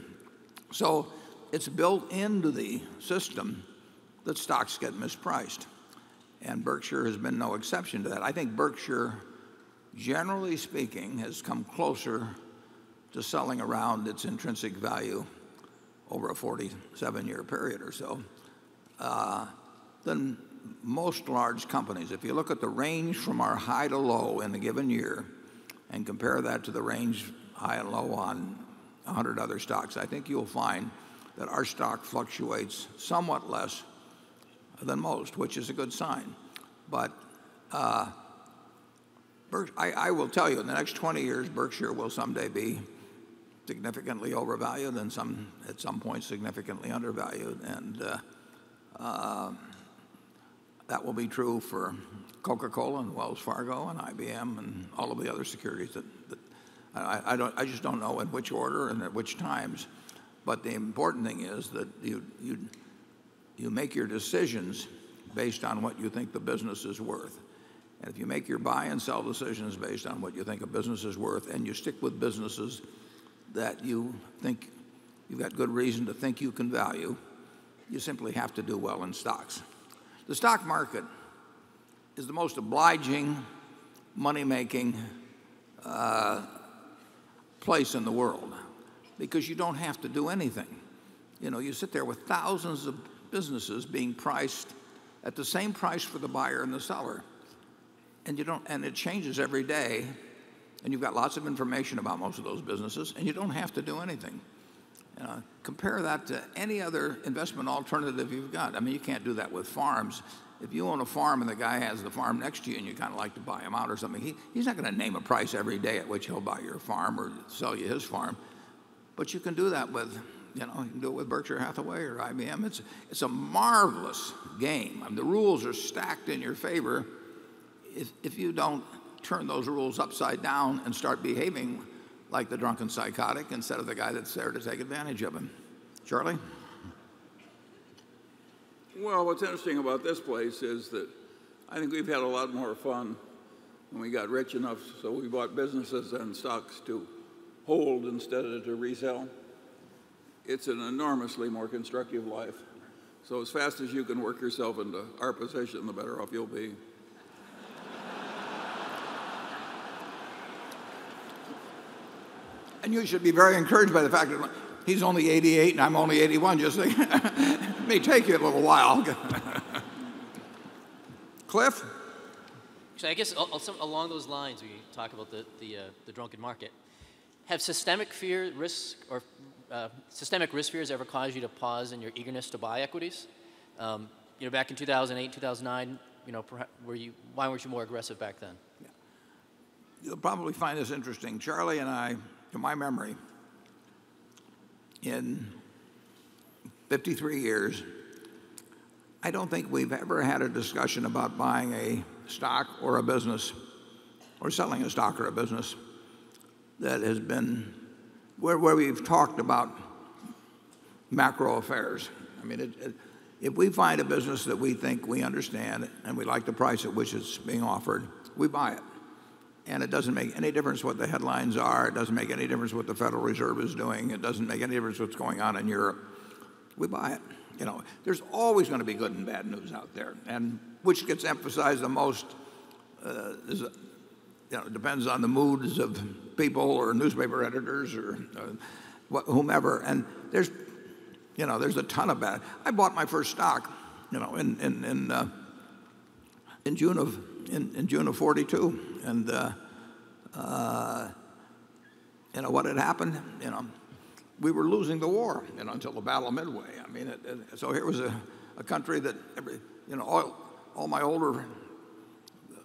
S1: So it's built into the system that stocks get mispriced. And Berkshire has been no exception to that. I think Berkshire, generally speaking, has come closer to selling around its intrinsic value over a 47 year period or so uh, than most large companies. If you look at the range from our high to low in a given year and compare that to the range high and low on 100 other stocks, I think you'll find that our stock fluctuates somewhat less than most, which is a good sign. But uh, I, I will tell you, in the next 20 years, Berkshire will someday be significantly overvalued and some, at some point significantly undervalued. And uh, uh, that will be true for Coca-Cola and Wells Fargo and IBM and all of the other securities that, that I, I, don't, I just don't know in which order and at which times. But the important thing is that you, you, you make your decisions based on what you think the business is worth. And if you make your buy and sell decisions based on what you think a business is worth and you stick with businesses that you think you've got good reason to think you can value, you simply have to do well in stocks. The stock market is the most obliging, money making uh, place in the world because you don't have to do anything. You know, you sit there with thousands of businesses being priced at the same price for the buyer and the seller. And you don't and it changes every day. And you've got lots of information about most of those businesses, and you don't have to do anything. Know, compare that to any other investment alternative you've got. I mean, you can't do that with farms. If you own a farm and the guy has the farm next to you and you kind of like to buy him out or something, he, he's not going to name a price every day at which he'll buy your farm or sell you his farm. But you can do that with, you know, you can do it with Berkshire Hathaway or IBM. It's, it's a marvelous game. I mean, the rules are stacked in your favor if, if you don't turn those rules upside down and start behaving like the drunken psychotic instead of the guy that's there to take advantage of him. Charlie?
S3: Well, what's interesting about this place is that I think we've had a lot more fun when we got rich enough so we bought businesses and stocks to hold instead of to resell. It's an enormously more constructive life. So as fast as you can work yourself into our position, the better off you'll be.
S1: And you should be very encouraged by the fact that he's only 88 and I'm only 81. Just think, it may take you a little while. Cliff?
S4: So I guess along those lines, we talk about the, the, uh, the drunken market. Have systemic fear, risk, or uh, systemic risk fears ever cause you to pause in your eagerness to buy equities? Um, you know, back in 2008, 2009, you know, were you, why weren't you more aggressive back then? Yeah.
S1: You'll probably find this interesting. Charlie and I to my memory, in 53 years, I don't think we've ever had a discussion about buying a stock or a business or selling a stock or a business that has been where, where we've talked about macro affairs. I mean, it, it, if we find a business that we think we understand and we like the price at which it's being offered, we buy it and it doesn't make any difference what the headlines are. It doesn't make any difference what the Federal Reserve is doing. It doesn't make any difference what's going on in Europe. We buy it. You know, there's always going to be good and bad news out there, and which gets emphasized the most uh, is, you know, depends on the moods of people or newspaper editors or uh, whomever. And there's, you know, there's a ton of bad. I bought my first stock, you know, in in in, uh, in June of in, in June of 42. And, uh, uh, you know, what had happened, you know, we were losing the war, you know, until the Battle of Midway. I mean, it, it, so here was a, a country that, every, you know, all, all my older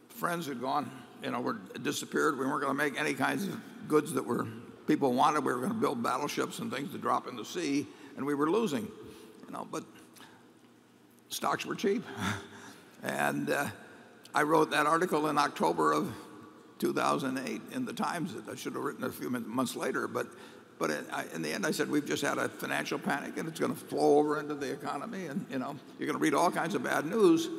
S1: friends had gone, you know, were disappeared. We weren't going to make any kinds of goods that were people wanted. We were going to build battleships and things to drop in the sea, and we were losing, you know. But stocks were cheap, and uh, I wrote that article in October of 2008 in the Times. I should have written a few months later, but but in the end, I said we've just had a financial panic, and it's going to flow over into the economy, and you know you're going to read all kinds of bad news.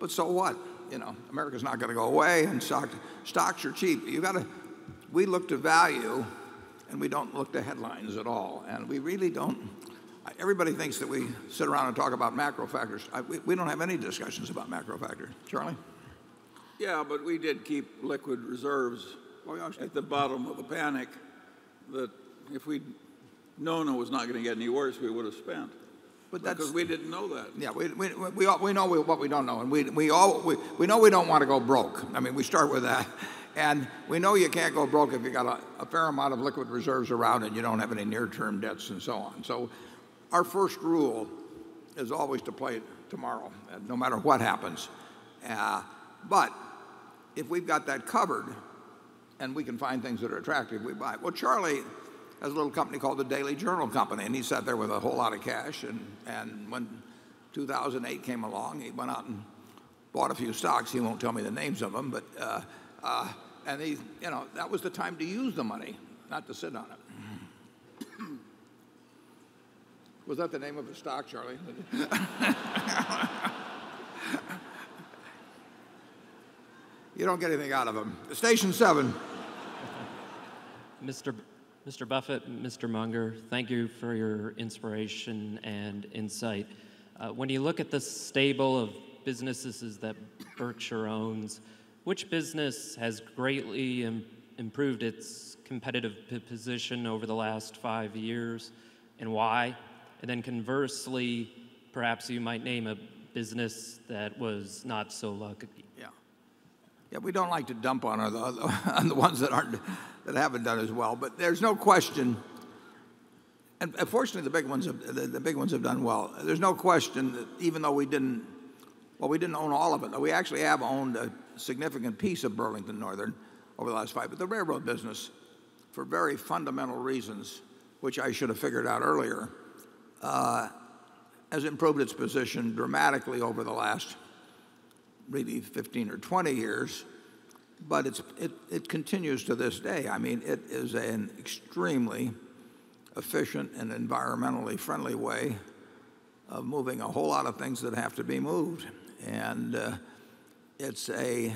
S1: But so what? You know, America's not going to go away and stock, stocks are cheap. You got to, we look to value and we don't look to headlines at all. And we really don't, everybody thinks that we sit around and talk about macro factors. I, we, we don't have any discussions about macro factors. Charlie?
S3: Yeah, but we did keep liquid reserves oh, at the bottom of the panic that if we'd known it was not going to get any worse, we would have spent.
S1: But
S3: because we didn't know that.
S1: Yeah, we, we, we, all, we know we, what we don't know, and we, we, all, we, we know we don't want to go broke. I mean, we start with that. And we know you can't go broke if you got a, a fair amount of liquid reserves around and you don't have any near-term debts and so on. So our first rule is always to play tomorrow, uh, no matter what happens. Uh, but if we've got that covered and we can find things that are attractive, we buy. Well, Charlie has a little company called the Daily Journal Company, and he sat there with a whole lot of cash. And, and when 2008 came along, he went out and bought a few stocks. He won't tell me the names of them, but uh, uh, and he, you know, that was the time to use the money, not to sit on it. was that the name of a stock, Charlie? you don't get anything out of him. Station seven.
S16: Mr. Mr. Buffett, Mr. Munger, thank you for your inspiration and insight. Uh, when you look at the stable of businesses that Berkshire owns, which business has greatly Im- improved its competitive p- position over the last five years and why? And then conversely, perhaps you might name a business that was not so lucky.
S1: Yeah. Yeah, we don't like to dump on, the, on the ones that aren't that haven't done as well, but there's no question. And fortunately, the big ones have, the big ones have done well. There's no question that even though we didn't, well, we didn't own all of it. We actually have owned a significant piece of Burlington Northern over the last five. But the railroad business, for very fundamental reasons, which I should have figured out earlier, uh, has improved its position dramatically over the last really 15 or 20 years, but it's, it, it continues to this day. I mean, it is an extremely efficient and environmentally friendly way of moving a whole lot of things that have to be moved. And uh, it's a,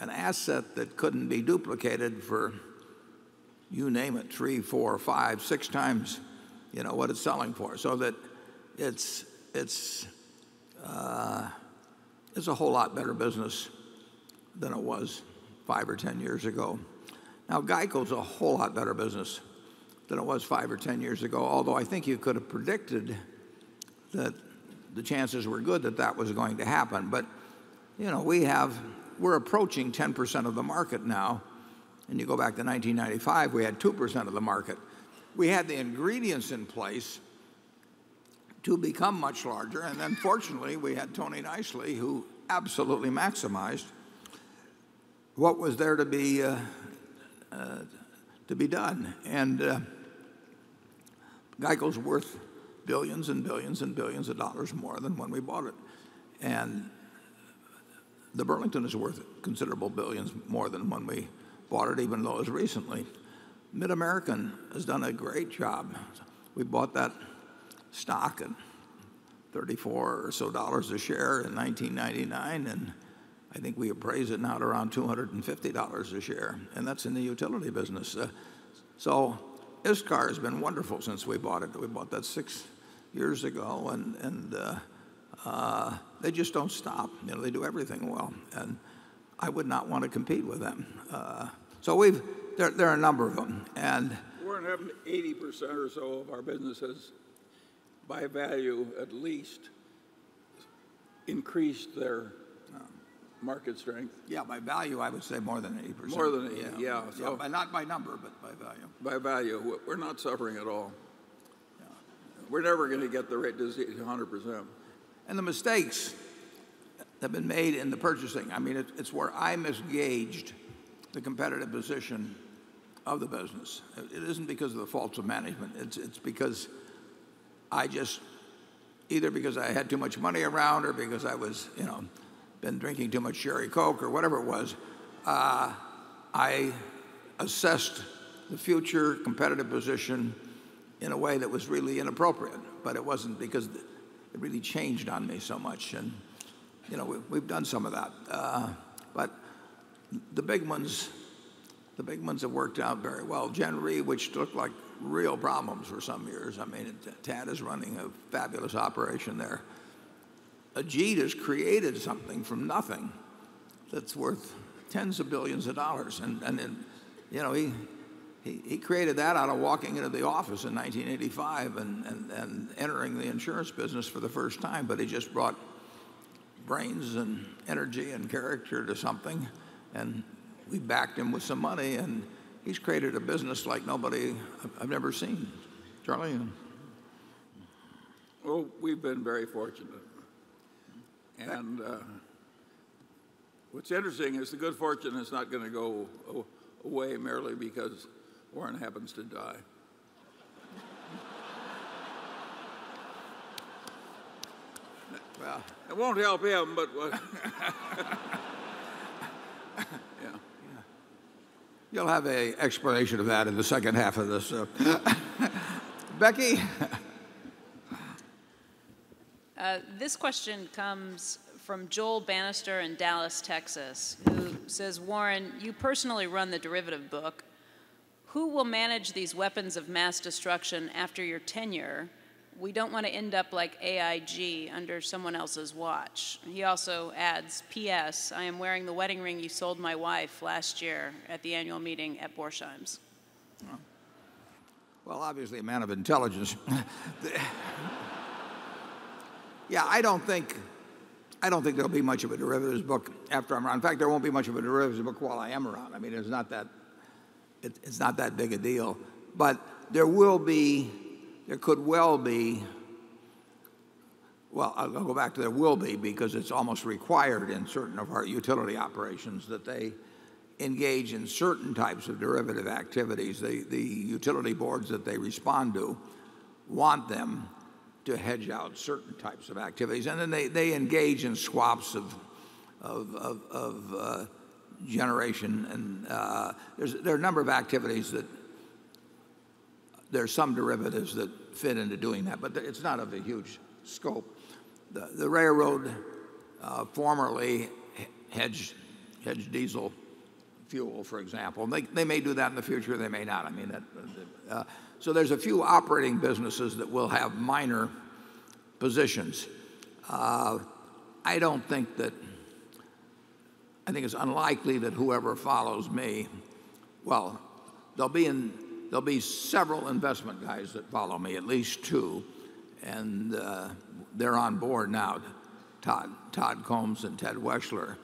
S1: an asset that couldn't be duplicated for, you name it, three, four, five, six times, you know, what it's selling for. So that it's, it's, uh, it's a whole lot better business than it was five or 10 years ago. Now, Geico's a whole lot better business than it was five or 10 years ago, although I think you could have predicted that the chances were good that that was going to happen. But, you know, we have, we're approaching 10% of the market now. And you go back to 1995, we had 2% of the market. We had the ingredients in place to become much larger. And then fortunately, we had Tony Nicely, who absolutely maximized what was there to be, uh, uh, to be done. And uh, Geico's worth billions and billions and billions of dollars more than when we bought it. And the Burlington is worth considerable billions more than when we bought it, even though it was recently. MidAmerican has done a great job. We bought that stock at 34 or so dollars a share in 1999, and I think we appraise it now at around $250 a share, and that's in the utility business. Uh, so ISCAR has been wonderful since we bought it. We bought that six years ago, and, and uh, uh, they just don't stop. You know, they do everything well, and I would not want to compete with them. So we've there, there are a number of them, and
S3: Warren, haven't 80% or so of our businesses, by value at least, increased their um, market strength?
S1: yeah, by value, I would say more than 80%.
S3: More than 80, yeah, so-
S1: but not by number, but by value.
S3: By value, we- we're not suffering at all. We're never going to get the rate to 100%.
S1: And the mistakes have been made in the purchasing. I mean, it, it's where I misgauged the competitive position of the business. It, it isn't because of the faults of management. It's, it's because I just, either because I had too much money around or because I was, you know, been drinking too much Cherry Coke or whatever it was, uh, I assessed the future competitive position in a way that was really inappropriate. But it wasn't because it really changed on me so much. And you know, we, we've done some of that. Uh, but the big ones, the big ones have worked out very well. Gen Re, which looked like real problems for some years. I mean, Tad is running a fabulous operation there. Ajit has created something from nothing that's worth tens of billions of dollars. And, and, you know, he, he, he created that out of walking into the office in 1985 and, and, and entering the insurance business for the first time. But he just brought brains and energy and character to something. And we backed him with some money. And he's created a business like nobody I've never seen. Charlie?
S3: Well, we've been very fortunate. And uh, what's interesting is the good fortune is not going to go away merely because Warren happens to die. Well, it won't help him, but.
S1: Yeah. You'll have an explanation of that in the second half of this. Uh, Becky?
S6: Uh, this question comes from Joel Bannister in Dallas, Texas, who says Warren, you personally run the derivative book. Who will manage these weapons of mass destruction after your tenure? We don't want to end up like AIG under someone else's watch. He also adds, P.S. I am wearing the wedding ring you sold my wife last year at the annual meeting at Borsheim's.
S1: Well, obviously, a man of intelligence. yeah, I don't think. I don't think there'll be much of a derivatives book after I'm around. In fact, there won't be much of a derivatives book while I am around. I mean, it's not that it, it's not that big a deal. But there will be, there could well be, well, I'll go back to there will be because it's almost required in certain of our utility operations that they engage in certain types of derivative activities. The, the utility boards that they respond to want them to hedge out certain types of activities. And then they, they engage in swaps of, of, of, of uh, generation. And uh, there are a number of activities that there's some derivatives that fit into doing that, but it's not of a huge scope. The, the railroad uh, formerly hedged, hedged diesel fuel, for example. They, they may do that in the future, they may not. I mean, that, uh, so there's a few operating businesses that will have minor positions. Uh, I don't think that I think it's unlikely that whoever follows me, well, they'll be, in, there'll be several investment guys that follow me, at least two, and uh, they're on board now. Todd, Todd Combs and Ted Weschler.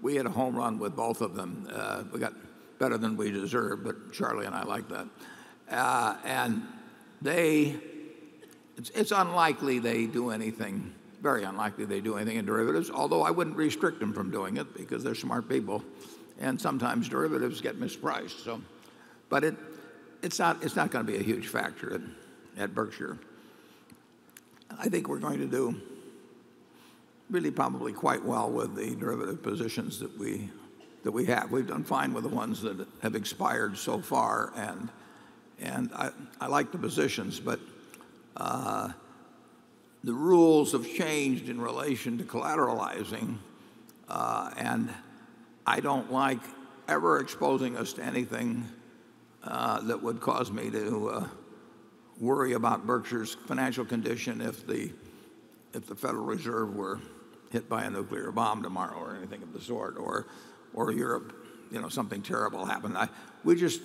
S1: We had a home run with both of them. Uh, we got better than we deserved, but Charlie and I like that. Uh, and they, it's, it's unlikely they do anything very unlikely they do anything in derivatives, although I wouldn't restrict them from doing it because they're smart people. And sometimes derivatives get mispriced. So, but it, it's not, it's not going to be a huge factor at, at Berkshire. I think we're going to do really probably quite well with the derivative positions that we, that we have. We've done fine with the ones that have expired so far, and, and I, I like the positions, but uh, the rules have changed in relation to collateralizing, uh, and I don't like ever exposing us to anything that would cause me to uh, worry about Berkshire's financial condition if the Federal Reserve were hit by a nuclear bomb tomorrow or anything of the sort, or Europe, you know, something terrible happened. I, we just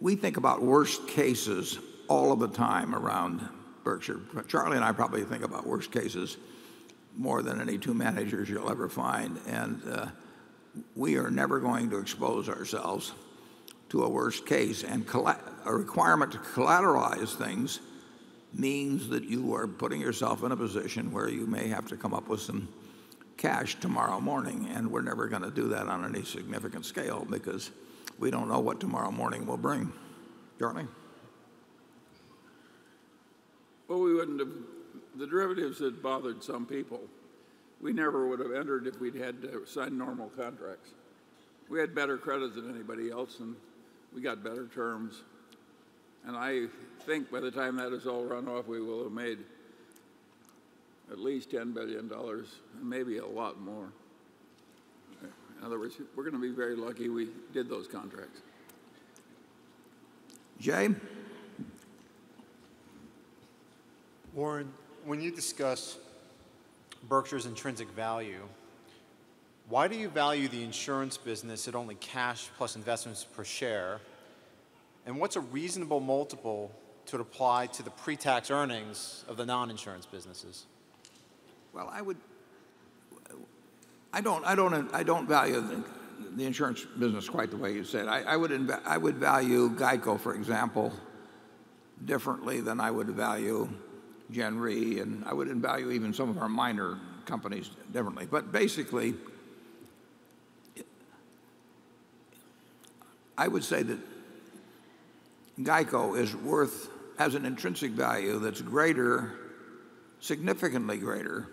S1: we think about worst cases all of the time around Berkshire. Charlie and I probably think about worst cases more than any two managers you'll ever find. And uh, we are never going to expose ourselves to a worst case. And a requirement to collateralize things means that you are putting yourself in a position where you may have to come up with some cash tomorrow morning. And we're never going to do that on any significant scale because we don't know what tomorrow morning will bring. Charlie?
S3: Well, we wouldn't have, the derivatives had bothered some people. We never would have entered if we'd had to sign normal contracts. We had better credit than anybody else, and we got better terms. And I think by the time that is all run off, we will have made at least $10 billion, and maybe a lot more. In other words, we're going to be very lucky we did those contracts.
S1: Jay?
S7: Warren, when you discuss Berkshire's intrinsic value, why do you value the insurance business at only cash plus investments per share? And what's a reasonable multiple to apply to the pre tax earnings of the non insurance businesses?
S1: Well, I would, I don't, I don't, I don't value the, the insurance business quite the way you said. I, I would, I would value Geico, for example, differently than I would value Gen Re, and I would value even some of our minor companies differently. But basically, I would say that Geico is worth, has an intrinsic value that's greater, significantly greater,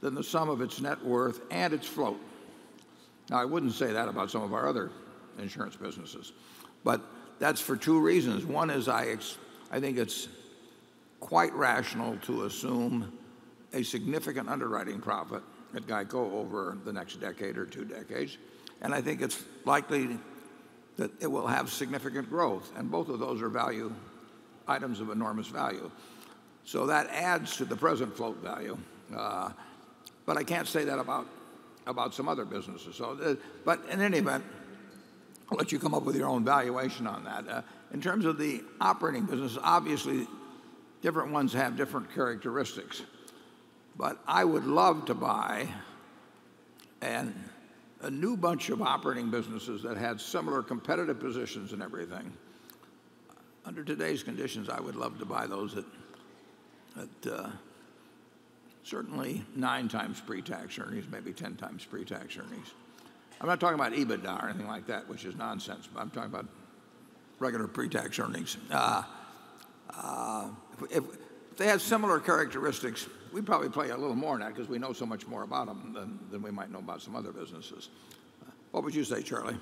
S1: than the sum of its net worth and its float. Now, I wouldn't say that about some of our other insurance businesses, but that's for two reasons. One is I, I think it's quite rational to assume a significant underwriting profit at Geico over the next decade or two decades. And I think it's likely that it will have significant growth. And both of those are value items of enormous value. So that adds to the present float value. Uh, but I can't say that about, about some other businesses. So, uh, but in any event, I'll let you come up with your own valuation on that. Uh, in terms of the operating business, obviously different ones have different characteristics. But I would love to buy an, a new bunch of operating businesses that had similar competitive positions and everything. Under today's conditions, I would love to buy those at, uh, certainly nine times pre-tax earnings, maybe 10 times pre-tax earnings. I'm not talking about EBITDA or anything like that, which is nonsense, but I'm talking about regular pre-tax earnings. Uh, uh, if they had similar characteristics, we'd probably play a little more in that because we know so much more about them than, than we might know about some other businesses. What would you say, Charlie?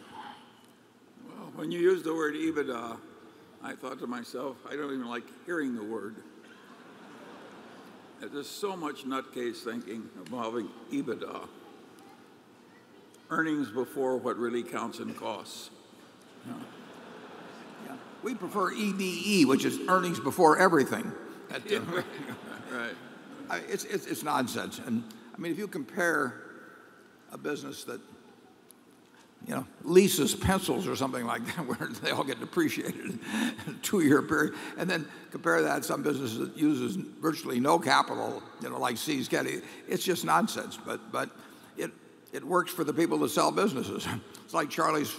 S3: Well, when you used the word EBITDA, I thought to myself, I don't even like hearing the word. There's so much nutcase thinking involving EBITDA. Earnings before what really counts in costs.
S1: Yeah. We prefer EBE, which is earnings before everything. At, uh,
S3: right.
S1: I, it's, it's, it's nonsense. And I mean, if you compare a business that you know, leases pencils or something like that, where they all get depreciated in a two-year period, and then compare that to some business that uses virtually no capital, you know, like See's Candy. It's just nonsense. But but it it works for the people that sell businesses. It's like Charlie's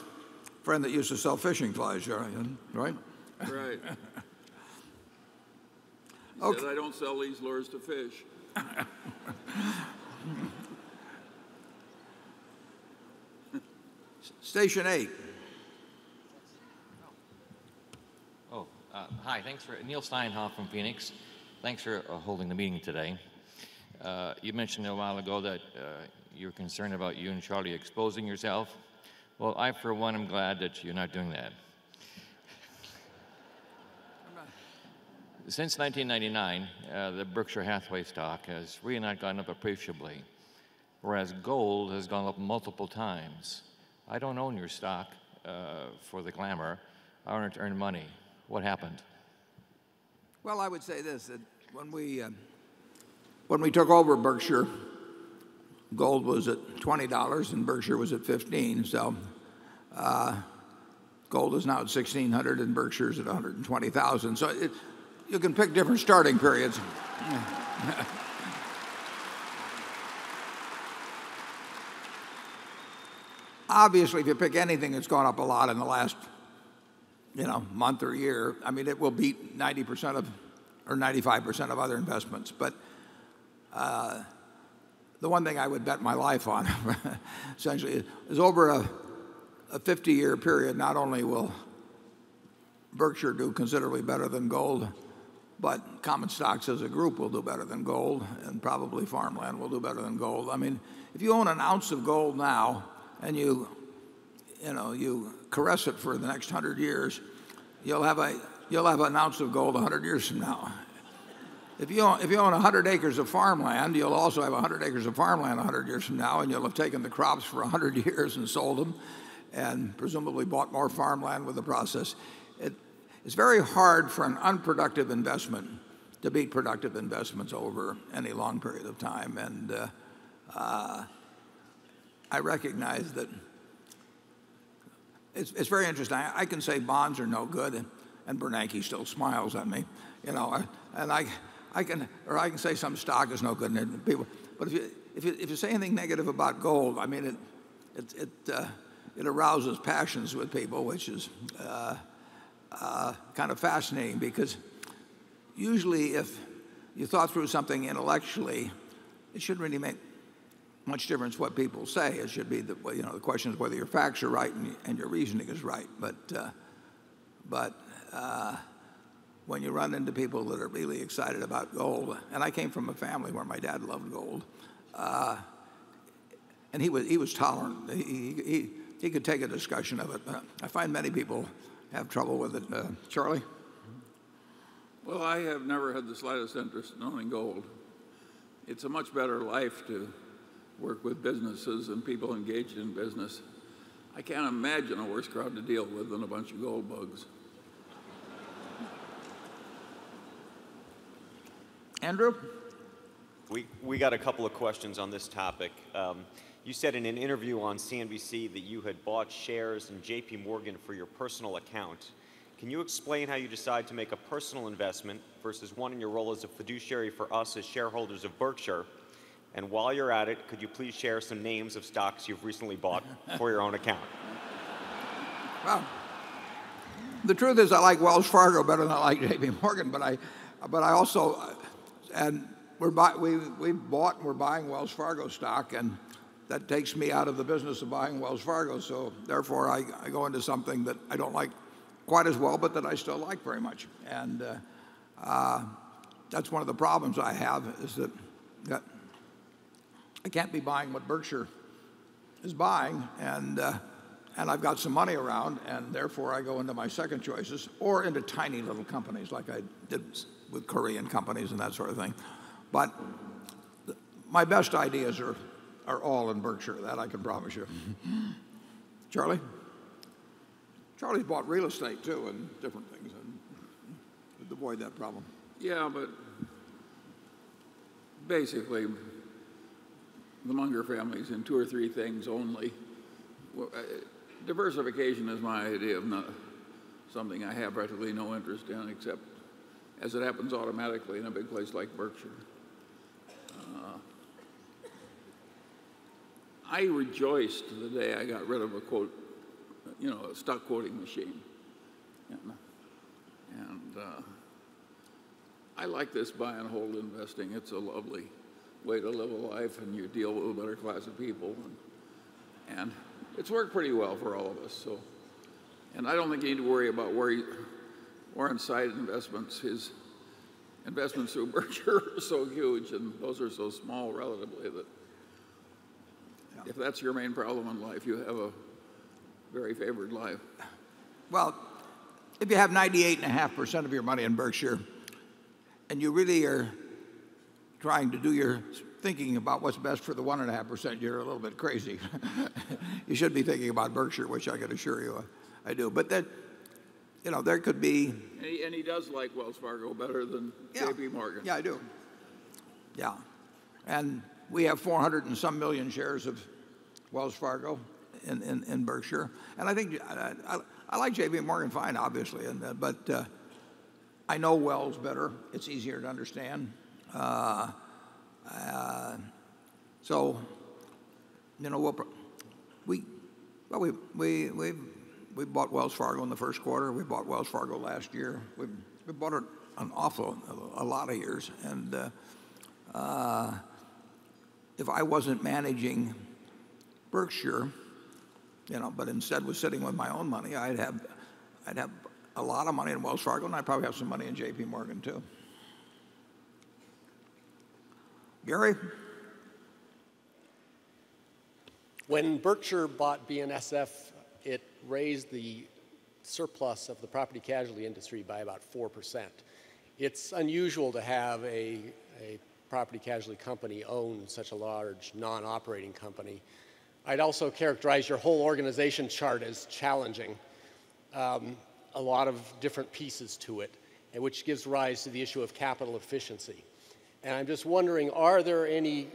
S1: friend that used to sell fishing flies, Charlie, right?
S3: Right. He
S1: Okay.
S3: said, I don't sell these lures to fish.
S1: Station eight.
S17: Oh, uh, hi. Thanks for Neil Steinhoff from Phoenix. Thanks for uh, holding the meeting today. Uh, you mentioned a while ago that uh, you're concerned about you and Charlie exposing yourself. Well, I, for one, am glad that you're not doing that. Since 1999, uh, the Berkshire Hathaway stock has really not gone up appreciably, whereas gold has gone up multiple times. I don't own your stock uh, for the glamour. I want to earn money. What happened?
S1: Well, I would say this: that when we uh, when we took over Berkshire, gold was at twenty dollars and Berkshire was at fifteen. So uh, gold is now at sixteen hundred and Berkshire's at one hundred and twenty thousand. So it, you can pick different starting periods. Obviously, if you pick anything that's gone up a lot in the last you know, month or year, I mean, it will beat 90% of or 95% of other investments. But uh, the one thing I would bet my life on, essentially, is over a, a 50 year period, not only will Berkshire do considerably better than gold, but common stocks as a group will do better than gold, and probably farmland will do better than gold. I mean, if you own an ounce of gold now and you, you know, you caress it for the next hundred years, you'll have a you'll have an ounce of gold hundred years from now. if you, own, if you own 100 acres of farmland, you'll also have 100 acres of farmland 100 years from now, and you'll have taken the crops for 100 years and sold them, and presumably bought more farmland with the process. It, it's very hard for an unproductive investment to beat productive investments over any long period of time. And uh, uh, I recognize that it's, it's very interesting. I, I can say bonds are no good, and, and Bernanke still smiles at me, you know. And I, I can, or I can say some stock is no good, and people. But if you, if you, if you say anything negative about gold, I mean, it, it, it, uh, it arouses passions with people, which is uh, kind of fascinating because usually if you thought through something intellectually, it shouldn't really make much difference what people say. It should be the you know the question is whether your facts are right and, and your reasoning is right. But uh, but uh, when you run into people that are really excited about gold, and I came from a family where my dad loved gold, uh, and he was he was tolerant. He, he, he could take a discussion of it. I find many people have trouble with it. Uh, Charlie.
S3: Well, I have never had the slightest interest in owning gold. It's a much better life to work with businesses and people engaged in business. I can't imagine a worse crowd to deal with than a bunch of gold bugs.
S1: Andrew?
S9: We, we got a couple of questions on this topic. Um, you said in an interview on CNBC that you had bought shares in JP Morgan for your personal account. Can you explain how you decide to make a personal investment versus one in your role as a fiduciary for us as shareholders of Berkshire? And while you're at it, could you please share some names of stocks you've recently bought for your own account?
S1: Well, the truth is, I like Wells Fargo better than I like J.P. Morgan, but I, but I also, uh, and we're buy, we we bought and we're buying Wells Fargo stock, and that takes me out of the business of buying Wells Fargo. So therefore, I, go into something that I don't like quite as well, but that I still like very much. And uh, uh, that's one of the problems I have is that, that I can't be buying what Berkshire is buying, and, uh, and I've got some money around, and therefore I go into my second choices or into tiny little companies like I did with Korean companies and that sort of thing. But my best ideas are, are all in Berkshire, that I can promise you. Charlie? Charlie's bought real estate too and different things and avoid that problem.
S3: Yeah, but basically, the Munger family's in two or three things only. Uh, diversification is my idea of not something I have practically no interest in, except as it happens automatically in a big place like Berkshire. Uh, I rejoiced the day I got rid of a quote, you know, a stock quoting machine. And, and uh, I like this buy and hold investing. It's a lovely way to live a life and you deal with a better class of people. And, and it's worked pretty well for all of us. So, and I don't think you need to worry about where he, Warren's side investments, his investments through Berkshire are so huge and those are so small relatively that if that's your main problem in life, you have a very favored life.
S1: Well, if you have 98.5% of your money in Berkshire and you really are trying to do your thinking about what's best for the 1.5%, you're a little bit crazy. you should be thinking about Berkshire, which I can assure you I do. But that, you know, there could be.
S3: And he, and he does like Wells Fargo better than
S1: Yeah.
S3: JP Morgan.
S1: Yeah, I do. Yeah. And we have 400 and some million shares of Wells Fargo in, Berkshire. And I think I, like JP Morgan fine, obviously, uh, but uh, I know Wells better. It's easier to understand. Uh, so, you know, we, well, we, we, we, we bought Wells Fargo in the first quarter. We bought Wells Fargo last year. We, bought it an awful, a, lot of years. And if I wasn't managing Berkshire, you know, but instead was sitting with my own money, I'd have, I'd have a lot of money in Wells Fargo, and I'd probably have some money in J.P. Morgan too. Gary?
S10: When Berkshire bought BNSF, it raised the surplus of the property casualty industry by about 4%. It's unusual to have a, a property casualty company own such a large non operating company. I'd also characterize your whole organization chart as challenging. Um, a lot of different pieces to it, and which gives rise to the issue of capital efficiency. And I'm just wondering are there any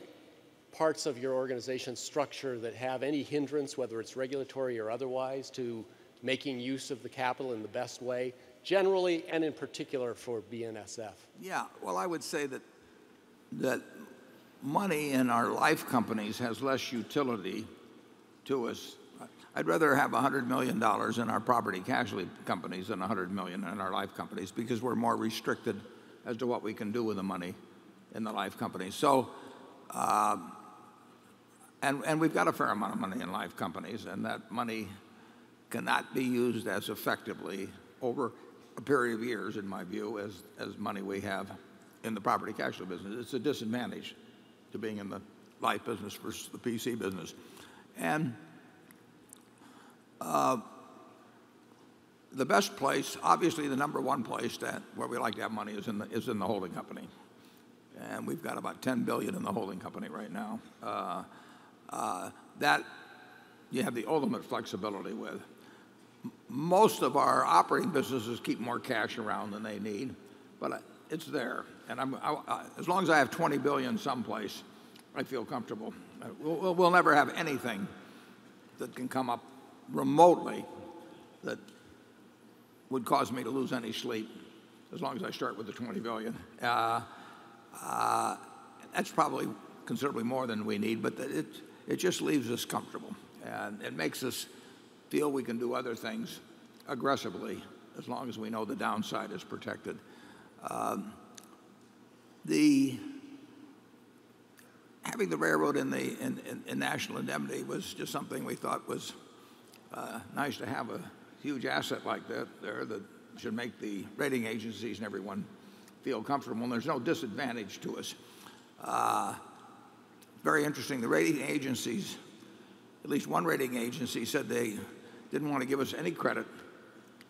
S10: parts of your organization structure that have any hindrance, whether it's regulatory or otherwise, to making use of the capital in the best way, generally and in particular for BNSF?
S1: Yeah, well, I would say that that money in our life companies has less utility to us. I'd rather have $100 million in our property casualty companies than 100 million in our life companies because we're more restricted as to what we can do with the money in the life companies. So, uh, and, and we've got a fair amount of money in life companies, and that money cannot be used as effectively over a period of years, in my view, as, as money we have in the property casualty business. It's a disadvantage to being in the life business versus the PC business. And uh, the best place, obviously the number one place that where we like to have money is in the, is in the holding company. And we've got about 10 billion in the holding company right now. Uh, uh, that you have the ultimate flexibility with. Most of our operating businesses keep more cash around than they need, but it's there. And I, as long as I have 20 billion someplace, I feel comfortable. We'll, we'll- we'll never have anything that can come up remotely that would cause me to lose any sleep as long as I start with the 20 billion. Uh, uh, that's probably considerably more than we need, but it, it just leaves us comfortable. And it makes us feel we can do other things aggressively as long as we know the downside is protected. Um, the having the railroad in the in, in, in national indemnity was just something we thought was uh, nice to have a huge asset like that there that should make the rating agencies and everyone feel comfortable. And there's no disadvantage to us. Uh, very interesting. The rating agencies, at least one rating agency, said they didn't want to give us any credit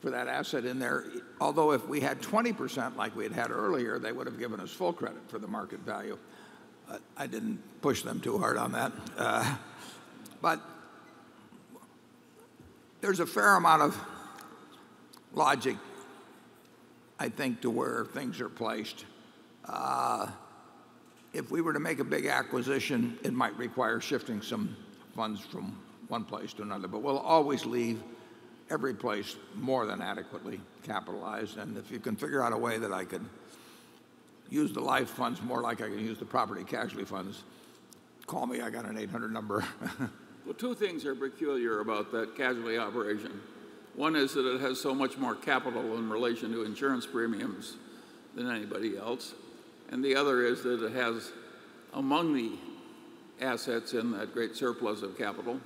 S1: for that asset in there. Although if we had 20% like we had had earlier, they would have given us full credit for the market value. I didn't push them too hard on that. Uh, but there's a fair amount of logic, I think, to where things are placed. Uh, if we were to make a big acquisition, it might require shifting some funds from one place to another, but we'll always leave every place more than adequately capitalized. And if you can figure out a way that I could use the life funds more like I can use the property casualty funds, call me. I got an 800 number.
S3: Well, two things are peculiar about that casualty operation. One is that it has so much more capital in relation to insurance premiums than anybody else. And the other is that it has, among the assets in that great surplus of capital,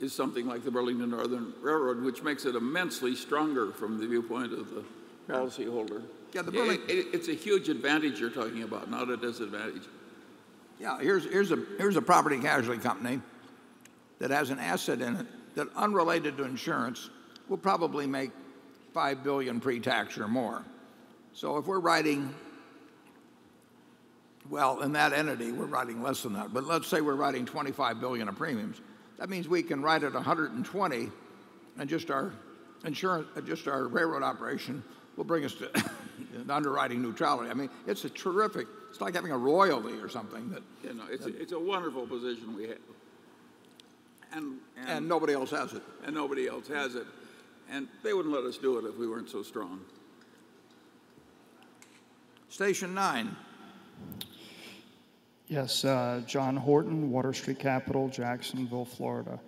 S3: is something like the Burlington Northern Railroad, which makes it immensely stronger from the viewpoint of the policyholder.
S1: Yeah, the
S3: It- it- it's a huge advantage you're talking about, not a disadvantage.
S1: Yeah, here's, here's, a, here's a property casualty company that has an asset in it that, unrelated to insurance, will probably make five billion pre-tax or more. So if we're writing, well, in that entity, we're writing less than that. But let's say we're writing 25 billion of premiums. That means we can write at 120, and just our insurance, just our railroad operation will bring us to underwriting neutrality. I mean, it's a terrific. It's like having a royalty or something that.
S3: You know, it's, a, it's a wonderful position we have. And,
S1: And nobody else has it.
S3: And nobody else has it. And they wouldn't let us do it if we weren't so strong.
S1: Station nine.
S18: Yes, uh, John Horton, Water Street Capital, Jacksonville, Florida.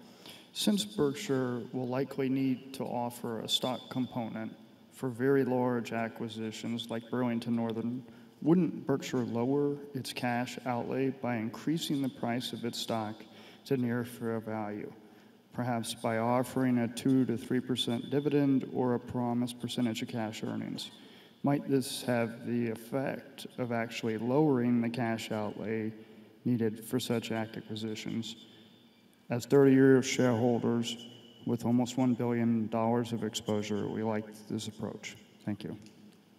S18: Since Berkshire will likely need to offer a stock component for very large acquisitions like Burlington Northern, wouldn't Berkshire lower its cash outlay by increasing the price of its stock to near fair value? Perhaps by offering a 2 to 3% dividend or a promised percentage of cash earnings. Might this have the effect of actually lowering the cash outlay needed for such acquisitions? As 30 year shareholders with almost $1 billion of exposure, we like this approach. Thank you.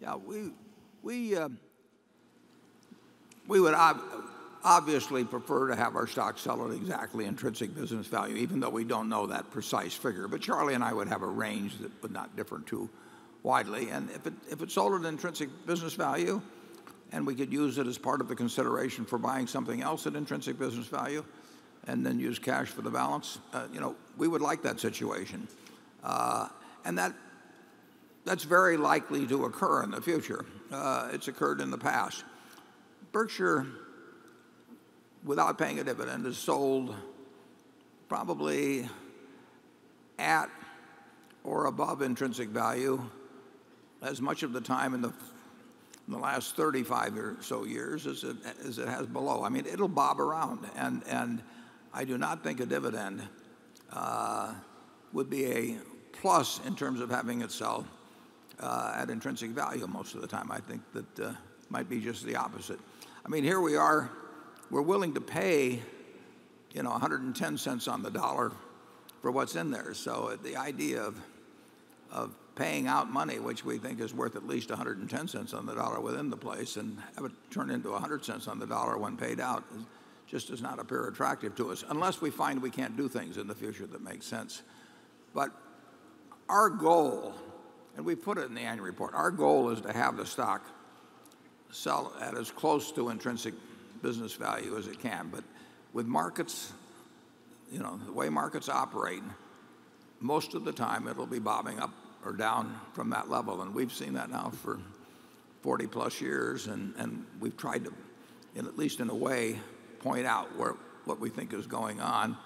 S1: Yeah, we, We, uh, we would ob- obviously prefer to have our stock sell at exactly intrinsic business value, even though we don't know that precise figure. But Charlie and I would have a range that would not differ too widely. And if it, if it sold at intrinsic business value, and we could use it as part of the consideration for buying something else at intrinsic business value, and then use cash for the balance, uh, you know, we would like that situation. Uh, and that, that's very likely to occur in the future. Uh, it's occurred in the past. Berkshire, without paying a dividend, has sold probably at or above intrinsic value as much of the time in the, last 35 or so years as it, as it has below. I mean, it'll bob around. And I do not think a dividend uh, would be a plus in terms of having it sell uh, at intrinsic value most of the time. I think that uh, might be just the opposite. I mean, here we are, we're willing to pay, you know, 110 cents on the dollar for what's in there. So the idea of, of paying out money, which we think is worth at least 110 cents on the dollar within the place, and have it turn into 100 cents on the dollar when paid out, just does not appear attractive to us, unless we find we can't do things in the future that make sense. But our goal, and we put it in the annual report, our goal is to have the stock sell at as close to intrinsic business value as it can. But with markets, you know, the way markets operate, most of the time it'll be bobbing up or down from that level. And we've seen that now for 40 plus years. And, and we've tried to, in, at least in a way, point out where, what we think is going on.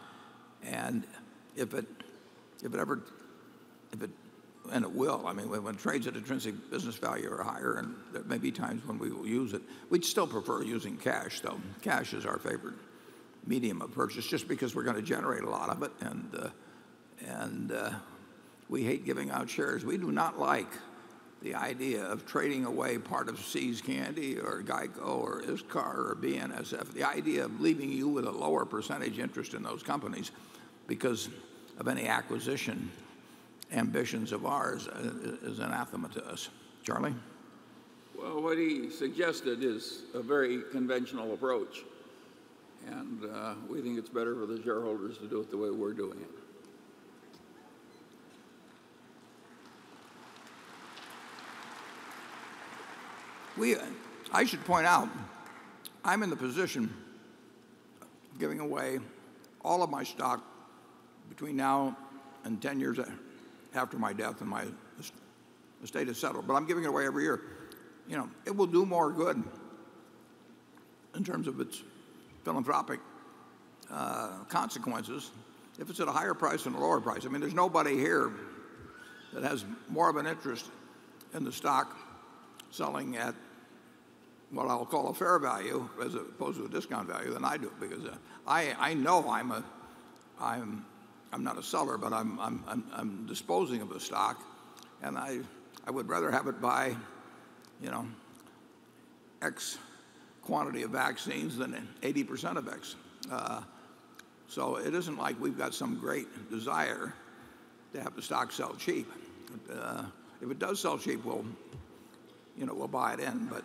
S1: And if it, if it ever, if it, and it will, I mean, when, when trades at intrinsic business value are higher, and there may be times when we will use it, we'd still prefer using cash, though. Cash is our favorite medium of purchase just because we're going to generate a lot of it. And, uh, and uh, we hate giving out shares. We do not like the idea of trading away part of See's Candy or Geico or ISCAR or BNSF, the idea of leaving you with a lower percentage interest in those companies because of any acquisition ambitions of ours uh, is anathema to us. Charlie?
S3: Well, what he suggested is a very conventional approach. And uh, we think it's better for the shareholders to do it the way we're doing it.
S1: I should point out, I'm in the position of giving away all of my stock between now and 10 years after my death and my estate is settled. But I'm giving it away every year. You know, it will do more good in terms of its philanthropic uh, consequences if it's at a higher price than a lower price. I mean, there's nobody here that has more of an interest in the stock selling at what I'll call a fair value as opposed to a discount value than I do because uh, I, know I'm a I'm I'm not a seller but I'm, I'm, I'm, I'm disposing of the stock and I I would rather have it buy you know X quantity of vaccines than 80% of X. Uh, so it isn't like we've got some great desire to have the stock sell cheap. Uh, if it does sell cheap, we'll, you know, we'll buy it in. But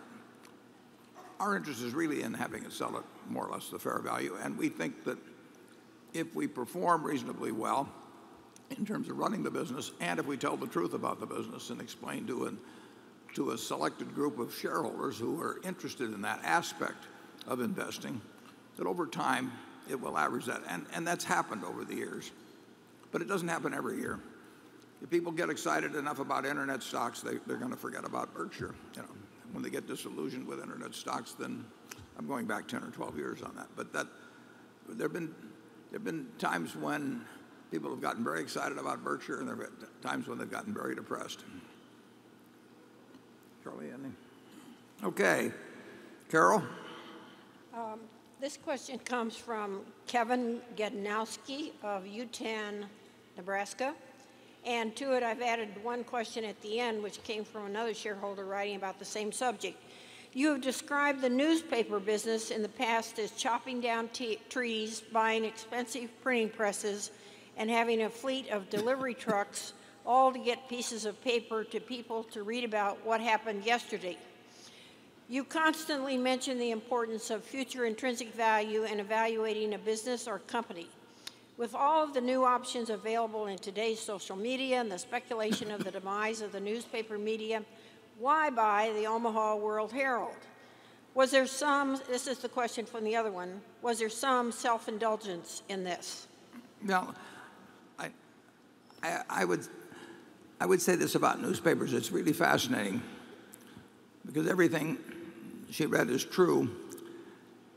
S1: our interest is really in having it sell at more or less the fair value. And we think that if we perform reasonably well in terms of running the business, and if we tell the truth about the business and explain to to a selected group of shareholders who are interested in that aspect of investing, that over time it will average that. And, and that's happened over the years. But it doesn't happen every year. If people get excited enough about internet stocks, they, they're going to forget about Berkshire. You know, when they get disillusioned with internet stocks, then I'm going back 10 or 12 years on that. But that, there have been, there have been times when people have gotten very excited about Berkshire, and there have been times when they've gotten very depressed. Charlie, anything? Okay. Carol?
S2: Um, this question comes from Kevin Gednowski of Yutan, Nebraska. And to it, I've added one question at the end, which came from another shareholder writing about the same subject. You have described the newspaper business in the past as chopping down trees, buying expensive printing presses, and having a fleet of delivery trucks all to get pieces of paper to people to read about what happened yesterday. You constantly mention the importance of future intrinsic value in evaluating a business or company. With all of the new options available in today's social media and the speculation of the demise of the newspaper media, why buy the Omaha World Herald? Was there some, this is the question from the other one, was there some self indulgence in this?
S1: Well, I, I, I, would, I would say this about newspapers. It's really fascinating because everything she read is true,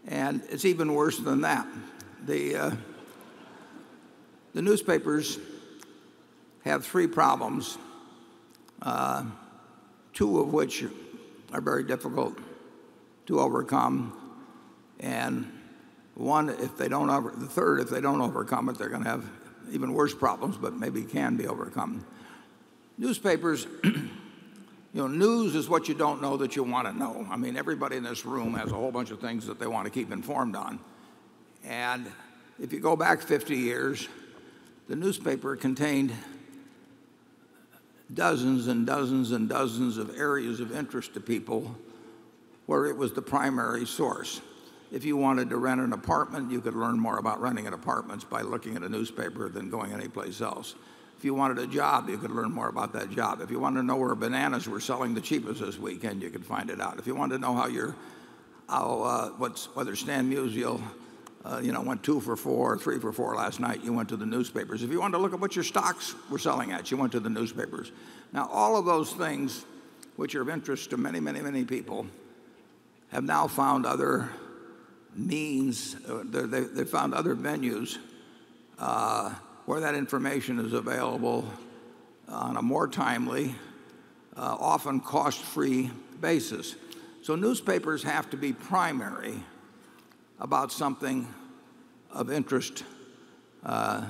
S1: and it's even worse than that. The, uh, the newspapers have three problems, uh, two of which are very difficult to overcome. And one, if they don't over, the third, if they don't overcome it, they're going to have even worse problems, but maybe can be overcome. Newspapers, you know, news is what you don't know that you want to know. I mean, everybody in this room has a whole bunch of things that they want to keep informed on. And if you go back 50 years, the newspaper contained dozens and dozens and dozens of areas of interest to people where it was the primary source. If you wanted to rent an apartment, you could learn more about renting an apartment by looking at a newspaper than going anyplace else. If you wanted a job, you could learn more about that job. If you wanted to know where bananas were selling the cheapest this weekend, you could find it out. If you wanted to know how your, how, uh, what's, whether Stan Musial you know, went two for four, three for four last night, you went to the newspapers. If you wanted to look at what your stocks were selling at, you went to the newspapers. Now, all of those things, which are of interest to many, many, many people, have now found other means, uh, they, they found other venues uh, where that information is available on a more timely, uh, often cost free basis. So newspapers have to be primary about something of interest uh,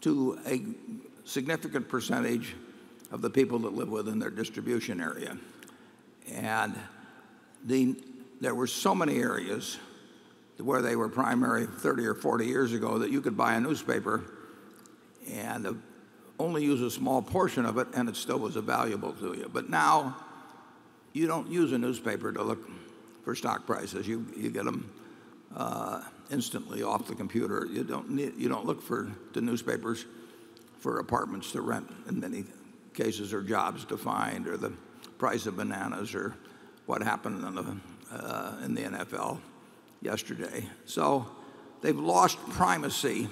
S1: to a significant percentage of the people that live within their distribution area. And the, there were so many areas where they were primary 30 or 40 years ago that you could buy a newspaper and only use a small portion of it and it still was valuable to you. But now you don't use a newspaper to look for stock prices. You, you get them instantly off the computer. You don't, need, you don't look for the newspapers for apartments to rent in many cases or jobs to find or the price of bananas or what happened in the, uh, in the NFL yesterday. So they've lost primacy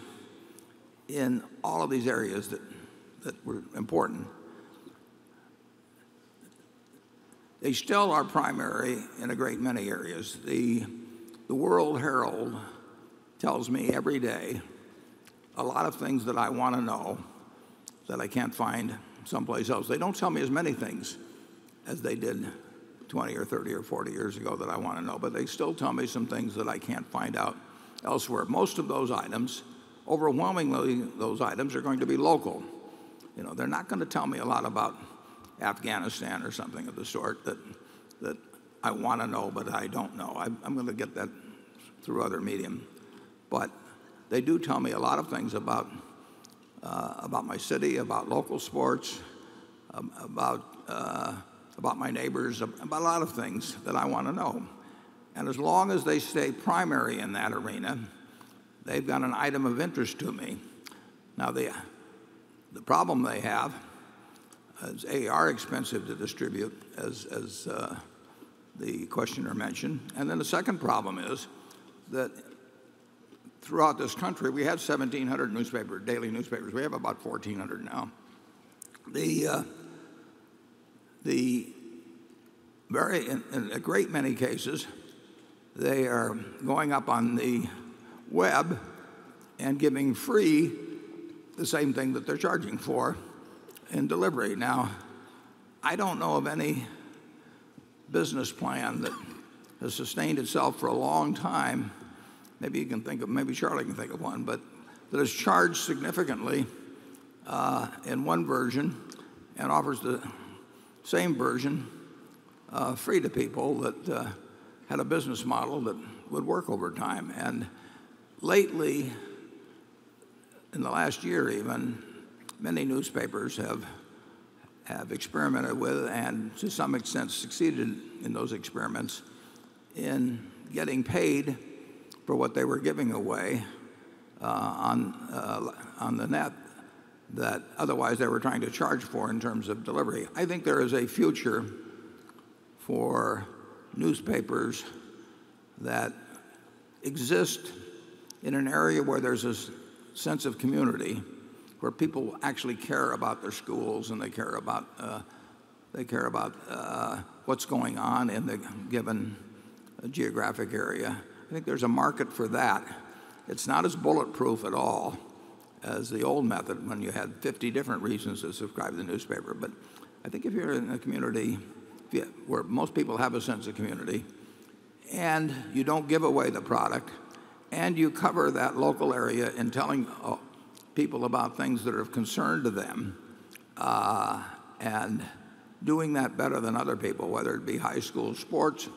S1: in all of these areas that, that were important. They still are primary in a great many areas. The, the World Herald tells me every day a lot of things that I want to know that I can't find someplace else. They don't tell me as many things as they did 20 or 30 or 40 years ago that I want to know, but they still tell me some things that I can't find out elsewhere. Most of those items, overwhelmingly, those items are going to be local. You know, they're not going to tell me a lot about Afghanistan or something of the sort that, that I want to know, but I don't know. I, am going to get that through other medium. But they do tell me a lot of things about, uh, about my city, about local sports, um, about uh, about my neighbors, about a lot of things that I want to know. And as long as they stay primary in that arena, they've got an item of interest to me. Now, the, the problem they have is A, are expensive to distribute, as, as uh, the questioner mentioned. And then the second problem is that throughout this country, we had 1,700 newspaper, daily newspapers. We have about 1,400 now. The, uh, the very, in, in, a great many cases, they are going up on the web and giving free the same thing that they're charging for in delivery. Now, I don't know of any business plan that has sustained itself for a long time. Maybe you can think of, maybe Charlie can think of one, but that has charged significantly uh, in one version and offers the same version uh, free to people that uh, had a business model that would work over time. And lately, in the last year even, many newspapers have have experimented with and to some extent succeeded in those experiments in getting paid for what they were giving away uh, on, uh, on the net that otherwise they were trying to charge for in terms of delivery. I think there is a future for newspapers that exist in an area where there's a sense of community, where people actually care about their schools and they care about, uh, they care about uh, what's going on in the given geographic area. I think there's a market for that. It's not as bulletproof at all as the old method when you had 50 different reasons to subscribe to the newspaper. But I think if you're in a community where most people have a sense of community and you don't give away the product and you cover that local area in telling uh, people about things that are of concern to them uh, and doing that better than other people, whether it be high school sports.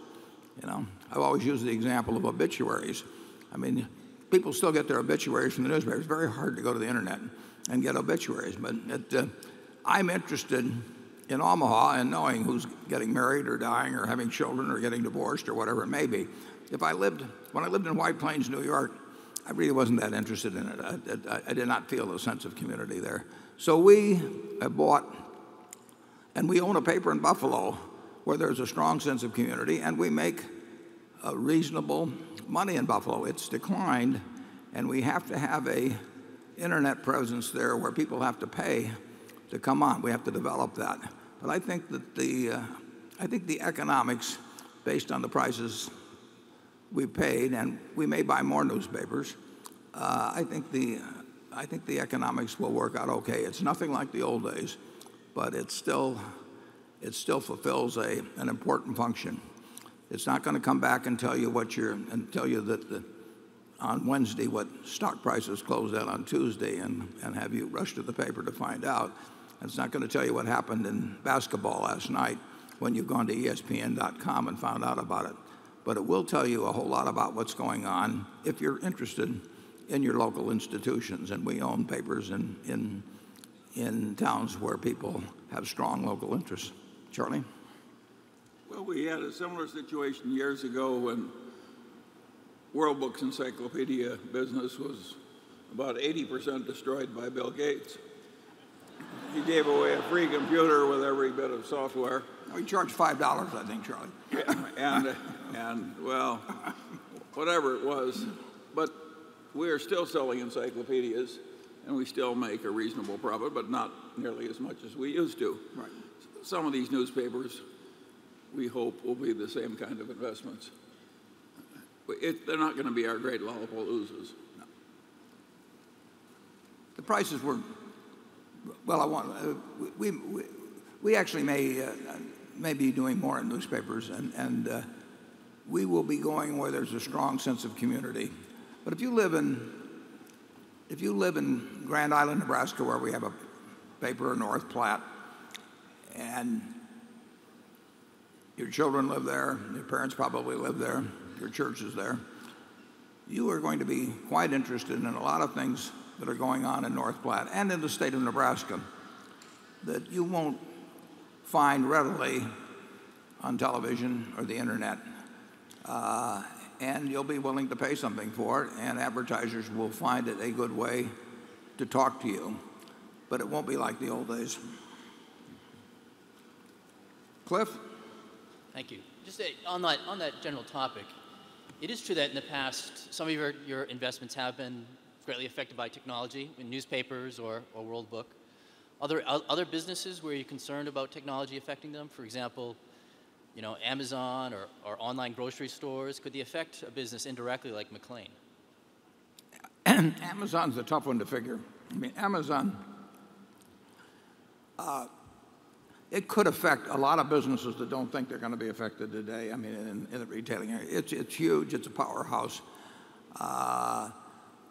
S1: You know, I've always used the example of obituaries. I mean, people still get their obituaries from the newspaper. It's very hard to go to the internet and get obituaries. But it, uh, I'm interested in Omaha and knowing who's getting married or dying or having children or getting divorced or whatever it may be. If I lived, when I lived in White Plains, New York, I really wasn't that interested in it. I, I, I did not feel a sense of community there. So we have bought, and we own a paper in Buffalo where there's a strong sense of community, and we make a reasonable money in Buffalo. It's declined, and we have to have a internet presence there where people have to pay to come on. We have to develop that. But I think that the, uh, I think the economics, based on the prices we paid, and we may buy more newspapers, uh, I think the, I think the economics will work out okay. It's nothing like the old days, but it still, it still fulfills a, an important function. It's not going to come back and tell you what you're and tell you that the, on Wednesday what stock prices closed at on Tuesday and, and have you rush to the paper to find out. It's not going to tell you what happened in basketball last night when you've gone to ESPN.com and found out about it. But it will tell you a whole lot about what's going on if you're interested in your local institutions. And we own papers in, in, in towns where people have strong local interests. Charlie?
S3: Well, we had a similar situation years ago when World Books Encyclopedia business was about 80% destroyed by Bill Gates. He gave away a free computer with every bit of software.
S1: We charged five dollars, I think, Charlie.
S3: and uh, and well, whatever it was, but we are still selling encyclopedias, and we still make a reasonable profit, but not nearly as much as we used to.
S1: Right.
S3: Some of these newspapers we hope will be the same kind of investments. It, they're not going to be our great Lollapaloozas. No.
S1: The prices were, well, I want, uh, we, we, we actually may, uh, may be doing more in newspapers, and, and uh, we will be going where there's a strong sense of community. But if you live in, if you live in Grand Island, Nebraska, where we have a paper in North Platte, and your children live there, your parents probably live there, your church is there. You are going to be quite interested in a lot of things that are going on in North Platte and in the state of Nebraska that you won't find readily on television or the internet. Uh, and you'll be willing to pay something for it, and advertisers will find it a good way to talk to you. But it won't be like the old days. Cliff?
S4: Thank you. Just on, that, on that general topic, it is true that in the past, some of your, your investments have been greatly affected by technology in newspapers or, or World Book. Are there other businesses where you're concerned about technology affecting them? For example, you know, Amazon or, or online grocery stores? Could they affect a business indirectly like McLane?
S1: Amazon's a tough one to figure. I mean, Amazon, uh, it could affect a lot of businesses that don't think they're going to be affected today. I mean, in, in the retailing area, it's, it's huge. It's a powerhouse. Uh,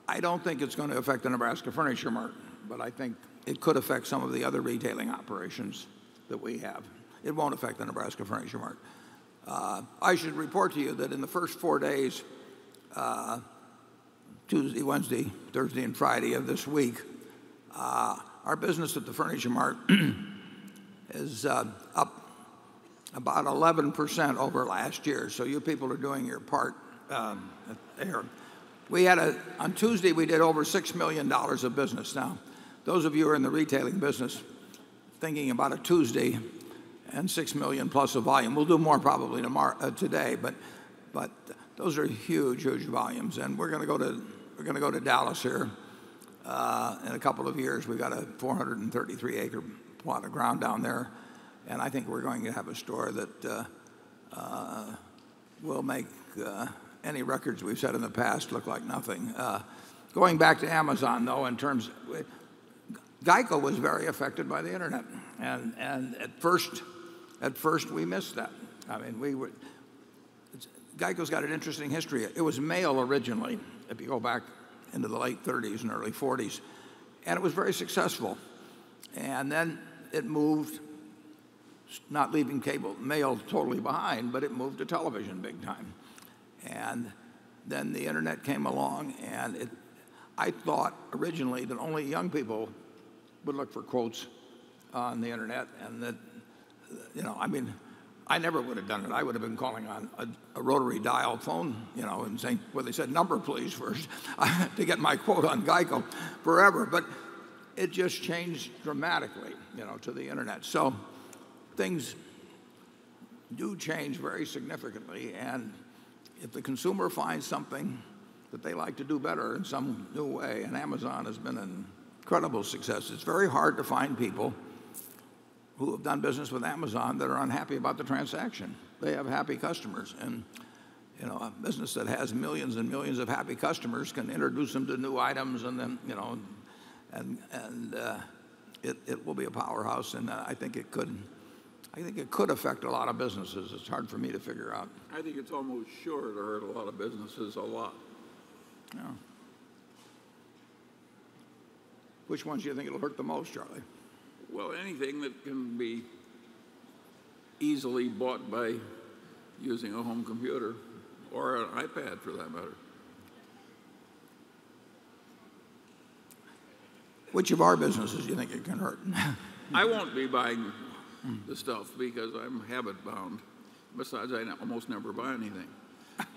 S1: I don't think it's going to affect the Nebraska Furniture Mart, but I think it could affect some of the other retailing operations that we have. It won't affect the Nebraska Furniture Mart. Uh, I should report to you that in the first four days, uh, Tuesday, Wednesday, Thursday, and Friday of this week, uh, our business at the Furniture Mart is uh, up about 11% over last year. So you people are doing your part um, there. We had a, on Tuesday, we did over $6 million of business. Now, those of you who are in the retailing business thinking about a Tuesday and 6 million plus of volume, we'll do more probably uh, today, but, those are huge, huge volumes. And we're going to go to, Dallas here uh, in a couple of years. We've got a 433 acre plot of ground down there. And I think we're going to have a store that uh, will make any records we've set in the past look like nothing. Going back to Amazon, though, in terms, Geico was very affected by the internet. At, first, at first, we missed that. I mean, we were, Geico's got an interesting history. It was mail originally, if you go back into the late 30s and early 40s. And it was very successful. And then it moved, not leaving cable mail totally behind, but it moved to television big time. And then the internet came along, and it, I thought originally that only young people would look for quotes on the internet, and that, you know, I mean, I never would have done it. I would have been calling on a, a rotary dial phone, you know, and saying, well, they said number please first to get my quote on Geico forever. But it just changed dramatically, you know, to the internet. So things do change very significantly. And if the consumer finds something that they like to do better in some new way, and Amazon has been an incredible success, it's very hard to find people who have done business with Amazon that are unhappy about the transaction. They have happy customers. And you know, a business that has millions and millions of happy customers can introduce them to new items and then, you know, and, and uh, it, it will be a powerhouse. And uh, I think it could, I think it could affect a lot of businesses. It's hard for me to figure out.
S3: I think it's almost sure to hurt a lot of businesses a lot.
S1: Yeah. Which ones do you think it'll hurt the most, Charlie?
S3: Well, anything that can be easily bought by using a home computer or an iPad for that matter.
S1: Which of our businesses do you think it can hurt?
S3: I won't be buying the stuff because I'm habit bound. Besides, I almost never buy anything.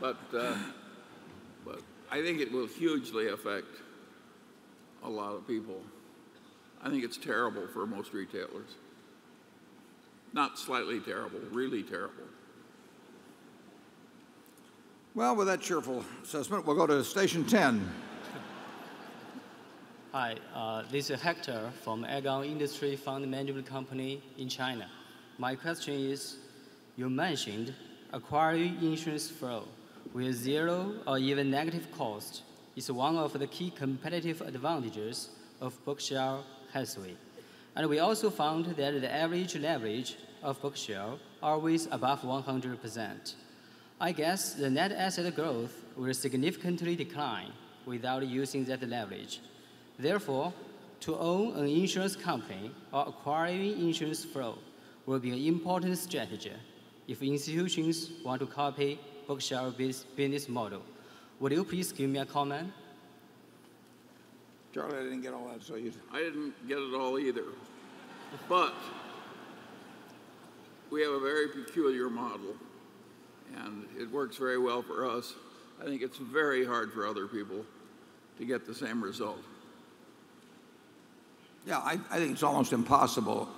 S3: but, uh, but I think it will hugely affect a lot of people. I think it's terrible for most retailers. Not slightly terrible, really terrible.
S1: Well, with that cheerful assessment, we'll go to station 10.
S19: Hi, uh, this is Hector from Aegon Industry Fund Management Company in China. My question is, you mentioned acquiring insurance flow with zero or even negative cost is one of the key competitive advantages of Berkshire Hathaway. And we also found that the average leverage of Berkshire always above 100%. I guess the net asset growth will significantly decline without using that leverage. Therefore, to own an insurance company or acquiring insurance flow will be an important strategy if institutions want to copy Berkshire business model. Would you please give me a comment?
S1: Charlie, I didn't get all that, so you.
S3: I didn't get it all either. But we have a very peculiar model, and it works very well for us. I think it's very hard for other people to get the same result.
S1: Yeah, I, I think it's almost impossible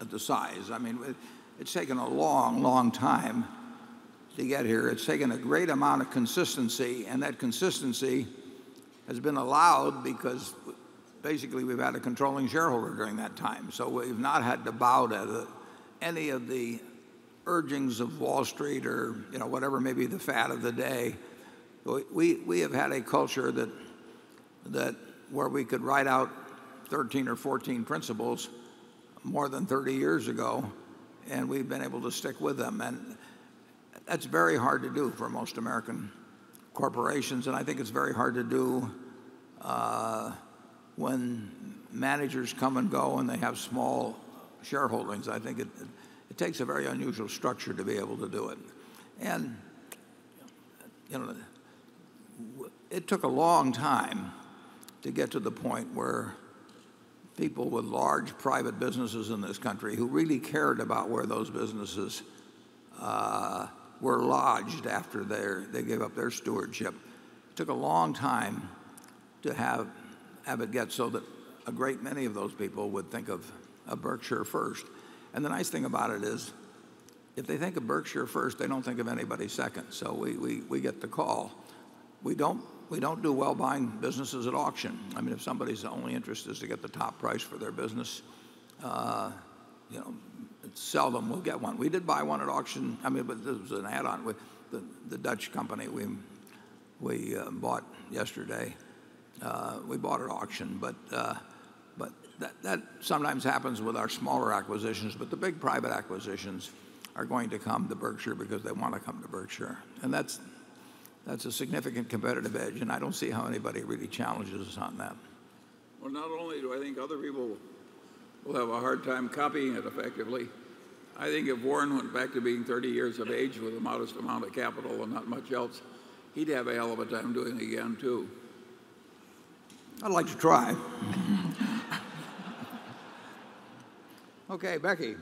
S1: at the size. I mean, it, it's taken a long, long time to get here. It's taken a great amount of consistency, and that consistency has been allowed because basically we've had a controlling shareholder during that time. So we've not had to bow to any of the urgings of Wall Street or you know whatever may be the fad of the day. We, we have had a culture that, that where we could write out 13 or 14 principles more than 30 years ago, and we've been able to stick with them. And that's very hard to do for most American corporations, and I think it's very hard to do uh, when managers come and go and they have small shareholdings. I think it, it, takes a very unusual structure to be able to do it. And, you know, it took a long time to get to the point where people with large private businesses in this country who really cared about where those businesses uh, were lodged after they gave up their stewardship. It took a long time to have, have it get so that a great many of those people would think of, of Berkshire first. And the nice thing about it is, if they think of Berkshire first, they don't think of anybody second. So we, we, we get the call. We don't, we don't do well buying businesses at auction. I mean, if somebody's only interest is to get the top price for their business, uh, you know, seldom we'll get one. We did buy one at auction. I mean, but this was an add-on with the, the Dutch company we, we uh, bought yesterday. Uh, we bought at auction, but, uh, but that, that sometimes happens with our smaller acquisitions, but the big private acquisitions are going to come to Berkshire because they want to come to Berkshire. And that's, that's a significant competitive edge, and I don't see how anybody really challenges us on that.
S3: Well, not only do I think other people will have a hard time copying it effectively, I think if Warren went back to being 30 years of age with a modest amount of capital and not much else, he'd have a hell of a time doing it again, too.
S1: I'd like to try. okay, Becky.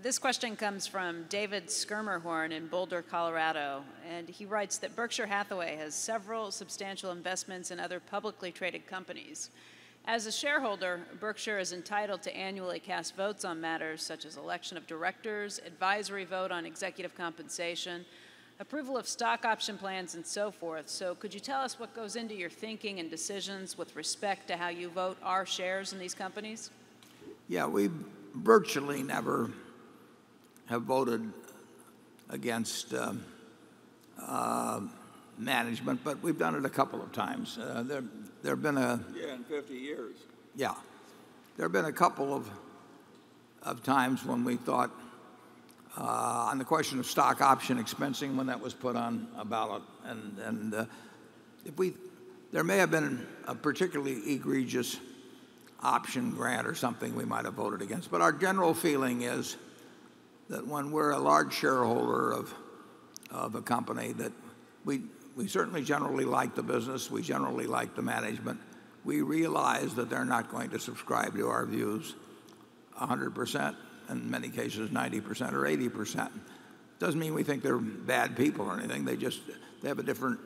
S6: This question comes from David Skirmerhorn in Boulder, Colorado, and he writes that Berkshire Hathaway has several substantial investments in other publicly traded companies. As a shareholder, Berkshire is entitled to annually cast votes on matters such as election of directors, advisory vote on executive compensation, approval of stock option plans, and so forth. So, could you tell us what goes into your thinking and decisions with respect to how you vote our shares in these companies?
S1: Yeah, we virtually never have voted against uh, uh, management, but we've done it a couple of times. Uh, there, there have been a
S3: yeah, in 50 years.
S1: Yeah, there have been a couple of of times when we thought uh, on the question of stock option expensing when that was put on a ballot, and and uh, if we there may have been a particularly egregious option grant or something we might have voted against, but our general feeling is that when we're a large shareholder of, of a company that we, we certainly generally like the business, we generally like the management, we realize that they're not going to subscribe to our views 100%, in many cases 90% or 80%. Doesn't mean we think they're bad people or anything, they just, have a different,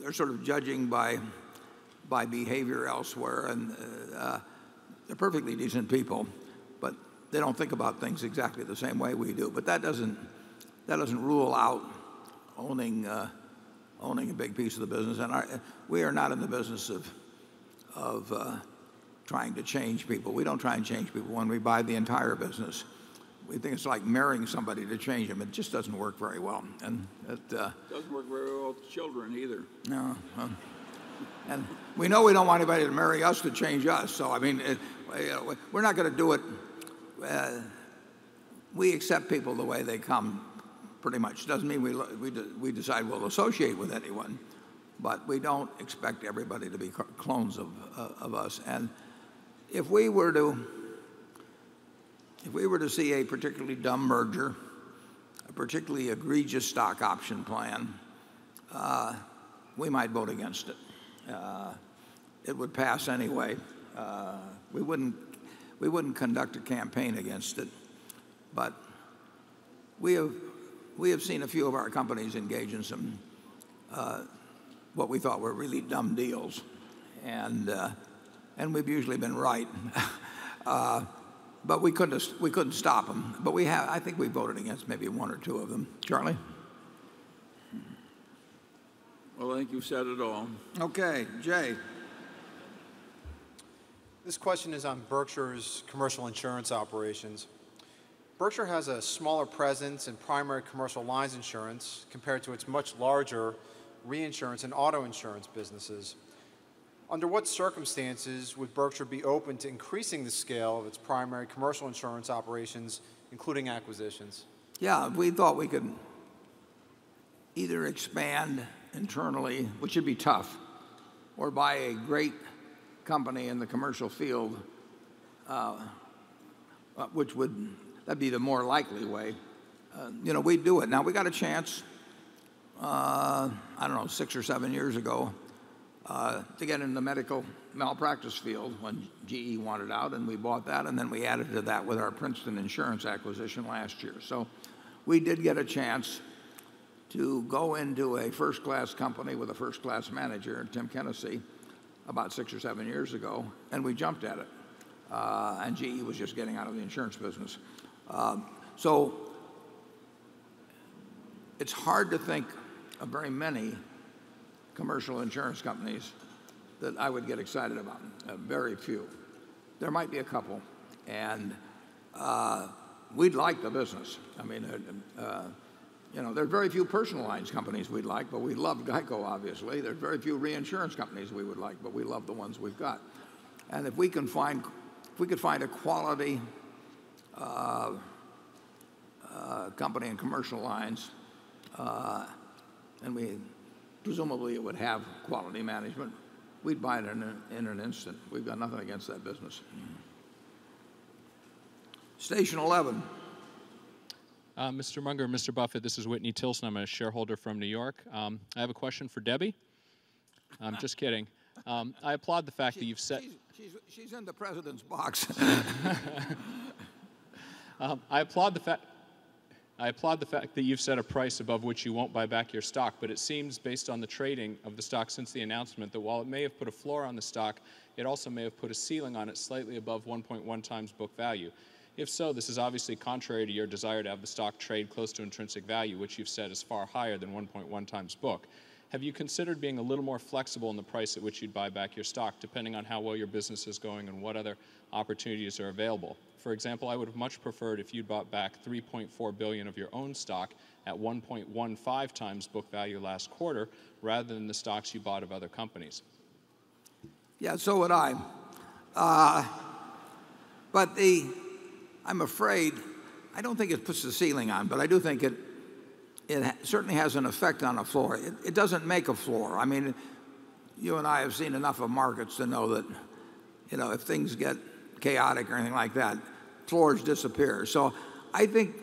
S1: they're sort of judging by, behavior elsewhere, and uh, they're perfectly decent people but they don't think about things exactly the same way we do. That doesn't rule out owning, uh, owning a big piece of the business. And we are not in the business of, of uh, trying to change people. We don't try and change people when we buy the entire business. We think it's like marrying somebody to change them. It just doesn't work very well. And it uh,
S3: doesn't work very well with children either.
S1: No. and we know we don't want anybody to marry us to change us. So, I mean, it, we're not going to do it uh, we accept people the way they come, pretty much. Doesn't mean we, we, we decide we'll associate with anyone, but we don't expect everybody to be clones of, uh, of us. And if we were to if we were to see a particularly dumb merger, a particularly egregious stock option plan, uh, we might vote against it. Uh, it would pass anyway. Uh, we wouldn't we wouldn't conduct a campaign against it. But we have, we have seen a few of our companies engage in some uh, what we thought were really dumb deals. And, uh, and we've usually been right. uh, but we couldn't, we couldn't stop them. But we have, I think we voted against maybe one or two of them. Charlie?
S3: Well, I think you've said it all.
S1: Okay, Jay.
S7: This question is on Berkshire's commercial insurance operations. Berkshire has a smaller presence in primary commercial lines insurance compared to its much larger reinsurance and auto insurance businesses. Under what circumstances would Berkshire be open to increasing the scale of its primary commercial insurance operations, including acquisitions?
S1: Yeah, we thought we could either expand internally, which would be tough, or buy a great company in the commercial field, uh, uh, which would that'd be the more likely way. Uh, you know, we'd do it now. We got a chance. Uh, I don't know, six or seven years ago, uh, to get in the medical malpractice field when GE wanted out, and we bought that, and then we added to that with our Princeton Insurance acquisition last year. So we did get a chance to go into a first class company with a first class manager, Tim Kenesey, about six or seven years ago, and we jumped at it. Uh, and GE was just getting out of the insurance business. Um, so it's hard to think of very many commercial insurance companies that I would get excited about. Uh, very few. There might be a couple. And uh, we'd like the business. I mean, uh, you know, there are very few personal lines companies we'd like, but we love Geico, obviously. There are very few reinsurance companies we would like, but we love the ones we've got. And if we can find, if we could find a quality company in commercial lines, uh, and we presumably it would have quality management, we'd buy it in, in an instant. We've got nothing against that business. Station 11.
S20: Uh, Mr. Munger, Mr. Buffett, this is Whitney Tilson. I'm a shareholder from New York. Um, I have a question for Debbie. I'm just kidding. Um, I applaud the fact that you've set.
S1: She's, in the president's box.
S20: um, I applaud the fact. I applaud the fact that you've set a price above which you won't buy back your stock, but it seems, based on the trading of the stock since the announcement, that while it may have put a floor on the stock, it also may have put a ceiling on it slightly above 1.1 times book value. If so, this is obviously contrary to your desire to have the stock trade close to intrinsic value, which you've said is far higher than 1.1 times book. Have you considered being a little more flexible in the price at which you'd buy back your stock, depending on how well your business is going and what other opportunities are available? For example, I would have much preferred if you'd bought back 3.4 billion of your own stock at 1.15 times book value last quarter, rather than the stocks you bought of other companies.
S1: Yeah, so would I. Uh, but the I'm afraid, I don't think it puts the ceiling on, but I do think it, it certainly has an effect on a floor. It, it doesn't make a floor. I mean, you and I have seen enough of markets to know that, you know, if things get chaotic or anything like that, floors disappear. So I think,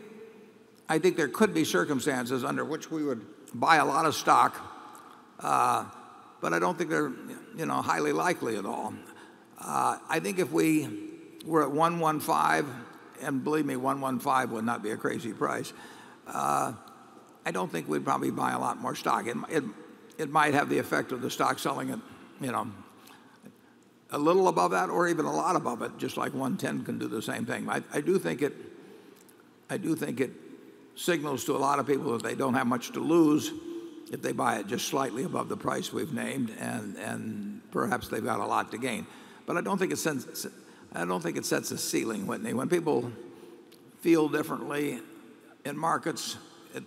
S1: I think there could be circumstances under which we would buy a lot of stock, uh, but I don't think they're, you know, highly likely at all. Uh, I think if we were at 115 and believe me, 115 would not be a crazy price. Uh, I don't think we'd probably buy a lot more stock. It, it, it might have the effect of the stock selling at, you know, a little above that or even a lot above it, just like 110 can do the same thing. I, I do think it, I do think it signals to a lot of people that they don't have much to lose if they buy it just slightly above the price we've named, and, and perhaps they've got a lot to gain. But I don't think it sends, I don't think it sets a ceiling, Whitney. When people feel differently in markets, it,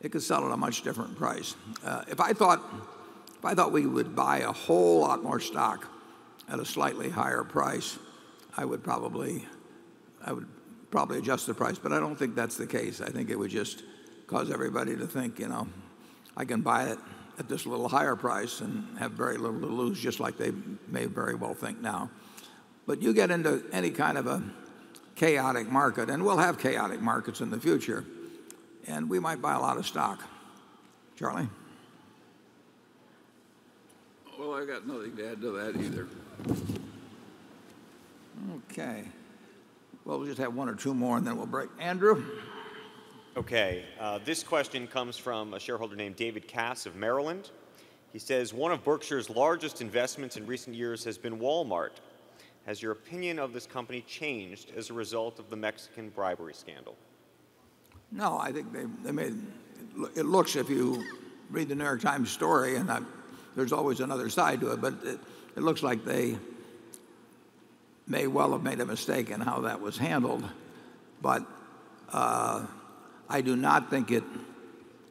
S1: it could sell at a much different price. Uh, if I thought if I thought we would buy a whole lot more stock at a slightly higher price, I would probably adjust the price, but I don't think that's the case. I think it would just cause everybody to think, you know, I can buy it at this little higher price and have very little to lose, just like they may very well think now. But you get into any kind of a chaotic market, and we'll have chaotic markets in the future, and we might buy a lot of stock. Charlie?
S3: Well, I got nothing to add to that either.
S1: Okay. Well, we'll just have one or two more and then we'll break. Andrew?
S9: Okay. Uh, this question comes from a shareholder named David Cass of Maryland. He says One of Berkshire's largest investments in recent years has been Walmart. Has your opinion of this company changed as a result of the Mexican bribery scandal?
S1: No, I think they, they made it looks, if you read the New York Times story, and I, there's always another side to it, but it, it looks like they may well have made a mistake in how that was handled. But uh, I do not think it,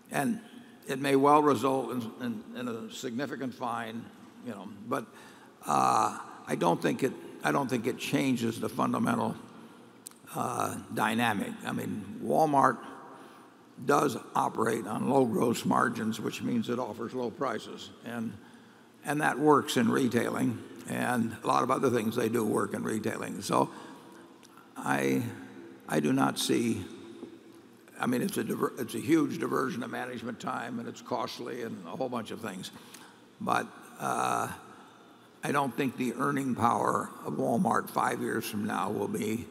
S1: and it may well result in, in, in a significant fine, you know, but uh, I don't think it I don't think it changes the fundamental uh, dynamic. I mean, Walmart does operate on low gross margins, which means it offers low prices. And, and that works in retailing. And a lot of other things they do work in retailing. So I, I do not see, I mean, it's a, diver, it's a huge diversion of management time and it's costly and a whole bunch of things. But uh, I don't think the earning power of Walmart five years from now will be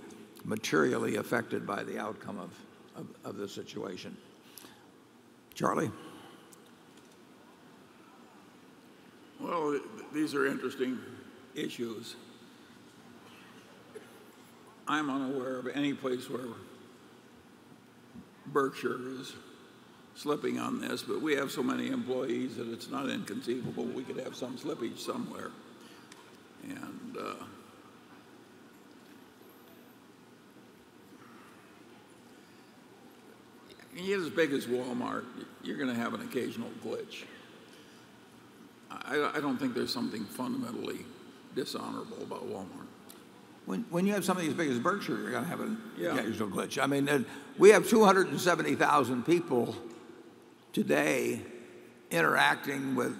S1: materially affected by the outcome of the situation. Charlie?
S3: Well, these are interesting issues. I'm unaware of any place where Berkshire is slipping on this, but we have so many employees that it's not inconceivable we could have some slippage somewhere. And uh, as big as Walmart, you're going to have an occasional glitch. I, I don't think there's something fundamentally dishonorable about Walmart.
S1: When, when you have something as big as Berkshire, you're going to have an
S3: Yeah.
S1: occasional glitch. I mean, we have 270,000 people today interacting with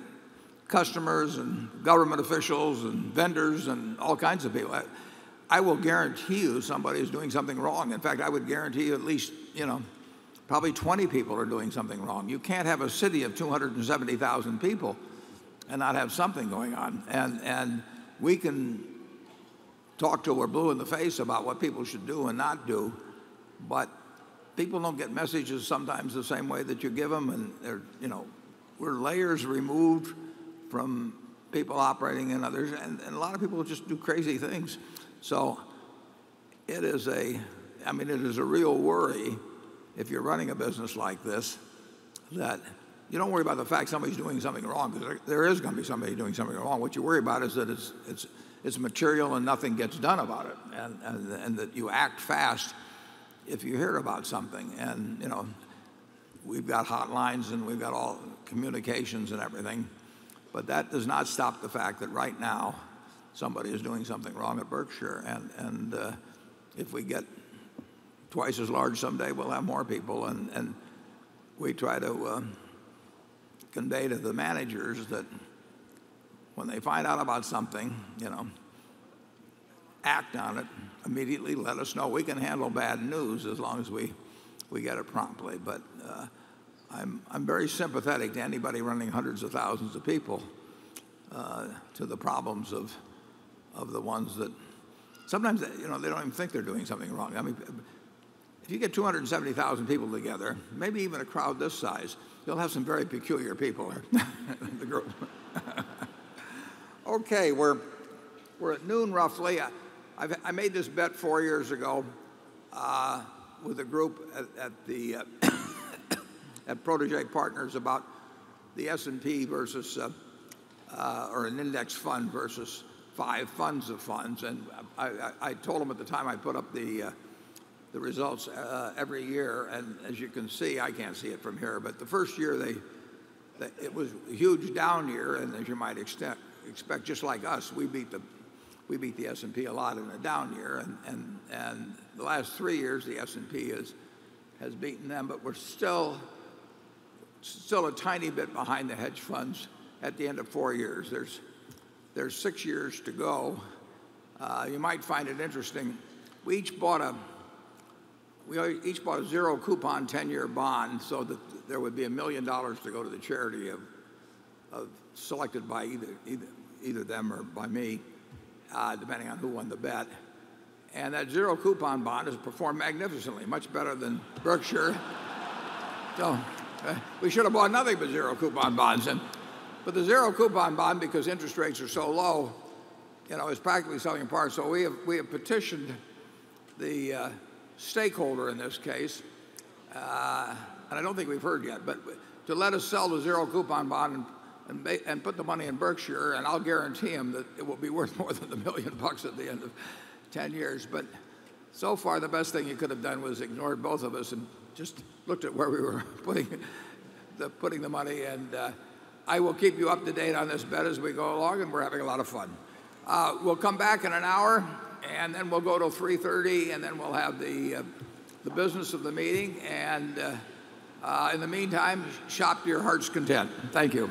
S1: customers and government officials and vendors and all kinds of people. I, I will guarantee you somebody is doing something wrong. In fact, I would guarantee you at least, you know, probably 20 people are doing something wrong. You can't have a city of 270,000 people and not have something going on. And, and we can talk till we're blue in the face about what people should do and not do, but people don't get messages sometimes the same way that you give them, and they're, you know, we're layers removed from people operating in others, and, and a lot of people just do crazy things. So it is a, I mean, it is a real worry if you're running a business like this that you don't worry about the fact somebody's doing something wrong because there, there is going to be somebody doing something wrong. What you worry about is that it's, it's, it's material and nothing gets done about it, and, and, and that you act fast if you hear about something. And, you know, we've got hotlines and we've got all communications and everything, but that does not stop the fact that right now somebody is doing something wrong at Berkshire. And, and uh, if we get twice as large someday, we'll have more people. And, and we try to uh, convey to the managers that when they find out about something, you know, act on it immediately. Let us know. We can handle bad news as long as we, we get it promptly. But uh, I'm, I'm very sympathetic to anybody running hundreds of thousands of people uh, to the problems of, of the ones that sometimes you know they don't even think they're doing something wrong. I mean, if you get 270,000 people together, maybe even a crowd this size, you'll have some very peculiar people the group. okay, we're, we're at noon roughly. I, I made this bet four years ago uh, with a group at, at the uh, at Protege Partners about the S&P versus uh, uh, or an index fund versus five funds of funds, and I, I, I told them at the time I put up the uh, the results uh, every year, and as you can see, I can't see it from here, but the first year they, they it was a huge down year, and as you might expect, expect just like us, we beat the we beat the S&P a lot in a down year, and and and the last three years the S&P has has beaten them, but we're still still a tiny bit behind the hedge funds at the end of four years. There's there's six years to go. Uh, you might find it interesting. We each bought a we each bought a zero coupon 10-year bond so that there would be a million dollars to go to the charity of, of selected by either, either, either them or by me, uh, depending on who won the bet. And that zero coupon bond has performed magnificently, much better than Berkshire. so uh, we should have bought nothing but zero coupon bonds. And, but the zero coupon bond, because interest rates are so low, you know, is practically selling at par. So we have, we have petitioned the uh, stakeholder in this case, uh, and I don't think we've heard yet, but to let us sell the zero coupon bond and, and, and put the money in Berkshire, and I'll guarantee him that it will be worth more than a million bucks at the end of 10 years. But so far, the best thing you could have done was ignored both of us and just looked at where we were putting the, putting the money. And uh, I will keep you up to date on this bet as we go along, and we're having a lot of fun. Uh, we'll come back in an hour and then we'll go to 3.30 and then we'll have the, uh, the business of the meeting and uh, uh, in the meantime shop to your heart's content. Thank you